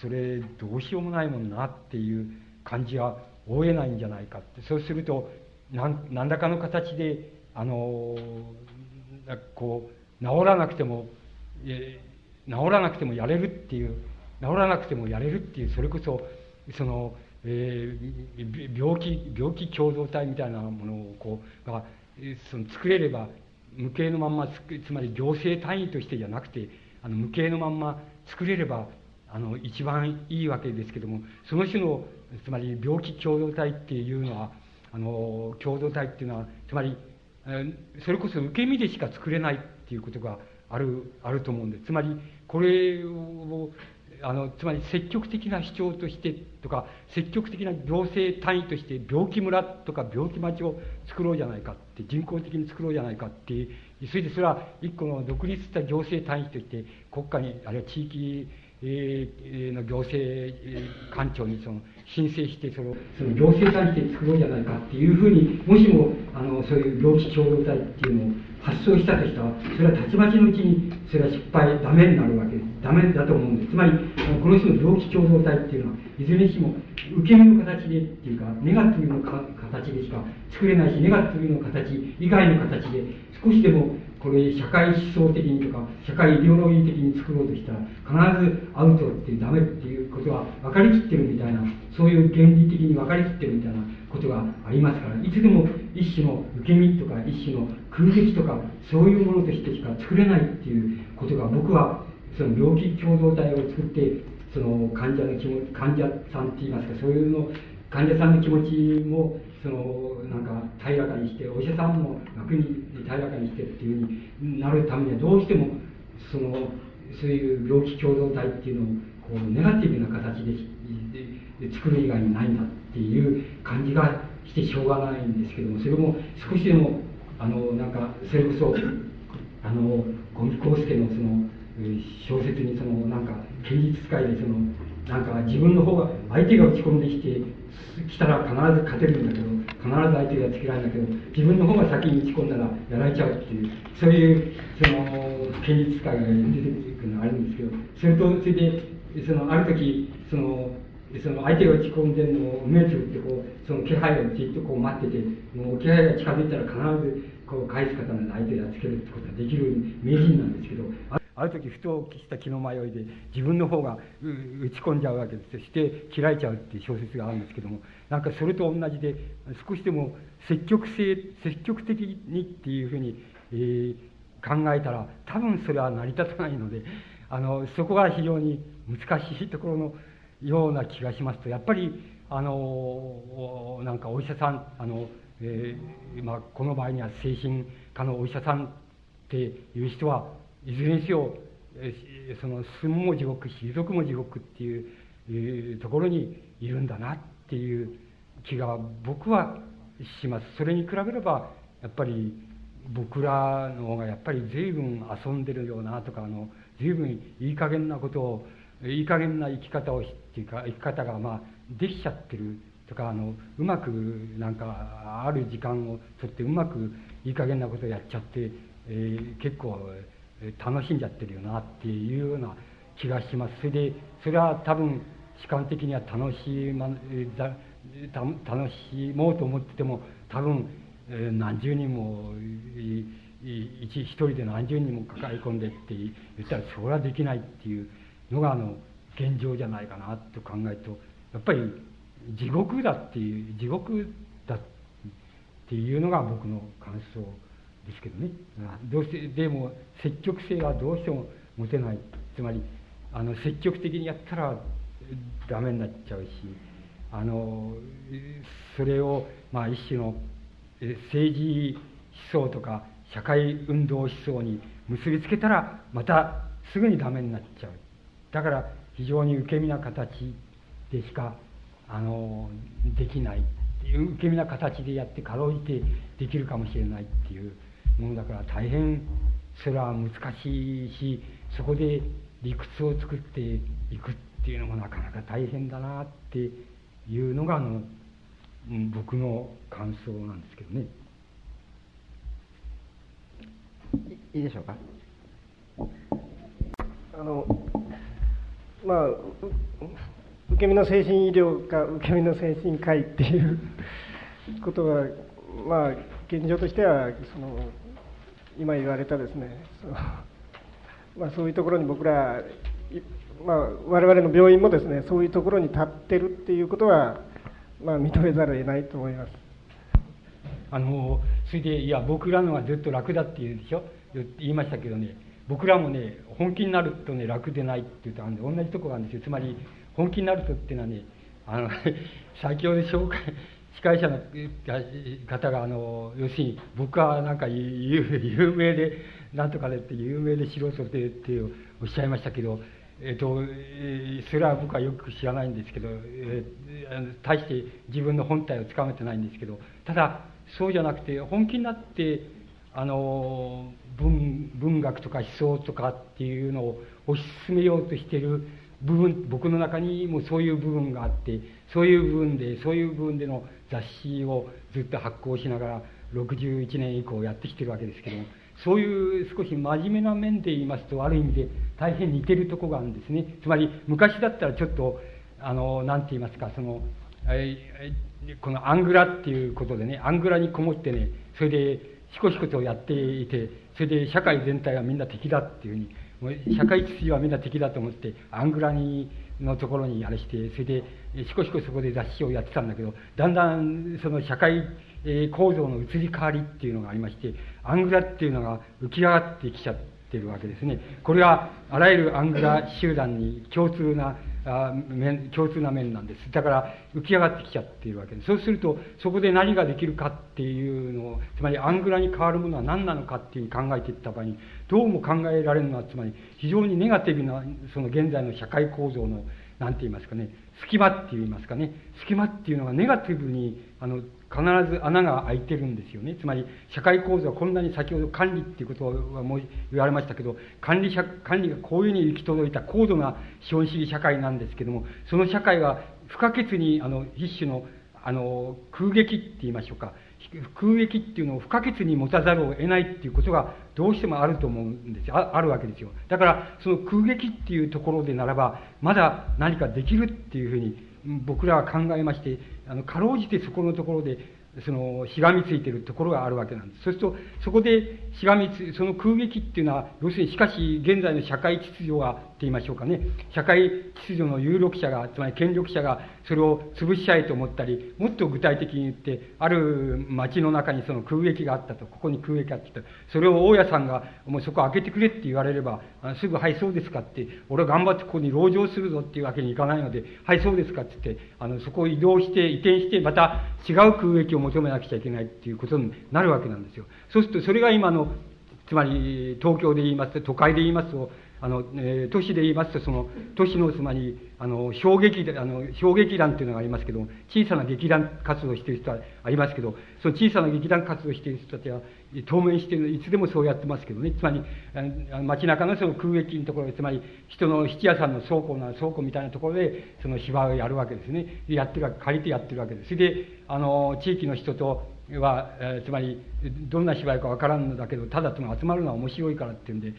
それどうしようもないもんなっていう感じは負えないんじゃないかってそうすると何何らかの形であのこう治らなくても、え治らなくてもやれるっていう治らなくてもやれるっていうそれこそその、えー、病気病気共同体みたいなものをこうがその作れれば無形のまんまつまり行政単位としてじゃなくてあの無形のまんま作れればあの一番いいわけですけどもその種のつまり病気共同体っていうのはあの共同体っていうのはつまりそれこそ受け身でしか作れないいうことがあるあると思うんですつまりこれをあのつまり積極的な主張としてとか積極的な行政単位として病気村とか病気町を作ろうじゃないかって人工的に作ろうじゃないかってそれでそれは一個の独立した行政単位として国家にあるいは地域の行政官庁にその申請してそのその行政単位で作ろうじゃないかっていうふうにもしもあのそういう病気共同体っていうのを発想したとしたらそれはたちまちのうちにそれは失敗ダメになるわけですダメだと思うんです。つまりこの人の病気共同体っていうのはいずれにしても受け身の形でっていうかネガティブの形でしか作れないしネガティブの形以外の形で少しでもこれ社会思想的にとか社会イデオロギー的に作ろうとしたら必ずアウトってダメっていうことは分かりきってるみたいなそういう原理的に分かりきってるみたいなことがありますからいつでも一種の受け身とか一種の空撃とかそういうものとしてしか作れないっていうことが僕はその病気共同体を作ってその患者の気持患者さんって言いますかそういうの患者さんの気持ちもそのなんか平らかにしてお医者さんも楽に平らかにしてっていうふうになるためにはどうしてもそのそういう病気共同体っていうのをこうネガティブな形で作る以外にないんだっていう感じがしてしょうがないんですけどもそれも少しでもあのなんかそれこそあの五味康介のその小説にそのなんか現実界でそのなんか自分の方が相手が打ち込んできて来たら必ず勝てるんだけど必ず相手がつけられるんだけど自分の方が先に打ち込んだらやられちゃうっていうそういうその現実感が出てくるのがあるんですけどそれとそれでそのある時そのその相手が打ち込んでるのを目つぶってこうその気配をじっとこう待っててもう気配が近づいたら必ずこう返す方な相手をやっつけるってことができる名人なんですけどある時ふとした気の迷いで自分の方が打ち込んじゃうわけですそして切られちゃうっていう小説があるんですけどもなんかそれと同じで少しでも積極性積極的にっていうふうに、えー、考えたら多分それは成り立たないのであのそこが非常に難しいところのような気がしますとやっぱりあのなんかお医者さんあの、えーまあ、この場合には精神科のお医者さんっていう人はいずれにせよその住むも地獄退くも地獄っていうところにいるんだなっていう気が僕はします。それに比べればやっぱり僕らの方がやっぱり随分遊んでるようなとかあの随分いい加減なことをいい加減な生き方をっていうか生き方がまあできちゃってるとかあのうまくなんかある時間をとってうまくいい加減なことをやっちゃって、えー、結構楽しんじゃってるよなっていうような気がします。それでそれは多分主観的には楽しま楽しもうと思ってても多分何十人も一人で何十人も抱え込んでって言ったらそれはできないっていうのがあの現状じゃないかなと考えるとやっぱり地獄だっていう地獄だっていうのが僕の感想ですけどね。どうしてでも積極性はどうしても持てない。つまりあの積極的にやったらダメになっちゃうしあのそれをまあ一種の政治思想とか社会運動思想に結びつけたらまたすぐにダメになっちゃう。だから非常に受け身な形でしかあのできない受け身な形でやってかろうじてできるかもしれないっていうものだから大変それは難しいしそこで理屈を作っていくっていうのもなかなか大変だなっていうのがあの僕の感想なんですけどね。いいでしょうか？あのまあ受け身の精神医療か受け身の精神科医っていう ことはまあ現状としてはその今言われたですねそ、まあ、そういうところに僕ら、まあ、我々の病院もですねそういうところに立ってるっていうことは、まあ、認めざるを得ないと思います。あのそれでいや僕らのがずっと楽だって言うでしょ？言いましたけどね。僕らもね本気になるとね楽でないっていうと同じとこがあるんですよ。つまり本気になるとっていうのはねあの 先ほど紹介司会者の方があの要するに僕はなんか有名でなんとかでって有名で素人でっておっしゃいましたけど、えっと、それは僕はよく知らないんですけど、え、大して自分の本体をつかめてないんですけどただそうじゃなくて本気になってあの文文学とか思想とかっていうのを推し進めようとしてる部分僕の中にもそういう部分があってそういう部分でそういう部分での雑誌をずっと発行しながら61年以降やってきてるわけですけどもそういう少し真面目な面で言いますとある意味で大変似てるとこがあるんですね。つまり昔だったらちょっとあの何て言いますかその、えこのアングラっていうことでねアングラにこもってねそれでしこしことやっていてそれで社会全体はみんな敵だっていうふうに社会秩序はみんな敵だと思ってアングラにのところにあれしてそれでしこしこそこで雑誌をやってたんだけどだんだんその社会構造の移り変わりっていうのがありましてアングラっていうのが浮き上がってきちゃってるわけですね。これはあらゆるアングラ集団に共通なあ面共通な面なんです。だから浮き上がってきちゃっているわけです。そうするとそこで何ができるかっていうのをつまりアングラに変わるものは何なのかっていうふうに考えていった場合にどうも考えられるのはつまり非常にネガティブなその現在の社会構造の何て言いますかね隙間って言いますかね。隙間っていうのがネガティブにあの、必ず穴が開いてるんですよね。つまり、社会構造はこんなに先ほど管理っていうことはもう言われましたけど、管理者、管理がこういうふうに行き届いた高度な資本主義社会なんですけども、その社会は不可欠に、あの、一種の、あの、空撃って言いましょうか。空撃っていうのを不可欠に持たざるを得ないっていうことがどうしてもあると思うんですよ。ああるわけですよ。だから、その空撃っていうところでならば、まだ何かできるっていうふうに僕らは考えまして、あの、かろうじてそこのところでその、ひがみついているところがあるわけなんです。そうすると、そこでしがみつ、その空撃っていうのは、要するに、しかし、現在の社会秩序が、って言いましょうかね、社会秩序の有力者が、つまり権力者が、それを潰しちゃえと思ったり、もっと具体的に言って、ある町の中にその空撃があったと、ここに空撃があったと、それを大家さんが、もうそこ開けてくれって言われれば、すぐ、はい、そうですかって、俺は頑張ってここに籠城するぞっていうわけにいかないので、はい、そうですかって言って、あの、そこを移動して、移転して、また違う空撃を求めなくちゃいけないっていうことになるわけなんですよ。そうすると、それが今の、つまり、東京で言いますと、都会で言いますと、あの、えー、都市で言いますと、その、都市のつまり、あの、小劇、あの、小劇団っていうのがありますけど、小さな劇団活動している人はありますけど、その小さな劇団活動している人たちは、当面している、いつでもそうやってますけどね、つまり、街中のその空撃のところ、つまり、人の質屋さんの倉庫な倉庫みたいなところで、その芝居をやるわけですねで。やってるわけ、借りてやってるわけです。それで、あの、地域の人と、は、えー、つまり、どんな芝居かわからんのだけど、ただその集まるのは面白いからっていうんで、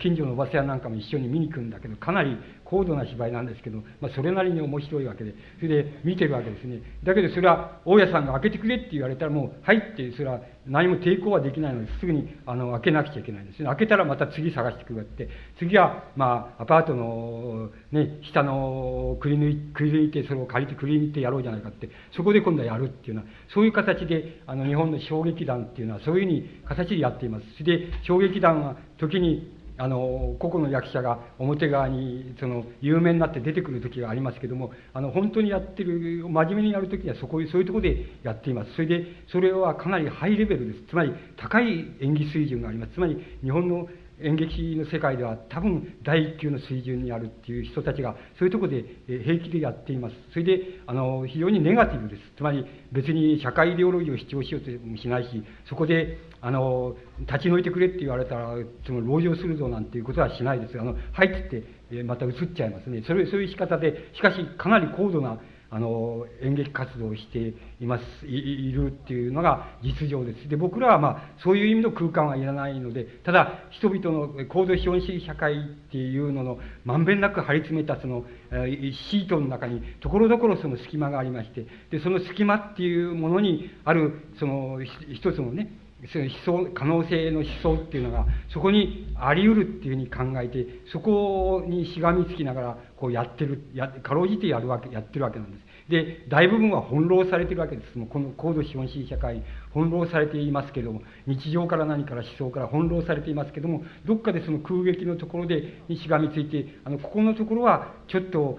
近所のおばさんなんかも一緒に見に来るんだけど、かなり高度な芝居なんですけど、まあ、それなりに面白いわけで、それで見てるわけですね。だけどそれは、大家さんが開けてくれって言われたらもう、はいって、それは何も抵抗はできないので、すぐにあの開けなくちゃいけないんですね。開けたらまた次探してくるって、次は、まあ、アパートの、ね、下のくり抜いくり抜いて、それを借りてくり抜いてやろうじゃないかって、そこで今度はやるっていうのは、そういう形で、あの、日本の衝撃団っていうのは、そういうふうに形でやっています。それで、衝撃団は時に、あの、個々の役者が表側に、その、有名になって出てくる時がありますけども、あの、本当にやってる、真面目にやる時にはそこ、そういうとこでやっています。それで、それはかなりハイレベルです。つまり、高い演技水準があります。つまり、日本の演劇の世界では多分第一級の水準にあるっていう人たちがそういうところで平気でやっています。それで、あの、非常にネガティブです。つまり別に社会イデオロギーを主張しようともしないし、そこで、あの、立ち退いてくれって言われたら、その、籠城するぞなんていうことはしないです。あの、はいってって、また映っちゃいますね。それ、そういう仕方で、しかしかなり高度なあの、演劇活動をしています、いるっていうのが実情です。で、僕らはまあ、そういう意味の空間はいらないので、ただ、人々の高度資本主義社会っていうのの、まんべんなく張り詰めたその、シートの中に、ところどころその隙間がありまして、で、その隙間っていうものにある、その、一つのね、その思想、可能性の思想っていうのが、そこにあり得るっていうふうに考えて、そこにしがみつきながら、こうやってる、や、かろうじてやるわけ、やってるわけなんです。で、大部分は翻弄されてるわけです。もうこの高度資本主義社会、翻弄されていますけども、日常から何から思想から翻弄されていますけども、どっかでその空撃のところで、にしがみついて、あの、ここのところは、ちょっと、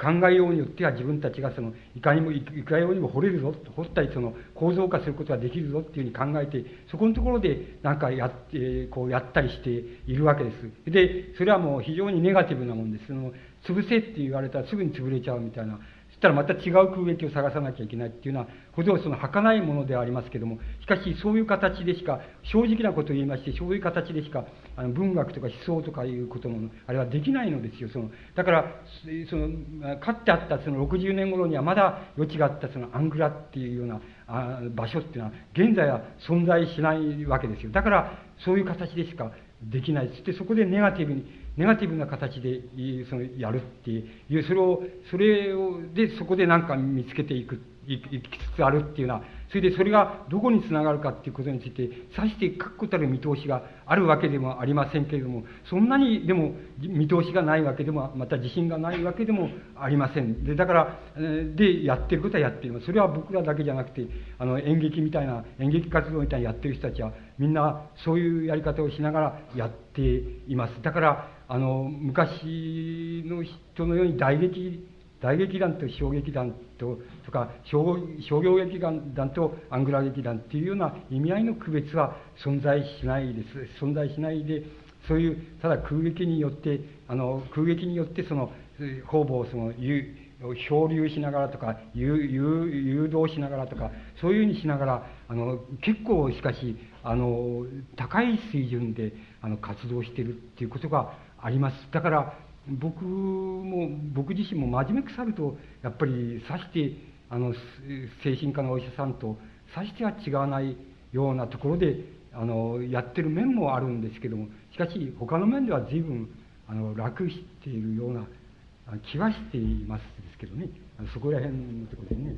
考えようによっては自分たちがそのいかにもいかようにも掘れるぞ掘ったりその構造化することができるぞっていうふうに考えてそこのところでなんかやってこうやったりしているわけです。でそれはもう非常にネガティブなもんです。その潰せって言われたらすぐに潰れちゃうみたいな。したらまた違う空撃を探さなきゃいけないっていうのは、ほどその儚いものではありますけども、しかしそういう形でしか、正直なことを言いまして、そういう形でしか、あの文学とか思想とかいうことも、あれはできないのですよ。そのだから、その、かってあったその60年頃にはまだ余地があったそのアングラっていうようなあ場所っていうのは、現在は存在しないわけですよ。だから、そういう形でしかできない。そしてそこでネガティブに、ネガティブな形でそのやるっていう、それを、それを、で、そこで何か見つけていく、いきつつあるっていうのは、それでそれがどこにつながるかっていうことについて、さして確固たる見通しがあるわけでもありませんけれども、そんなにでも見通しがないわけでも、また自信がないわけでもありません。で、だから、で、やってることはやっています。それは僕らだけじゃなくて、あの、演劇みたいな、演劇活動みたいにやってる人たちは、みんなそういうやり方をしながらやっています。だから、あの、昔の人のように大劇、大劇団と小劇団と、とか商、業劇団とアングラ劇団っていうような意味合いの区別は存在しないです。存在しないで、そういう、ただ空撃によって、あの、空撃によってその、方々その、漂流しながらとか誘誘導しながらとかそういうふうにしながらあの結構しかしあの高い水準であの活動してるっていうことがありますだから僕も僕自身も真面目くさるとやっぱりさしてあの精神科のお医者さんとさしては違わないようなところであのやってる面もあるんですけどもしかし他の面では随分あの楽しているような気はしていますですけどねそこら辺のところでね。